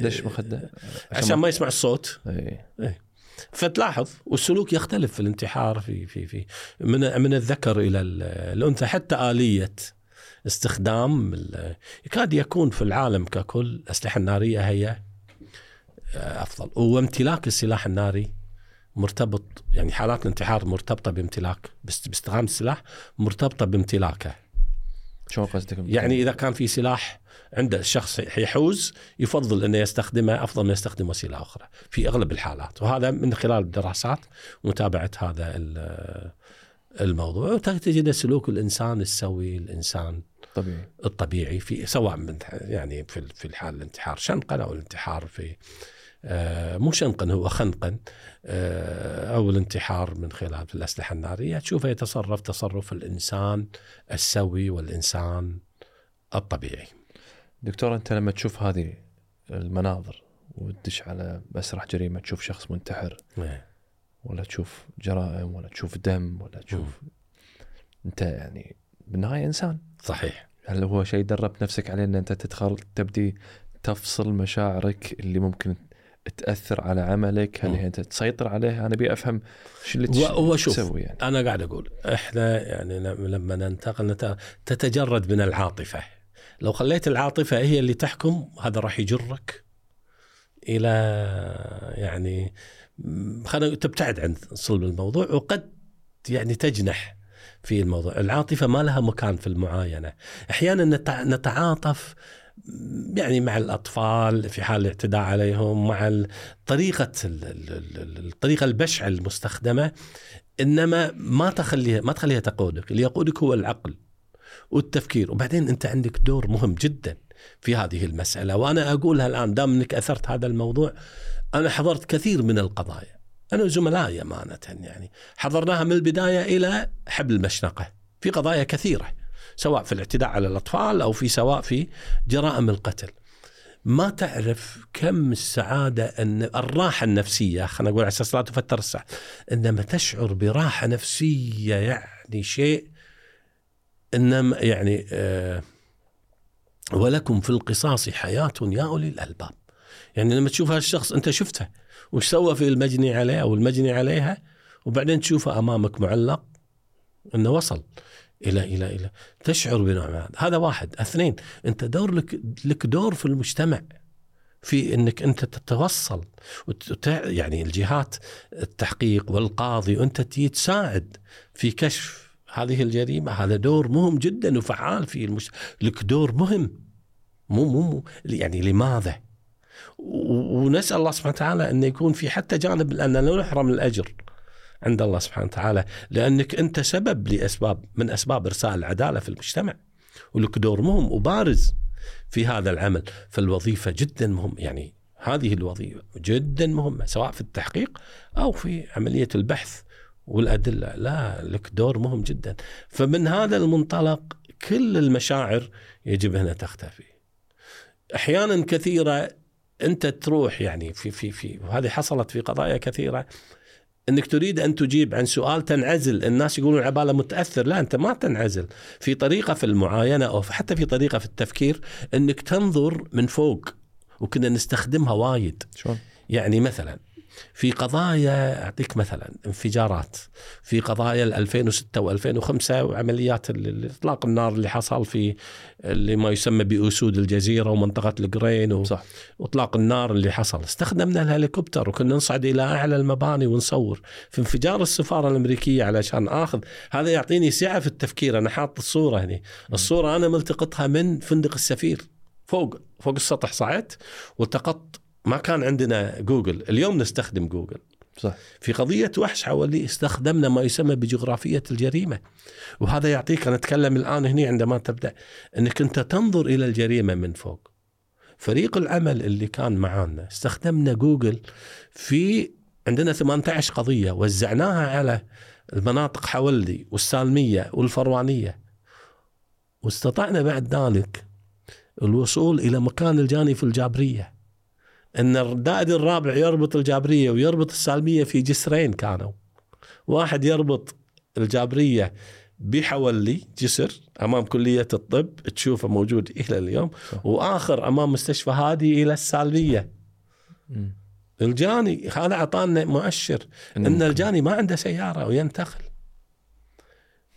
ليش مخدة؟ عشان ما يسمع الصوت. اي إيه. فتلاحظ والسلوك يختلف في الانتحار في في في من من الذكر إلى الأنثى. حتى آلية استخدام يكاد يكون في العالم ككل الاسلحه الناريه هي آه، أفضل. وامتلاك السلاح الناري مرتبط يعني حالات الانتحار مرتبطة بامتلاك باستخدام السلاح مرتبطة بامتلاكه. شو قصدك يعني إذا كان في سلاح عند الشخص يحوز يفضل إنه يستخدمه أفضل من يستخدم وسيله أخرى في أغلب الحالات. وهذا من خلال الدراسات ومتابعة هذا الموضوع. وتجد سلوك الإنسان السوي الإنسان طبيعي. الطبيعي في سواء من يعني في في الحال الانتحار. شنقا أو الانتحار في آه، مو شنقا هو خنقا آه، أو الانتحار من خلال الأسلحة النارية تشوفه يتصرف تصرف الإنسان السوي والإنسان الطبيعي. دكتور أنت لما تشوف هذه المناظر وتدش على مسرح جريمة تشوف شخص منتحر إيه. ولا تشوف جرائم ولا تشوف دم ولا تشوف أنت يعني بالنهاية إنسان صحيح هل هو شيء دربت نفسك عليه إن أنت تدخل تبدي تفصل مشاعرك اللي ممكن تأثر على عملك؟ هل أنت تسيطر عليها؟ أنا أبي أفهم شو اللي هو تسوي يعني. أنا قاعد أقول إحنا يعني لما ننتقل تتجرد من العاطفة. لو خليت العاطفة هي اللي تحكم هذا راح يجرك إلى يعني خلينا تبتعد عن صلب الموضوع وقد يعني تجنح في الموضوع. العاطفة ما لها مكان في المعاينة. أحيانا نتعاطف يعني مع الأطفال في حال الاعتداء عليهم مع طريقة الطريقة البشعه المستخدمة إنما ما تخليها ما تخليها تقودك، اللي يقودك هو العقل والتفكير، وبعدين أنت عندك دور مهم جدا في هذه المسألة، وأنا أقولها الآن دام إنك أثرت هذا الموضوع أنا حضرت كثير من القضايا، أنا وزملائي أمانة يعني، حضرناها من البداية إلى حبل المشنقة في قضايا كثيرة. سواء في الاعتداء على الأطفال أو في سواء في جرائم القتل. ما تعرف كم السعادة أن الراحة النفسية خلينا نقول على أساس لا تفتر الساعة انما تشعر براحة نفسية يعني شيء انما يعني آه ولكم في القصاص حياة يا أولي الألباب. يعني لما تشوف هالشخص أنت شفته وش سوى في المجني عليه أو المجني عليها وبعدين تشوفه أمامك معلق أنه وصل إلى إلى إلى. تشعر بنوع من هذا. هذا واحد. اثنين أنت دور لك لك دور في المجتمع في إنك أنت تتوصل وت... يعني الجهات التحقيق والقاضي وأنت تساعد في كشف هذه الجريمة. هذا دور مهم جدا وفعال في المجتمع لك دور مهم. مو مو يعني لماذا؟ ونسأل الله سبحانه وتعالى انه يكون في حتى جانب لأن لا نحرم الأجر. عند الله سبحانه وتعالى لأنك أنت سبب لأسباب من أسباب ارساء العدالة في المجتمع. ولك دور مهم وبارز في هذا العمل. فالوظيفة جدا مهم يعني هذه الوظيفة جدا مهمة سواء في التحقيق أو في عملية البحث والأدلة. لا لك دور مهم جدا. فمن هذا المنطلق كل المشاعر يجب هنا تختفي. أحيانا كثيرة أنت تروح يعني في في في وهذه حصلت في قضايا كثيرة إنك تريد أن تجيب عن سؤال تنعزل. الناس يقولون عبالة متأثر. لا أنت ما تنعزل. في طريقة في المعاينة أو حتى في طريقة في التفكير إنك تنظر من فوق وكنا نستخدمها وايد. شلون؟ يعني مثلا في قضايا أعطيك مثلا انفجارات. في قضايا 2006 و2005 وعمليات اطلاق النار اللي حصل في اللي ما يسمى بأسود الجزيرة ومنطقة القرين و... صح. واطلاق النار اللي حصل. استخدمنا الهليكوبتر وكنا نصعد إلى أعلى المباني ونصور في انفجار السفارة الأمريكية علشان آخذ. هذا يعطيني سعة في التفكير. أنا حاط الصورة هنا الصورة أنا ملتقطها من فندق السفير. فوق فوق السطح صعدت والتقطت ما كان عندنا جوجل. اليوم نستخدم جوجل. صح. في قضية وحش حوالي استخدمنا ما يسمى بجغرافية الجريمة. وهذا يعطيك أنا أتكلم الآن هنا عندما تبدأ أنك أنت تنظر إلى الجريمة من فوق. فريق العمل اللي كان معانا استخدمنا جوجل في عندنا 18 قضية. وزعناها على المناطق حولي والسالمية والفروانية. واستطعنا بعد ذلك الوصول إلى مكان الجاني في الجابرية. إن الدائري الرابع يربط الجابرية ويربط السالمية في جسرين كانوا. واحد يربط الجابرية بحولي جسر أمام كلية الطب تشوفه موجود إلى اليوم وآخر أمام مستشفى هادي إلى السالمية. الجاني هذا أعطانا مؤشر إن الجاني ما عنده سيارة وينتقل.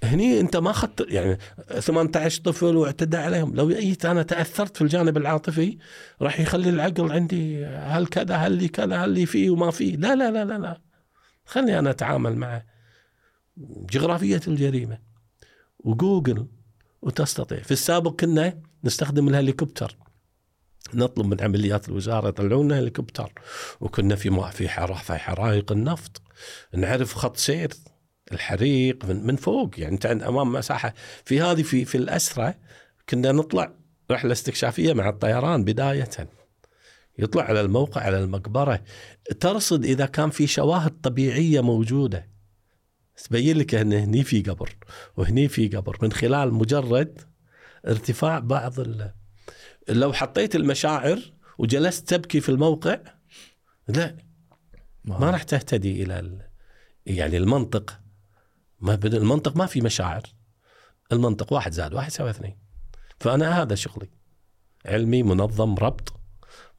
هني انت ما اخذت يعني 18 طفل واعتدى عليهم. لو جيت أنا تأثرت في الجانب العاطفي راح يخلي العقل عندي هل كذا هل لي كذا هل لي فيه وما فيه. لا لا لا لا لا. خلني أنا أتعامل معه جغرافية الجريمة. وجوجل وتستطيع. في السابق كنا نستخدم الهليكوبتر. نطلب من عمليات الوزارة يطلعون لنا هليكوبتر. وكنا في في حرائق النفط. نعرف خط سير. الحريق من, من فوق. يعني انت أمام مساحة في هذه في في الاسرى كنا نطلع رحلة استكشافية مع الطيران بداية. يطلع على الموقع على المقبرة. ترصد إذا كان في شواهد طبيعية موجودة. تبين لك إن هني في قبر وهني في قبر. من خلال مجرد ارتفاع بعض ال... لو حطيت المشاعر وجلست تبكي في الموقع لا ما راح تهتدي إلى ال... يعني المنطق. ما المنطق ما في مشاعر. المنطق واحد زائد واحد يساوي اثنين. فأنا هذا شغلي. علمي منظم ربط.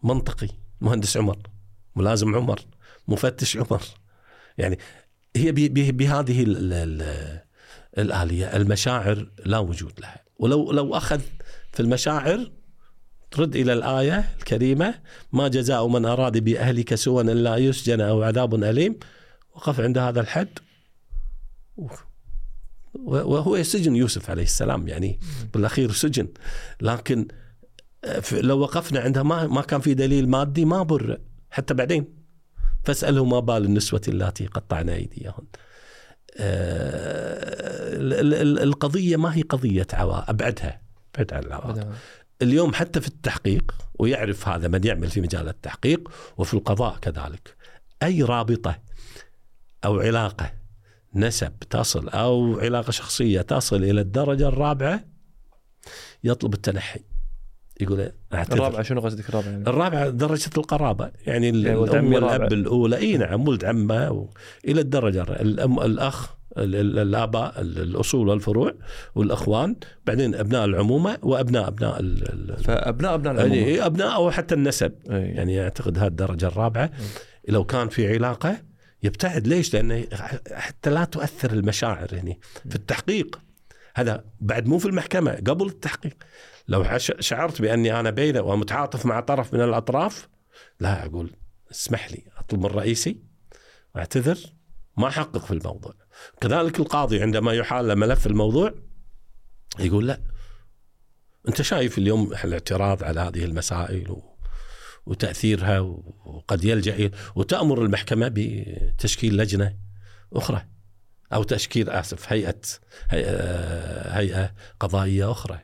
منطقي. مهندس عمر. ملازم عمر. مفتش عمر. يعني هي بهذه الآلية. المشاعر لا وجود لها. ولو لو أخذ في المشاعر ترد إلى الآية الكريمة ما جزاء من أراد بأهلك سوءا إلا يسجن أو عذاب أليم وقف عند هذا الحد وهو سجن يوسف عليه السلام يعني بالأخير سجن. لكن ف- لو وقفنا عندها ما ما كان في دليل مادي ما بر حتى بعدين. فاساله ما بال النسوة اللاتي قطعن أيديهن. آه، ال- ال- القضية ما هي قضية عوا أبعدها أبعد عن العواطف بدأ- اليوم حتى في التحقيق ويعرف هذا من يعمل في مجال التحقيق وفي القضاء كذلك أي رابطة أو علاقة نسب تصل أو علاقة شخصية تصل إلى الدرجة الرابعة يطلب التنحي. يقول أعتذر. الرابعة شنو قصدك الرابعة يعني؟ الرابعة درجة القرابة. يعني يعني ولد الأم والأب. الأولى. إي نعم ولد عمه و... إلى الدرجة الأم الأخ ال- ال- الآباء ال- الأصول والفروع والأخوان بعدين أبناء العمومة وأبناء أبناء ال... فأبناء أبناء العمومة. يعني أبناء أو حتى النسب. أي. يعني أعتقد هذه الدرجة الرابعة. لو كان في علاقة يبتعد ليش؟ لأنه حتى لا تؤثر المشاعر هنا في التحقيق. هذا بعد مو في المحكمة قبل التحقيق. لو شعرت بأني أنا بينه ومتعاطف مع طرف من الأطراف لا أقول اسمح لي أطلب من رئيسي واعتذر ما أحقق في الموضوع. كذلك القاضي عندما يحال ملف الموضوع يقول لا. أنت شايف اليوم الاعتراض على هذه المسائل و... وتأثيرها وقد يلجأ إلى- وتأمر المحكمة بتشكيل لجنة أخرى أو تشكيل هيئه, هيئة قضائية أخرى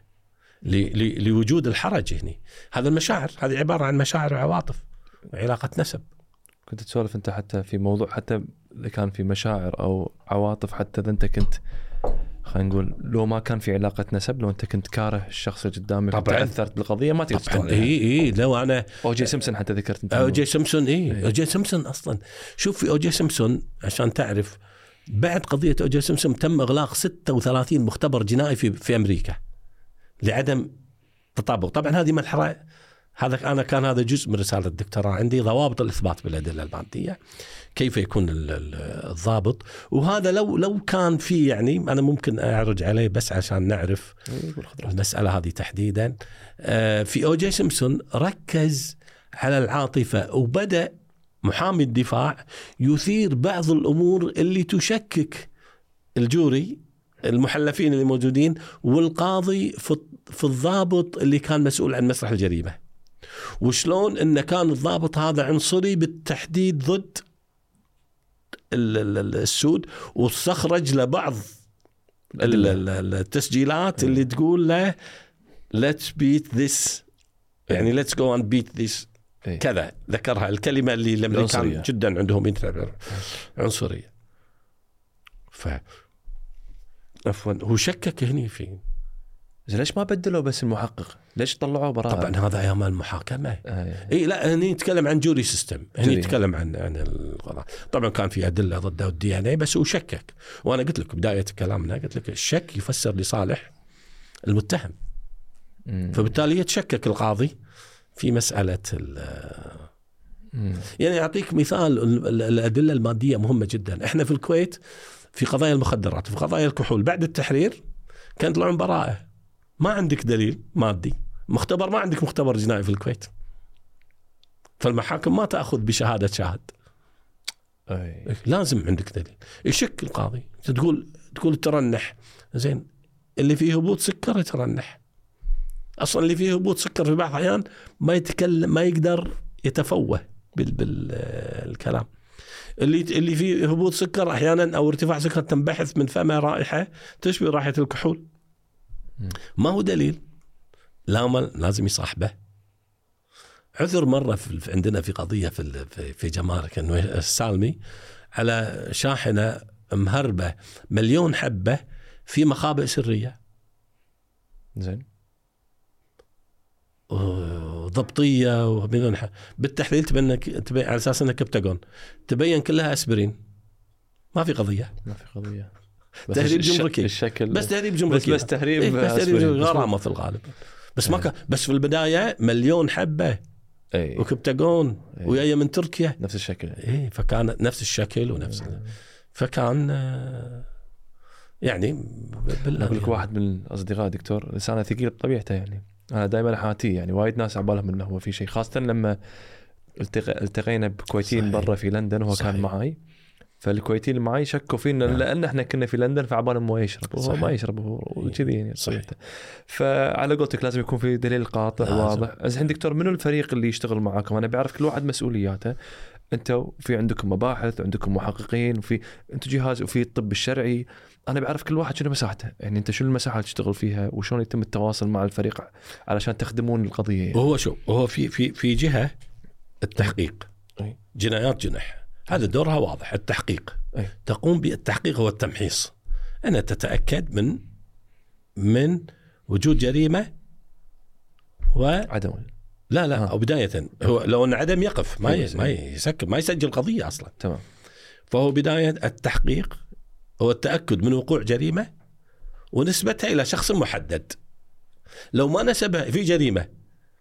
ل- ل- لوجود الحرج هنا هذا المشاعر هذه عبارة عن مشاعر وعواطف علاقة نسب. كنت تسولف أنت حتى في موضوع حتى إذا كان في مشاعر أو عواطف حتى إذا أنت كنت خلينا نقول. لو ما كان في علاقة نسب لو أنت كنت كاره الشخص اللي قدامك طبعاً. تأثرت بالقضية ما تقدر طبعا. إي إي لو أنا O.J. Simpson حتى ذكرت أنت O.J. Simpson إي. O.J. Simpson أصلا. شوف في O.J. Simpson عشان تعرف بعد قضية O.J. Simpson تم إغلاق 36 مختبر جنائي في في أمريكا لعدم تطابق. طبعا هذه مرحله هذا أنا كان هذا جزء من رسالة الدكتوراه عندي ضوابط الإثبات بالأدلة المادية كيف يكون ال- ال- الضابط. وهذا لو لو كان في يعني أنا ممكن أعرج عليه بس عشان نعرف. المسألة هذه تحديدا. آه، في أو جي سيمسون ركز على العاطفة وبدأ محامي الدفاع يثير بعض الأمور اللي تشكك الجوري المحلفين اللي موجودين والقاضي في الضابط اللي كان مسؤول عن مسرح الجريمة. وشلون أن كان الضابط هذا عنصري بالتحديد ضد ال- ال- ال- السود واستخرج له بعض ال- ال- ال- التسجيلات اللي تقول له let's beat this. يعني let's go and beat this. إيه. كذا ذكرها الكلمة اللي الأمريكان. جدا عندهم عنصرية. ف عفوا. هو شكك هني في ليش ما بدلوا بس المحقق؟ ليش طلعوه براءه؟ طبعا هذا أيام المحاكمة آه. إي لا هني يتكلم عن jury system هني. يتكلم عن عن القضاء طبعا كان في أدلة ضده وال DNA بس هو شكك وأنا قلت لك بداية كلامنا قلت لك الشك يفسر لصالح المتهم مم. فبالتالي يتشكك القاضي في مسألة. يعني أعطيك مثال ال- ال- الأدلة المادية مهمة جدا إحنا في الكويت في قضايا المخدرات في قضايا الكحول بعد التحرير كان يطلعون براءه ما عندك دليل مادي. مختبر ما عندك مختبر جنائي في الكويت. فالمحاكم ما تأخذ بشهادة شاهد أي. لازم عندك دليل. يشك القاضي. تقول تقول ترنح. زين. اللي فيه هبوط سكر يترنح. أصلا اللي فيه هبوط سكر في بعض الأحيان ما يتكلم ما يقدر يتفوه بال بالكلام. اللي اللي فيه هبوط سكر أحيانا أو ارتفاع سكر تنبحث من فمه رائحة تشبه رائحة الكحول. ما هو دليل؟ لا ما لازم يصاحبه. عثر مرة في عندنا في قضية في في- جمارك انه السالمي على شاحنة مهربة مليون حبة في مخابئ سرية. زين. وضبطية ومليون ح- بالتحليل تبين تبين على أساس انها كبتاجون. تبين كلها أسبرين. ما في قضية. ما في قضية. تهريب جمركي. الشكل بس تهريب بس جمركي بس تهريب إيه بس تهريب بس غرامة في الغالب. بس ما كان بس في البداية مليون حبة. اي وكبتاجون إيه. وجايه من تركيا. نفس الشكل. إيه فكان نفس الشكل ونفس ال- فكان آه، يعني بال- أنا أقول لك واحد من الأصدقاء دكتور لسانه ثقيل بطبيعته يعني. أنا دائما أحاتيه يعني. وايد ناس عبالهم إنه هو في شيء خاصة لما التق... التقينا بكويتيين. برا في لندن وهو صحيح. كان معاي فالكويتيين اللي معي شكوا فينا نعم. لأن إحنا كنا في لندن فعبالهم ما يشرب وهو. ما يشرب وكذي يعني صحيح. فعلى قولتك لازم يكون في دليل قاطع لازم. واضح الحين دكتور منو الفريق اللي يشتغل معاكم أنا بعرف كل واحد مسؤولياته أنتم في عندكم مباحث عندكم محققين وفي أنتم جهاز وفي الطب الشرعي أنا بعرف كل واحد شنو مساحته يعني أنت شنو المساحة اللي تشتغل فيها وشلون يتم التواصل مع الفريق علشان تخدمون القضية يعني. وهو شو هو في في في جهة التحقيق. جنايات جنح هذا دورها واضح التحقيق. أي. تقوم بالتحقيق هو التمحيص. أن تتأكد من من وجود جريمة و عدم. لا لا آه. أو بداية. هو لو أن عدم يقف ما أي. ي... ما يسكر ما يسجل قضية أصلا. تمام. فهو بداية التحقيق هو التأكد من وقوع جريمة ونسبتها إلى شخص محدد. لو ما نسبها في جريمة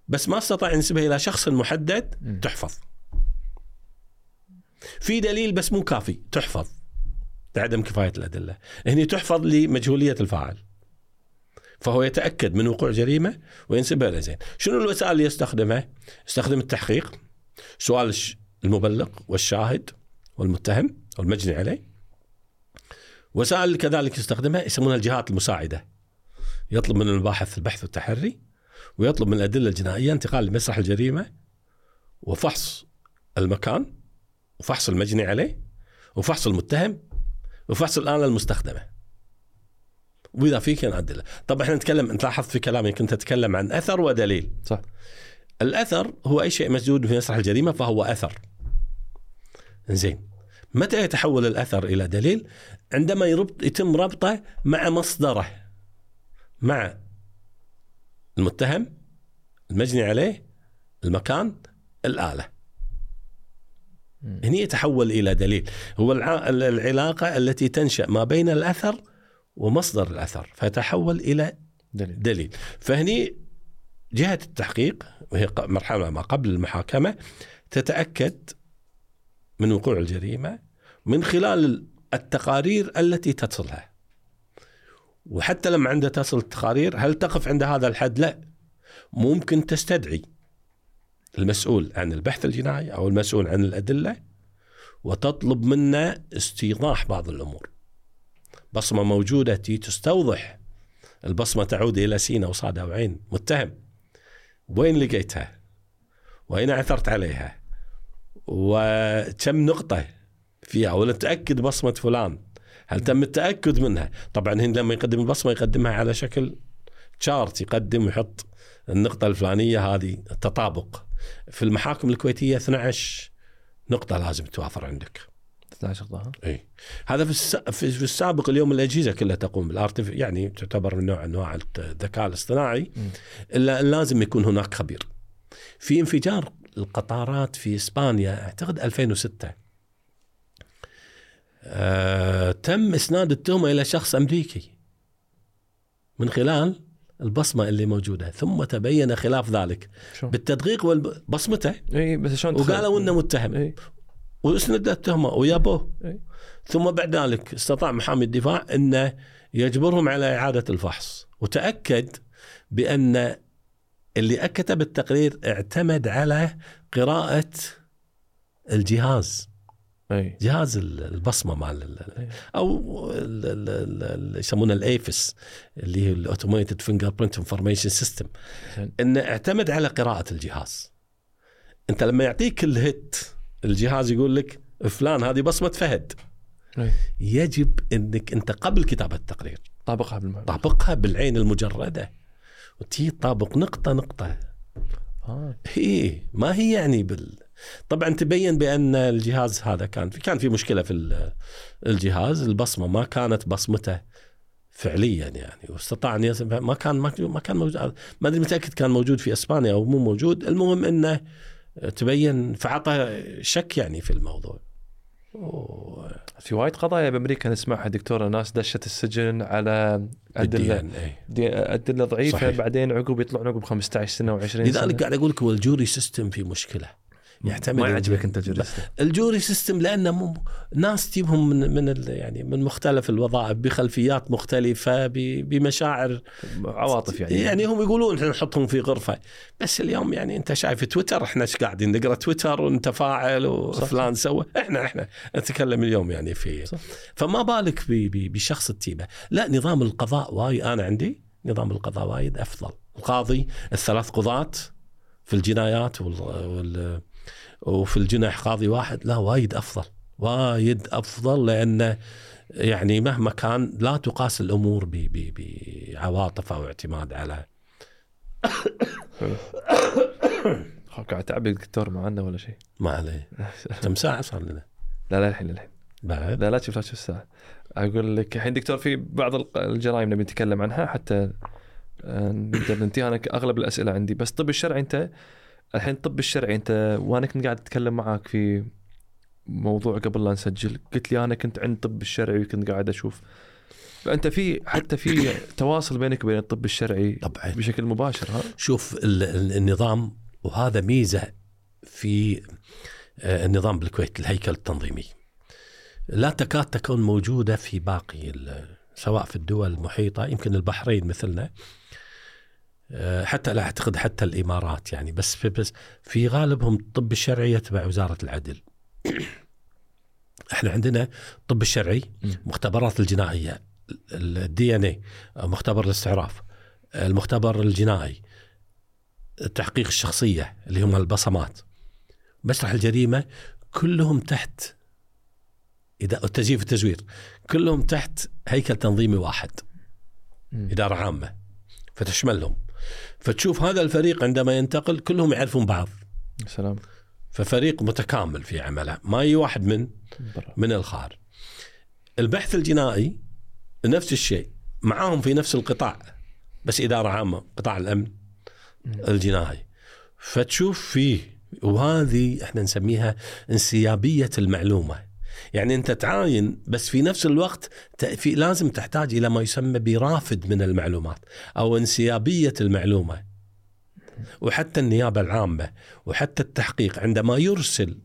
بس ما استطاع ينسبها إلى شخص محدد. تحفظ. في دليل بس مو كافي تحفظ. لعدم كفاية الأدلة. هني تحفظ لمجهولية الفاعل. فهو يتأكد من وقوع جريمة وينسبها إلى زين. شنو الوسائل اللي يستخدمها؟ يستخدم التحقيق سؤال المبلغ والشاهد والمتهم والمجني عليه. وسائل كذلك يستخدمها يسمونها الجهات المساعدة. يطلب من المباحث البحث والتحري ويطلب من الأدلة الجنائية انتقال لمسرح الجريمة وفحص المكان وفحص المجني عليه وفحص المتهم وفحص الآلة المستخدمة. وإذا في كان أدلة طب إحنا نتكلم أنت لاحظت في كلامي كنت أتكلم عن أثر ودليل. صح. الأثر هو أي شيء مسجود في مسرح الجريمة فهو أثر. زين متى يتحول الأثر إلى دليل؟ عندما يربط يتم ربطه مع مصدره. مع المتهم المجني عليه المكان الآلة. هنا يتحول إلى دليل. هو الع- العلاقة التي تنشأ ما بين الأثر ومصدر الأثر فتحول إلى دليل. دليل. فهني جهة التحقيق وهي مرحلة ما قبل المحاكمة تتأكد من وقوع الجريمة من خلال التقارير التي تصلها. وحتى لما عندها تصل التقارير هل تقف عند هذا الحد؟ لا. ممكن تستدعي. المسؤول عن البحث الجنائي أو المسؤول عن الأدلة وتطلب منا استيضاح بعض الأمور. بصمة موجودة تي تستوضح البصمة تعود إلى سينا وصادة وعين متهم. وين لقيتها؟ وأين عثرت عليها؟ وكم نقطة فيها؟ ولا تأكد بصمة فلان. هل تم التأكد منها؟ طبعا هن لما يقدم البصمة يقدمها على شكل شارت يقدم ويحط النقطة الفلانية هذه التطابق في المحاكم الكويتية 12 نقطة لازم توافر عندك 12 ظهر اي هذا في الس... في في السابق اليوم الأجهزة كلها تقوم بالارتف يعني تعتبر من نوع انواع الذكاء الاصطناعي. إلا لازم يكون هناك خبير. في انفجار القطارات في إسبانيا أعتقد 2006 آه... تم إسناد التهمة إلى شخص أمريكي من خلال البصمة اللي موجودة. ثم تبين خلاف ذلك. شو؟ بالتدقيق وبصمته إي بس شلون وقالوا إنه متهم. إي. وأسند التهمة ويابوه. إي. ثم بعد ذلك استطاع محامي الدفاع إنه يجبرهم على إعادة الفحص. وتأكد بأن اللي كتب التقرير اعتمد على قراءة الجهاز. أي. جهاز ال- البصمة ال- إي. أو ال- يسمونه ال AFIS اللي هو ال automated fingerprint information system. انه اعتمد على قراءة الجهاز. أنت لما يعطيك ال hit الجهاز يقول لك فلان هذه بصمة فهد. إي. يجب إنك أنت قبل كتابة التقرير طابقها بالمعنى طابقها بالعين المجردة. وتي طابق نقطة نقطة. آه. هي ما هي يعني بال طبعا تبين بأن الجهاز هذا كان في كان في مشكلة في ال- الجهاز البصمة ما كانت بصمته فعليا يعني واستطاع أن ما كان ما كان موجود. ما أدري متأكد كان موجود في إسبانيا أو مو موجود. المهم إنه تبين فعطى شك يعني في الموضوع. و- في وايد قضايا بأمريكا نسمعها دكتورة ناس دشت السجن على أدلة. دي- أدلة ضعيفة. صحيح. بعدين عقب يطلعون عقب 15 سنة و20 سنة. لذلك قاعد أقول لك هو ال jury system في مشكلة. يعتمد ما يعجبك أنت ال jury system ال jury system لأنه ناس تجيبهم من من ال- يعني من مختلف الوظائف بخلفيات مختلفة ب- بمشاعر عواطف يعني. يعني هم يقولون إحنا نحطهم في غرفة. بس اليوم يعني أنت شايف تويتر إحنا إيش قاعدين؟ نقرأ تويتر ونتفاعل وفلان سوى. إحنا إحنا نتكلم اليوم يعني في صح. فما بالك ب- ب- بشخص التيبه لا نظام القضاء وايد أنا عندي نظام القضاء وايد أفضل. القاضي الثلاث قضاة في الجنايات وال, وال وفي الجنح قاضي واحد لا وايد أفضل وايد أفضل لأنه يعني مهما كان لا تقاس الأمور بعواطف أو اعتماد على قاعد تعبي الدكتور معنا ولا شيء. ما عليه. كم ساعة صار لنا؟ لا لا الحين الحين. بعد؟ لا لا تشوف لا تشوف الساعة. أقول لك الحين دكتور في بعض الجرائم نبي نتكلم عنها حتى آه، نقدر ننتهي. أنا أغلب الأسئلة عندي. بس طب الشرعي أنت الحين الطب الشرعي انت وأنا كنت قاعد اتكلم معاك في موضوع قبل لا نسجل قلت لي أنا كنت عند الطب الشرعي وكنت قاعد أشوف. فانت في حتى في تواصل بينك وبين الطب الشرعي طبعا بشكل مباشر ها؟ شوف ال- ال- النظام وهذا ميزة في آه، النظام بالكويت الهيكل التنظيمي. لا تكاد تكون موجودة في باقي سواء في الدول المحيطة يمكن البحرين مثلنا حتى لا أعتقد حتى الإمارات يعني بس في بس في غالبهم الطب الشرعي يتبع وزارة العدل. إحنا عندنا الطب الشرعي. مختبرات الجنائية الدي ان اي مختبر الاستعراف المختبر الجنائي تحقيق الشخصية اللي هم البصمات مسرح الجريمة كلهم تحت اذا التزييف والتزوير كلهم تحت هيكل تنظيمي واحد مم. إدارة عامة فتشملهم فتشوف هذا الفريق عندما ينتقل كلهم يعرفون بعض. سلام. ففريق متكامل في عمله ما يجي واحد من برا. من الخارج. البحث الجنائي نفس الشيء معاهم في نفس القطاع بس إدارة عامة قطاع الأمن الجنائي. فتشوف فيه وهذه إحنا نسميها انسيابية المعلومة. يعني انت تعاين بس في نفس الوقت في لازم تحتاج إلى ما يسمى برافد من المعلومات أو انسيابية المعلومة. وحتى النيابة العامة وحتى التحقيق عندما يرسل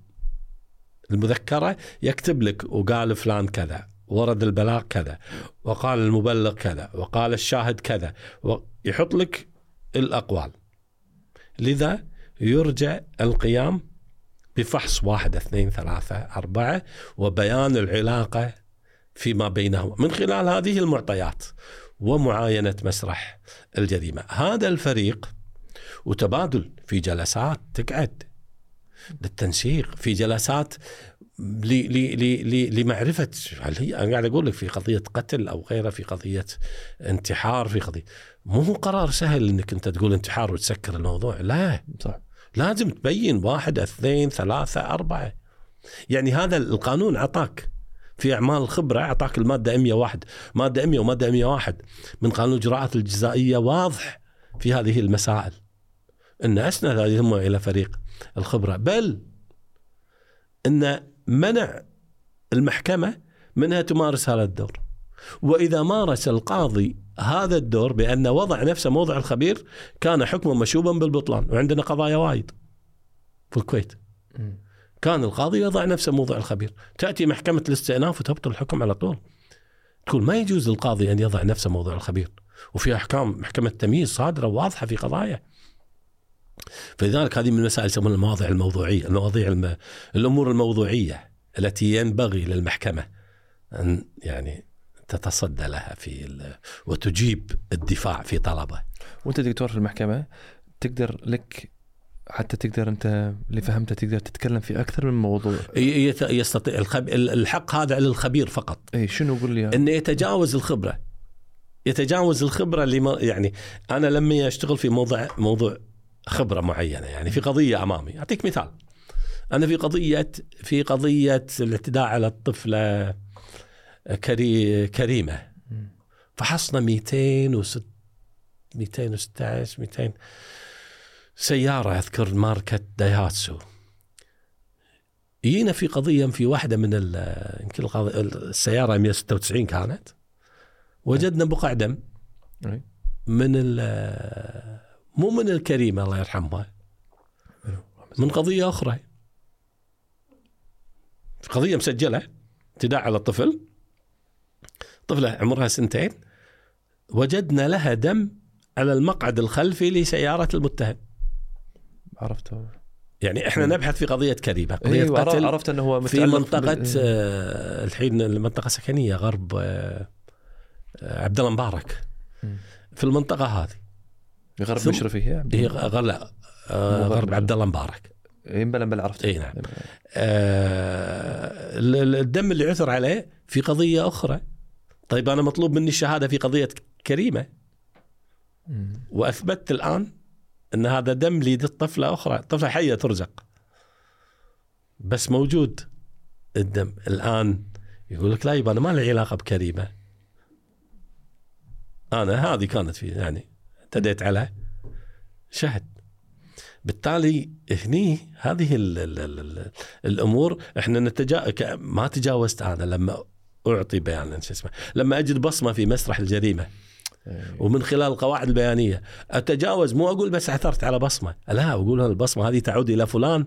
المذكرة يكتب لك وقال فلان كذا ورد البلاغ كذا وقال المبلغ كذا وقال الشاهد كذا ويحط لك الأقوال. لذا يرجع القيام بفحص واحد اثنين ثلاثة أربعة وبيان العلاقة فيما بينهما من خلال هذه المعطيات ومعاينة مسرح الجريمة. هذا الفريق وتبادل في جلسات تقعد للتنسيق في جلسات ل- ل- ل- ل- لمعرفة هل هي أنا قاعد أقول لك في قضية قتل أو غيره في قضية انتحار في قضية مو قرار سهل أنك أنت تقول انتحار وتسكر الموضوع لا. صح. لازم تبين واحد اثنين ثلاثة أربعة. يعني هذا القانون عطاك في أعمال الخبرة عطاك المادة 101 مادة 100 ومادة 101 من قانون الإجراءات الجزائية واضح في هذه المسائل. أن أسند هذه إلى فريق الخبرة. بل أن منع المحكمة منها تمارس هذا الدور. وإذا مارس القاضي هذا الدور بأن وضع نفسه موضع الخبير كان حكمه مشوبا بالبطلان وعندنا قضايا وايد في الكويت. كان القاضي يضع نفسه موضع الخبير. تأتي محكمة الاستئناف وتبطل الحكم على طول. تقول ما يجوز للقاضي أن يضع نفسه موضع الخبير. وفي أحكام محكمة تمييز صادرة واضحة في قضايا. فلذلك هذه من المسائل يسمونها المواضيع الموضوعية المواضيع الم... الأمور الموضوعية التي ينبغي للمحكمة أن يعني تتصدى لها في. وتجيب الدفاع في طلبه. وانت دكتور في المحكمة تقدر لك حتى تقدر انت اللي فهمته تقدر تتكلم في أكثر من موضوع. يستطيع الخب... الحق هذا للخبير فقط. اي شنو قول لي؟ إنه يتجاوز الخبرة. يتجاوز الخبرة اللي ما يعني أنا لما أشتغل في موضوع موضوع خبرة معينة يعني في قضية أمامي. أعطيك مثال. أنا في قضيه في قضية الإعتداء على الطفلة كري كريمة. فحصنا 206 216 200 سيارة أذكر ماركة دايهاتسو. جينا في قضية في واحدة من يمكن السيارة 196 كانت. وجدنا بقع دم. من مو من الكريمة الله يرحمها. من قضية أخرى. قضية مسجلة اعتداء على الطفل. طفلة عمرها سنتين وجدنا لها دم على المقعد الخلفي لسيارة المتهم. عرفته. يعني إحنا. نبحث في قضية كريمه قضية أيوه قتل عرفت إنه هو في منطقة بال- آه، الحين المنطقة سكنية غرب آه، آه، عبد الله مبارك. في المنطقة هذه. غرب مشرفي هي؟ عبد هي الله. غ- لا آه، غرب غرب عبد الله مبارك. إيه، بلا بلا عرفت اي نعم. آه، ال- ال- الدم اللي عثر عليه في قضية أخرى. طيب أنا مطلوب مني الشهادة في قضية كريمة. واثبتت الآن أن هذا دم ليد طفله أخرى. طفلة حية ترزق. بس موجود الدم. الآن يقول لك لا يبا أنا ما لي علاقة بكريمة. أنا هذه كانت في يعني اعتديت على شهد. بالتالي هني هذه ال ال ال ال الأمور. إحنا نتجا ما تجاوزت أنا. لما أعطي بيان شو اسمه لما أجد بصمة في مسرح الجريمة إيه. ومن خلال القواعد البيانية أتجاوز مو أقول بس عثرت على بصمة لا أقول البصمة هذه تعود إلى فلان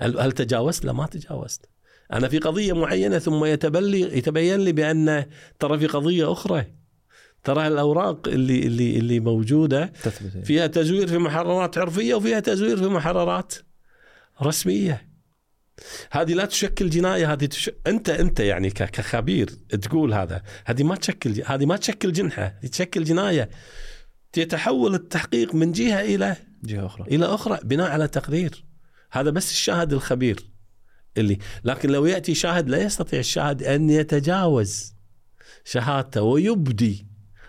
هل تجاوزت؟ لا ما تجاوزت أنا في قضية معينة ثم يتبلي يتبين لي بأن ترى في قضية أخرى ترى الأوراق اللي اللي اللي موجودة. فيها تزوير في محررات عرفية وفيها تزوير في محررات رسمية هذه لا تشكل جناية هذه تش... أنت أنت يعني ك- كخبير تقول هذا. هذه ما تشكل هذه ما تشكل جنحة تشكل جناية. يتحول التحقيق من جهة إلى جهة أخرى. إلى أخرى بناء على تقرير هذا بس الشاهد الخبير اللي لكن لو يأتي شاهد لا يستطيع الشاهد أن يتجاوز شهادته ويبدي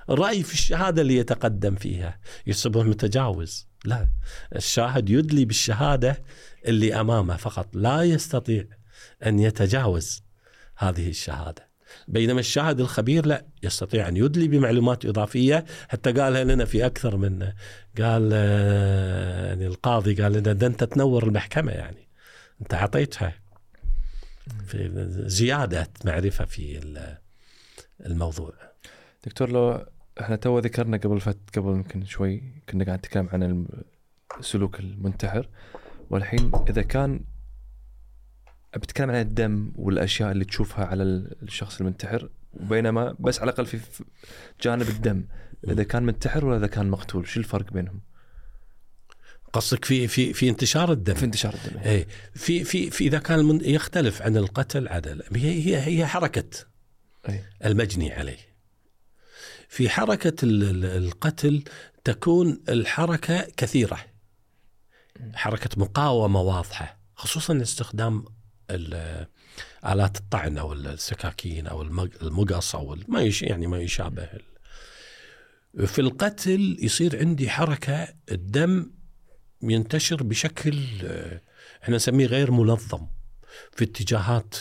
رأي في الشهادة اللي يتقدم فيها. يصبح متجاوز لا الشاهد يدلي بالشهادة اللي أمامه فقط. لا يستطيع أن يتجاوز هذه الشهادة. بينما الشاهد الخبير لا يستطيع أن يدلي بمعلومات إضافية. حتى قالها لنا في أكثر من قال يعني القاضي قال لنا ده انت تنور المحكمة. يعني أنت أعطيتها في زيادة معرفة في ال- الموضوع. دكتور لو إحنا تو ذكرنا قبل فت قبل يمكن شوي كنا قاعد نتكلم عن السلوك المنتحر والحين إذا كان بتكلم عن الدم والأشياء اللي تشوفها على ال- الشخص المنتحر بينما بس على الأقل في جانب الدم إذا كان منتحر ولا إذا كان مقتول شو الفرق بينهم؟ قصدك في في في انتشار الدم؟ في انتشار الدم. إيه. في في في إذا كان يختلف عن القتل عدل هي هي هي حركة أي. المجني عليه. في حركة ال- ال- القتل تكون الحركة كثيرة. حركة مقاومة واضحة خصوصا استخدام ال- آلات الطعن أو السكاكين أو المق- المقص أو ما يعني ما يشابه في القتل يصير عندي حركة الدم ينتشر بشكل آه، إحنا نسميه غير منظم في اتجاهات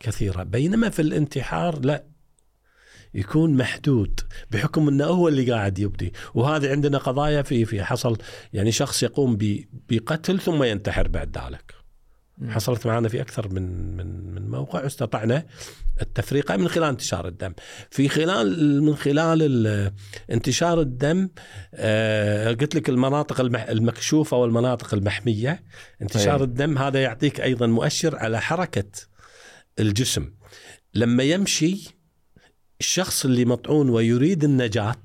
كثيرة. بينما في الانتحار لا يكون محدود بحكم إنه هو اللي قاعد يبدي. وهذه عندنا قضايا في في حصل. يعني شخص يقوم بقتل ثم ينتحر بعد ذلك. حصلت معنا في أكثر من من من موقع. استطعنا التفريقه من خلال انتشار الدم. في خلال من خلال ال- انتشار الدم آه، قلت لك المناطق المكشوفة والمناطق المحمية. انتشار أي. الدم هذا يعطيك أيضا مؤشر على حركة الجسم. لما يمشي الشخص اللي مطعون ويريد النجاة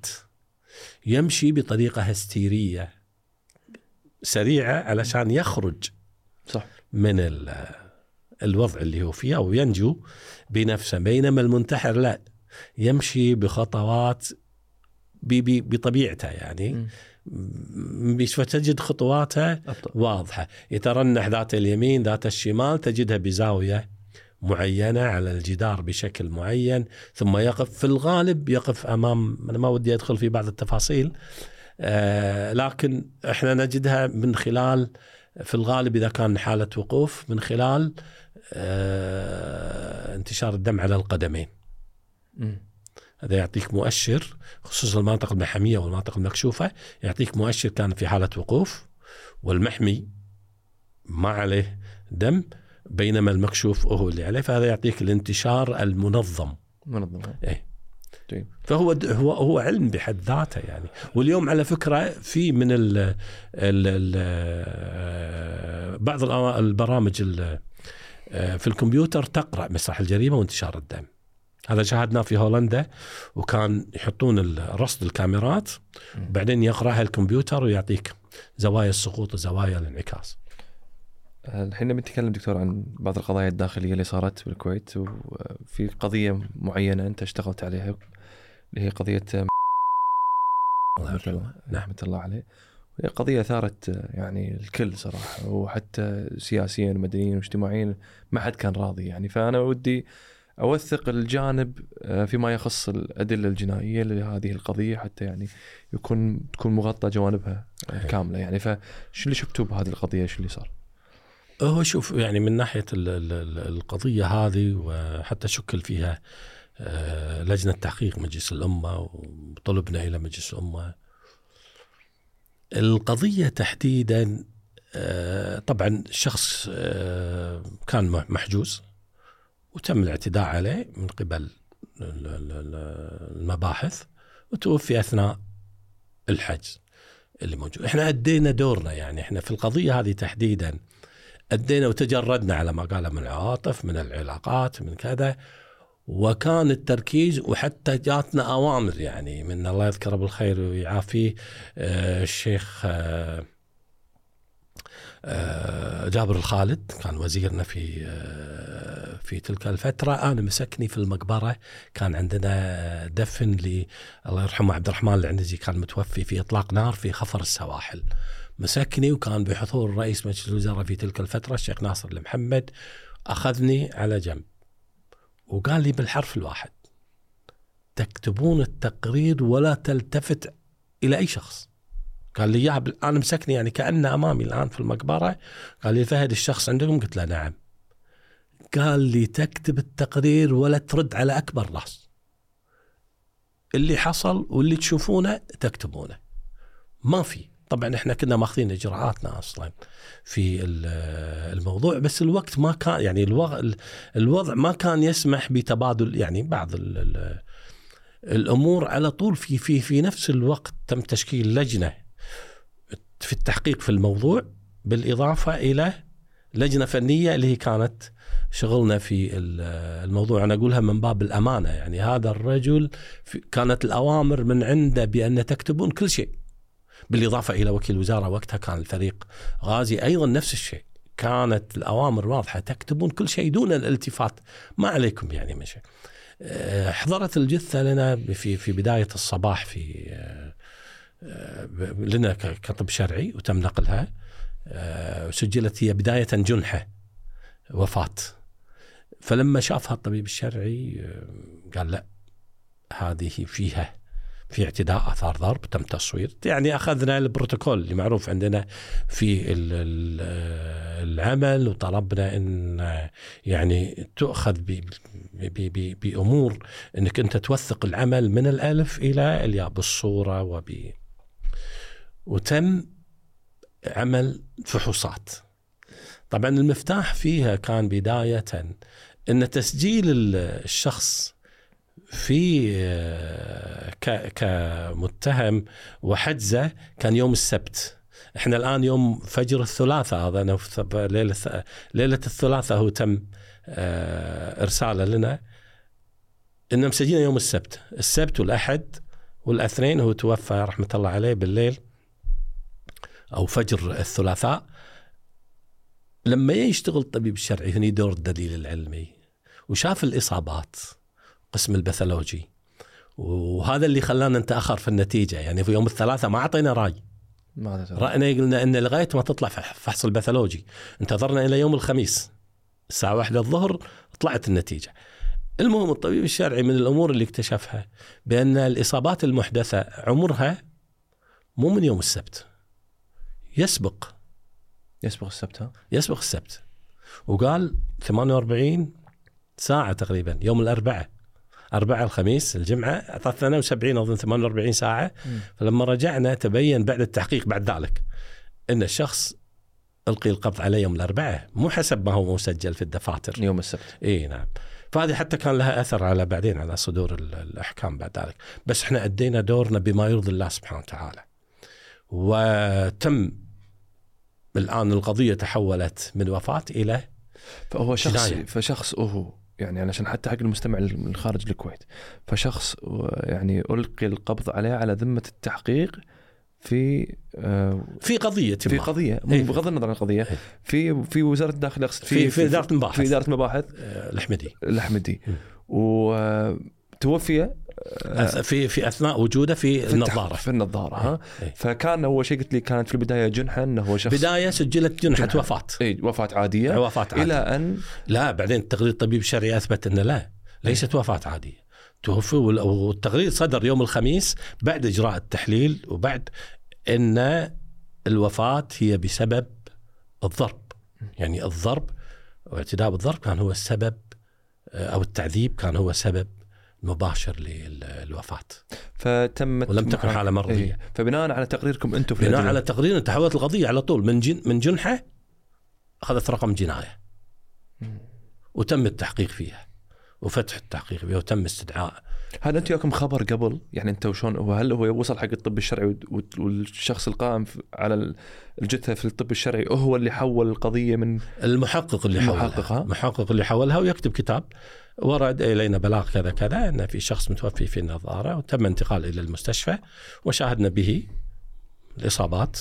يمشي بطريقة هستيرية سريعة علشان يخرج صح. من ال- الوضع اللي هو فيه أو ينجو بنفسه. بينما المنتحر لا يمشي بخطوات بطبيعته يعني. م- فتجد خطواته واضحة. يترنح ذات اليمين ذات الشمال تجدها بزاوية معينة على الجدار بشكل معين ثم يقف في الغالب يقف أمام أنا ما ودي أدخل في بعض التفاصيل آه لكن إحنا نجدها من خلال في الغالب إذا كان حالة وقوف من خلال آه انتشار الدم على القدمين. هذا يعطيك مؤشر خصوصا المناطق المحميه والمناطق المكشوفة يعطيك مؤشر كان في حالة وقوف والمحمي ما عليه دم بينما المكشوف هو اللي عليه فهذا يعطيك الانتشار المنظم. منظم إيه. طيب فهو هو هو علم بحد ذاته يعني. واليوم على فكرة في من ال ال ال بعض الأ- البرامج ال- آه، في الكمبيوتر تقرأ مسرح الجريمة وانتشار الدم. هذا شاهدناه في هولندا وكان يحطون رصد الكاميرات وبعدين يقرأها الكمبيوتر ويعطيك زوايا السقوط وزوايا الانعكاس. الحين نبي نتكلم دكتور عن بعض القضايا الداخلية اللي صارت بالكويت وفي قضية معينة أنت اشتغلت عليها اللي هي قضية الله رحمة الله. رحمة الله عليه. وهي قضية أثارت يعني الكل صراحة وحتى سياسيا ومدنيا واجتماعيا ما حد كان راضي يعني. فأنا ودي أوثق الجانب آه، فيما يخص الأدلة الجنائية لهذه القضية حتى يعني يكون تكون مغطى جوانبها صحيح. كاملة يعني. فشو اللي شفتوه بهذه القضية؟ شو اللي صار؟ هو شوف يعني من ناحية ال- ال- ال- القضية هذه وحتى شكل فيها آه، لجنة تحقيق مجلس الأمة وطلبنا إلى مجلس الأمة. القضية تحديدا آه، طبعا الشخص آه، كان محجوز وتم الاعتداء عليه من قبل ال- ال- ال- المباحث وتوفي أثناء الحجز اللي موجود. إحنا أدينا دورنا يعني إحنا في القضية هذه تحديدا أدينا وتجردنا على ما قال من العواطف من العلاقات من كذا. وكان التركيز وحتى جاتنا أوامر يعني من الله يذكره بالخير ويعافيه. آه، الشيخ آه، آه، جابر الخالد كان وزيرنا في في تلك الفترة. أنا مسكني في المقبرة كان عندنا دفن ل الله يرحمه عبد الرحمن العنزي كان متوفي في إطلاق نار في خفر السواحل. مسكني وكان بحضور رئيس مجلس الوزراء في تلك الفترة الشيخ ناصر المحمد أخذني على جنب. وقال لي بالحرف الواحد تكتبون التقرير ولا تلتفت إلى أي شخص. قال لي اياها أنا مسكني يعني كأنه أمامي الآن في المقبرة. قال لي فهد الشخص عندكم؟ قلت له نعم. قال لي تكتب التقرير ولا ترد على أكبر راس. اللي حصل واللي تشوفونه تكتبونه. ما في. طبعا إحنا كنا ماخذين إجراءاتنا أصلا في ال- الموضوع بس الوقت ما كان يعني الوضع ما كان يسمح بتبادل يعني بعض ال ال الأمور على طول في في في نفس الوقت تم تشكيل لجنة في التحقيق في الموضوع بالإضافة إلى لجنة فنية اللي هي كانت شغلنا في ال- الموضوع. أنا أقولها من باب الأمانة يعني هذا الرجل كانت الأوامر من عنده بأن تكتبون كل شيء. بالإضافة إلى وكيل وزاره وقتها كان الفريق غازي. أيضا نفس الشيء كانت الأوامر واضحة تكتبون كل شيء دون الالتفات. ما عليكم يعني مشي آه، حضرت الجثة لنا في في بداية الصباح في آه، آه، لنا كطب شرعي وتم نقلها. وسجلت هي بداية جنحة وفاة. فلما شافها الطبيب الشرعي قال لا هذه فيها في اعتداء آثار ضرب تم تصوير. يعني أخذنا البروتوكول اللي معروف عندنا في ال- ال- العمل وطلبنا إن يعني تؤخذ بأمور إنك أنت توثق العمل من الألف إلى الياء بالصورة وب وتم عمل فحوصات. طبعا المفتاح فيها كان بداية إن تسجيل ال- الشخص في آه، كمتهم وحجزة كان يوم السبت. إحنا الآن يوم فجر الثلاثاء هذا ليلة ليلة الثلاثاء هو تم آه، إرساله لنا. ان مسجلين يوم السبت. السبت والأحد والأثنين هو توفى رحمة الله عليه بالليل أو فجر الثلاثاء. لما يشتغل الطبيب الشرعي هني دور الدليل العلمي وشاف الإصابات. قسم ال pathology. وهذا اللي خلانا نتأخر في النتيجة. يعني في يوم الثلاثاء ما أعطينا رأي. ما. رأينا قلنا إن لغاية ما تطلع فح- فحص ال pathology انتظرنا إلى يوم الخميس. الساعة واحدة الظهر طلعت النتيجة. المهم الطبيب الشرعي من الأمور اللي اكتشفها بأن الإصابات المحدثة عمرها مو من يوم السبت. يسبق. يسبق السبت ها؟ يسبق السبت. وقال 48 ساعة تقريبا يوم الأربعاء. أربعة الخميس الجمعة 72 أظن 48 ساعة. مم. فلما رجعنا تبين بعد التحقيق بعد ذلك أن الشخص ألقي القبض عليه يوم الأربعاء مو حسب ما هو مسجل في الدفاتر. يوم السبت. إي نعم. فهذه حتى كان لها أثر على بعدين على صدور ال- الأحكام بعد ذلك. بس إحنا أدينا دورنا بما يرضي الله سبحانه وتعالى. وتم الآن القضية تحولت من وفاة إلى فهو شخص جناية. فشخص هو. يعني علشان حتى حق المستمع من خارج الكويت فشخص يعني ألقي القبض عليه على ذمة التحقيق في آه، في قضية في ما. قضية إيه. بغض النظر عن القضية إيه. في في وزارة الداخل أقصد في في إدارة المباحث في إدارة مباحث آه، الحمدي الأحمدي مم. وتوفي أث- في في أثناء وجوده في, في النظارة في النظارة ها إيه. فكان اول شيء قلت لي كانت في البداية جنحه إنه هو شخص بداية سجلت جنحة جنحة. وفاة اي وفاة عادية وفاة عادية. إلى أن لا بعدين التقرير الطبيب الشرعي أثبت إنه لا ليست وفاة عادية توفي وال- والتقرير صدر يوم الخميس بعد إجراء التحليل وبعد إن الوفاة هي بسبب الضرب يعني الضرب واعتداء بالضرب كان هو السبب أو التعذيب كان هو سبب مباشر للوفاة. فتمت ولم تكن حالة مرضية. إيه. فبناء على تقريركم أنتم في بناء الأدلة. على تقرير تحولت القضية على طول من جن من جنحة أخذت رقم جناية. وتم التحقيق فيها وفتح التحقيق فيها وتم استدعاء. هل أنتم ياكم خبر قبل؟ يعني أنت وشون هو هل هو وصل حق الطب الشرعي وال- وال- والشخص القائم على ال- الجثة في الطب الشرعي هو اللي حول القضية من المحقق اللي حولها. المحقق، ها؟ المحقق اللي حولها ويكتب كتاب. ورد إلينا بلاغ كذا كذا أن في شخص متوفي في النظارة وتم انتقال إلى المستشفى وشاهدنا به الاصابات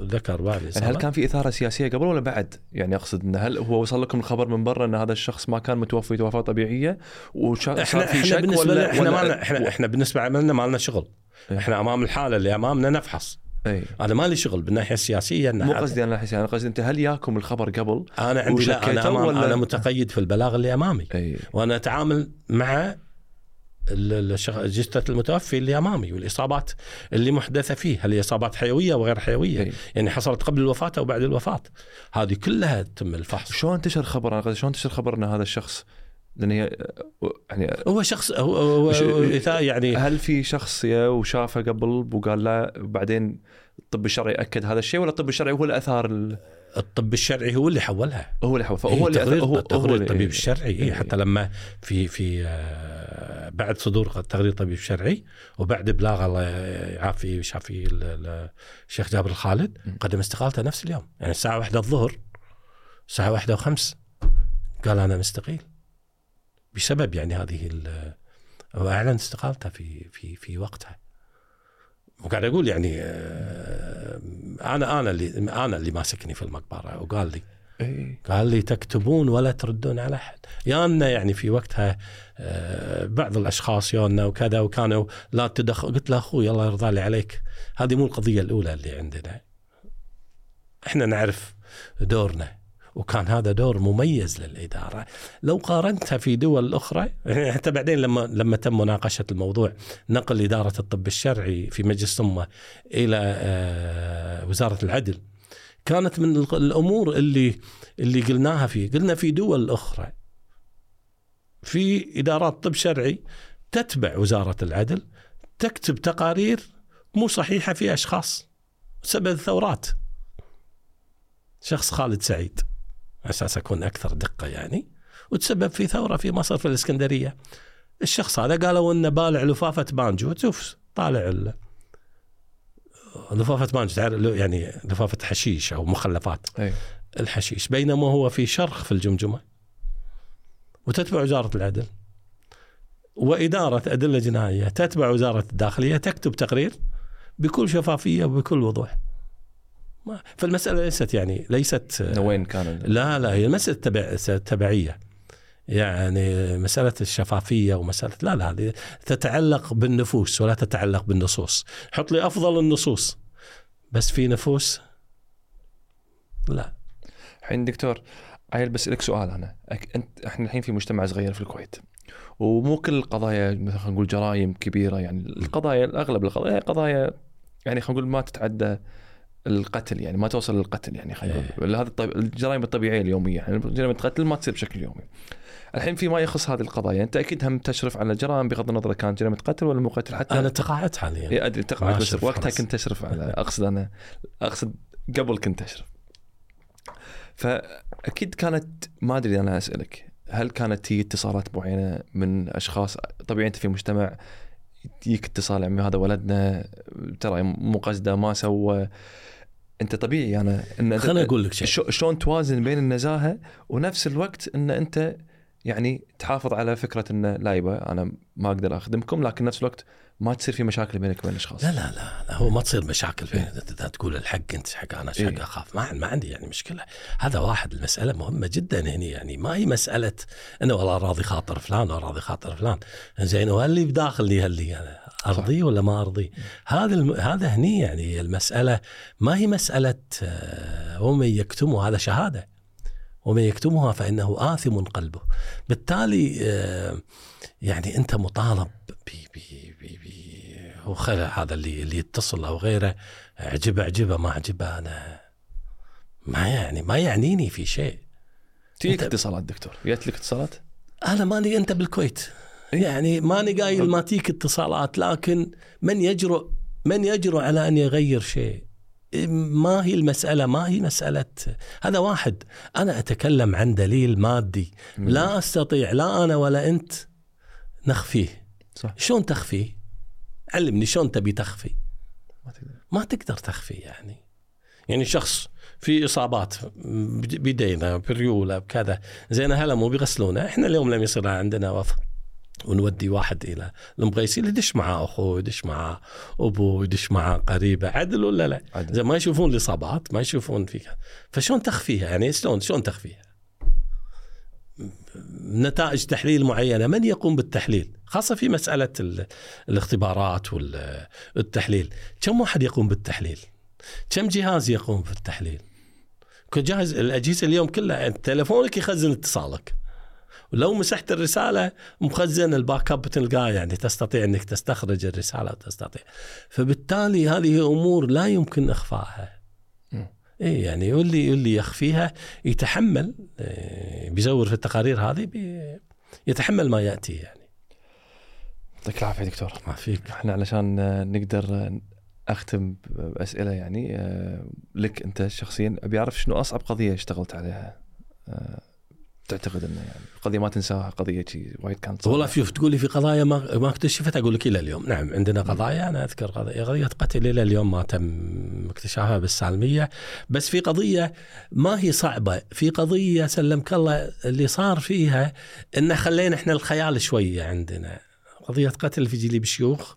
ذكر بعض يعني هل كان في إثارة سياسية قبل ولا بعد؟ يعني أقصد انه هل هو وصل لكم الخبر من برا إن هذا الشخص ما كان متوفي وفاه طبيعية؟ وصار إحنا في إحنا بالنسبة ولا إحنا ولا- ما لنا إحنا إحنا بالنسبة عملنا ما لنا شغل. إيه. إحنا أمام الحالة اللي أمامنا نفحص. اي أنا ما لي شغل بالناحية السياسية مو قصدي أنا الحين أنا قصدي أنت هل ياكم الخبر قبل؟ أنا عندي لا أنا ولا- أنا متقيد في البلاغ اللي أمامي. اي وأنا أتعامل مع جثه المتوفي اللي أمامي والإصابات اللي محدثة فيه هل هي إصابات حيوية وغير حيوية؟ إي. يعني حصلت قبل الوفاة أو بعد الوفاة. هذه كلها تم الفحص. شلون انتشر خبر؟ أنا شلون انتشر خبر ان هذا الشخص؟ لأن هي يعني هو شخص هو, هو يعني هل في شخص يا وشافه قبل وقال لا بعدين الطب الشرعي أكد هذا الشيء ولا الطب الشرعي هو اللي أثار ال... الطب الشرعي هو اللي حولها. هو اللي حول هو اللي تقرير هو تقرير الطبيب الشرعي. إيه. إيه حتى لما في في آه، بعد صدور تقرير الطبيب الشرعي وبعد إبلاغ الله يعافي ويشافي ال- ال- الشيخ جابر الخالد. قدم استقالته نفس اليوم. يعني الساعة واحدة الظهر الساعة واحدة وخمس قال أنا مستقيل. بسبب يعني هذه ال- هو اعلن استقالته في في في وقتها. وقاعد أقول يعني آه، أنا أنا اللي أنا اللي ماسكني في المقبرة وقال لي إيه. قال لي تكتبون ولا تردون على أحد. يانا يعني في وقتها آه، بعض الأشخاص يونا وكذا وكانوا لا تدخل قلت له أخوي الله يرضى لي عليك هذه مو القضية الأولى اللي عندنا. إحنا نعرف دورنا. وكان هذا دور مميز للإدارة. لو قارنتها في دول أخرى حتى بعدين لما لما تم مناقشة الموضوع نقل إدارة الطب الشرعي في مجلس الأمة إلى آه، وزارة العدل كانت من الأمور اللي اللي قلناها فيه. قلنا في دول أخرى في إدارات طب شرعي تتبع وزارة العدل تكتب تقارير مو صحيحة في أشخاص سبب الثورات. شخص خالد سعيد. على أساس أكون أكثر دقة يعني وتسبب في ثورة في مصر في الإسكندرية. الشخص هذا قالوا إنه بالع لفافة بانجو. تشوف طالع ال- لفافة بانجو تعرف يعني لفافة حشيش أو مخلفات. إيه. الحشيش بينما هو في شرخ في الجمجمة وتتبع وزارة العدل. وإدارة أدلة جنائية تتبع وزارة الداخلية تكتب تقرير بكل شفافية وبكل وضوح. ما فالمسألة ليست يعني ليست وين كان لا لا هي تبع تبعية يعني مسألة الشفافية ومسألة لا لا هذه تتعلق بالنفوس ولا تتعلق بالنصوص. حط لي أفضل النصوص. بس في نفوس؟ لا. الحين دكتور عيل بسألك سؤال أنا. أك- أنت إحنا الحين في مجتمع صغير في الكويت. ومو كل القضايا مثلا خلينا نقول جرائم كبيرة يعني القضايا اغلب القضايا قضايا يعني خلينا نقول ما تتعدى القتل يعني ما توصل للقتل يعني خلينا نقول. هذا الطب... الجرائم الطبيعية اليومية يعني جريمه القتل ما تصير بشكل يومي. الحين فيما يخص هذه القضايا أنت أكيد هم تشرف على جرائم بغض النظر كانت جريمة قتل ولا مو قتل حتى أنا تقاعدت حاليا. إيه أدري تقعد ما بس وقتها خلاص. كنت تشرف على أقصد أنا أقصد قبل كنت أشرف. فاكيد كانت ما أدري أنا أسألك هل كانت هي اتصالات معينة من أشخاص؟ طبيعي أنت في مجتمع يجيك اتصال عمي هذا ولدنا ترى مو قصده ما سوى. انت طبيعي أنا إن خليني أقول لك شيء. شلون توازن بين النزاهة ونفس الوقت إن أنت يعني تحافظ على فكرة انه لا يبا أنا ما أقدر أخدمكم لكن نفس الوقت ما تصير في مشاكل بينك وبين الأشخاص. لا لا لا, لا هو ما تصير مشاكل بين أنت تقول الحق أنت حق أنا إيه. حق أخاف. ما ما عندي يعني مشكلة. هذا واحد المسألة مهمة جدا هنا يعني. ما هي مسألة إنه والله راضي خاطر فلان ولا راضي خاطر فلان. زين وهل بداخلي هل لي أنا أرضي ولا ما أرضي؟ هذا الم... هذا هني يعني المسألة ما هي مسألة آه، ومن يكتمه هذا شهادة. ومن يكتمها فإنه آثم قلبه. بالتالي آه، يعني أنت مطالب ب ب ب ب هذا اللي اللي يتصل أو غيره. عجبه عجبه ما عجبه أنا ما يعني ما يعنيني في شيء. تجيك أنت- اتصالات دكتور؟ جت لك اتصالات؟ أنا ماني أنت بالكويت. يعني ماني قايل ما تيك اتصالات لكن من يجرؤ من يجرؤ على أن يغير شيء؟ ما هي المسألة؟ ما هي مسألة؟ هذا واحد. أنا أتكلم عن دليل مادي. لا أستطيع لا أنا ولا أنت نخفيه. صح. شلون تخفيه علمني شلون تبي تخفي. ما تقدر. ما تقدر تخفي يعني. يعني شخص في إصابات بيدينا بريولة بكذا. زين هلا مو بيغسلونه. إحنا اليوم لما يصير عندنا وفاة. ونودي واحد إلى المغيسين يدش معاه اخوه يدش معاه ابوه يدش معاه قريبة عدل ولا لا؟ عدل. زين ما يشوفون الإصابات ما يشوفون فيها فشلون تخفيها يعني شلون شلون تخفيها؟ نتائج تحليل معينة من يقوم بالتحليل؟ خاصة في مسألة ال- الاختبارات والتحليل، كم واحد يقوم بالتحليل؟ كم جهاز يقوم بالتحليل؟ كل جهاز الأجهزة اليوم كلها تلفونك يخزن اتصالك. ولو مسحت الرسالة مخزن ال backup تلقاه يعني تستطيع إنك تستخرج الرسالة وتستطيع. فبالتالي هذه أمور لا يمكن اخفائها. اي يعني واللي واللي يخفيها يتحمل إيه، بيزور في التقارير هذه بي يتحمل ما يأتي يعني. يعطيك العافية دكتور. ما فيك. إحنا علشان نقدر أختم بأسئلة يعني آه، لك أنت شخصيا أبي أعرف شنو أصعب قضية اشتغلت عليها؟ آه، تعتقد إنه يعني قضية ما تنساها قضية شي وايد كانت صعبة. والله شوف تقول لي في قضايا ما ما اكتشفت أقول لك إلى اليوم. نعم عندنا قضايا. أنا أذكر قضية قضية قتل إلى اليوم ما تم اكتشافها بالسالمية. بس في قضية ما هي صعبة. في قضية سلمك الله اللي صار فيها ان خلينا إحنا الخيال شوية عندنا. قضية قتل في جليب شيوخ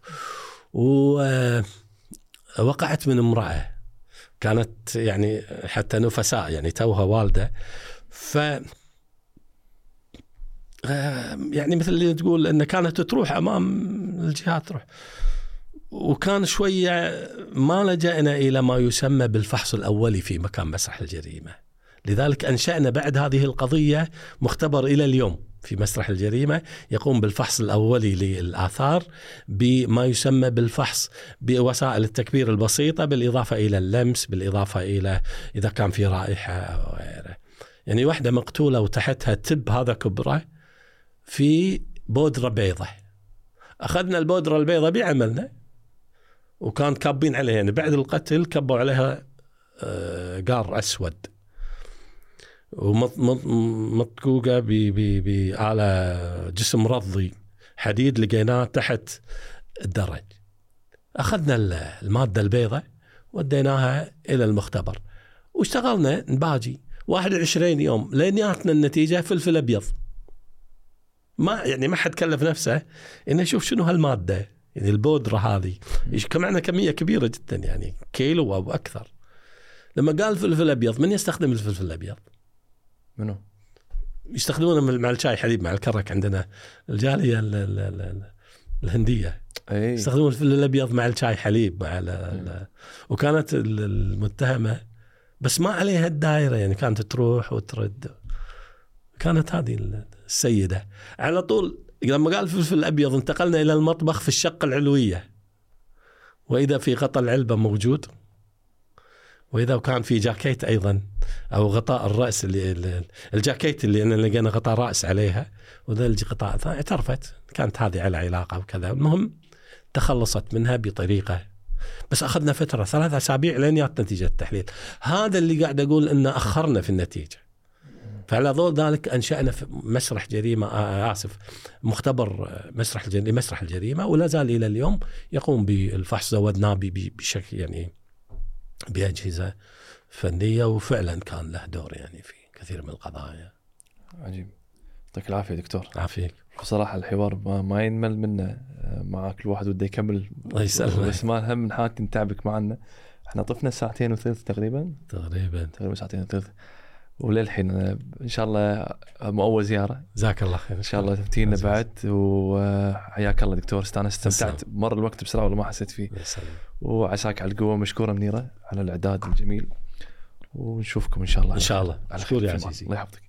ووقعت من امرأة. كانت يعني حتى نفساء يعني توها والدة. ف آه، يعني مثل اللي تقول ان كانت تروح أمام الجهات تروح وكان شوية ما لجأنا إلى ما يسمى بالفحص الأولي في مكان مسرح الجريمة لذلك أنشأنا بعد هذه القضية مختبر إلى اليوم في مسرح الجريمة يقوم بالفحص الأولي للآثار بما يسمى بالفحص بوسائل التكبير البسيطة بالإضافة إلى اللمس بالإضافة إلى إذا كان في رائحة أو غيره. يعني واحدة مقتولة وتحتها تب هذا كبرة في بودره بيضة أخذنا البودره البيضة بعملنا وكان كابين عليها يعني بعد القتل كبوا عليها آه، قار أسود. ومطقوقه على جسم رضي حديد لقيناه تحت الدرج. أخذنا ال- المادة البيضاء وديناها إلى المختبر. واشتغلنا نباجي 21 يوم لين جاتنا النتيجة فلفل أبيض. ما يعني ما حد كلف نفسه إنه يشوف شنو هالمادة. يعني البودره هذه معنا كمية كبيرة جدا يعني كيلو أو أكثر. لما قال فلفل ابيض من يستخدم الفلفل الأبيض؟ منو؟ يستخدمونه مع الشاي حليب مع الكرك عندنا. الجالية ال- ال- ال- ال- الهندية. إي. يستخدمون الفل الأبيض مع الشاي حليب مع ال ال وكانت ال- المتهمة. بس ما عليها الدائرة يعني كانت تروح وترد. كانت هذه السيده على طول لما قال الفلفل الأبيض انتقلنا إلى المطبخ في الشقه العلوية. وإذا في غطاء العلبة موجود. وإذا كان في جاكيت أيضا أو غطاء الرأس اللي الجاكيت اللي أنا لقينا غطاء رأس عليها. وذا الغطاء اعترفت. كانت هذه على علاقة وكذا. المهم تخلصت منها بطريقة. بس أخذنا فترة ثلاث أسابيع لين جات نتيجة التحليل. هذا اللي قاعد أقول انه أخرنا في النتيجة. فعلى ضوء ذلك أنشأنا في مسرح جريمة آه آسف مختبر آه، مسرح الجريمه مسرح الجريمة ولا زال إلى اليوم يقوم بالفحص زودناه بشكل يعني بأجهزة فنية وفعلا كان له دور يعني في كثير من القضايا. عجيب. يعطيك العافية دكتور. عافيك. بصراحة الحوار ما, ما ينمل منه آه، معك الواحد وده يكمل. الله يسلمك. بس ما هم من حالتي نتعبك معنا. إحنا طفنا ساعتين وثلث تقريبا. تقريبا. تقريبا ساعتين وثلث. وللحين إن شاء الله مو أول زيارة. جزاك الله خير. إن شاء الله عزيز. بعد وحياك الله دكتور. استانست. استمتعت. مر الوقت بسرعة ولا ما حسيت فيه. وعساك على القوة مشكورة منيرة على الإعداد الجميل. ونشوفكم إن شاء الله. إن شاء الله. على مشكور خير يا. عزيزي. الله يحفظك.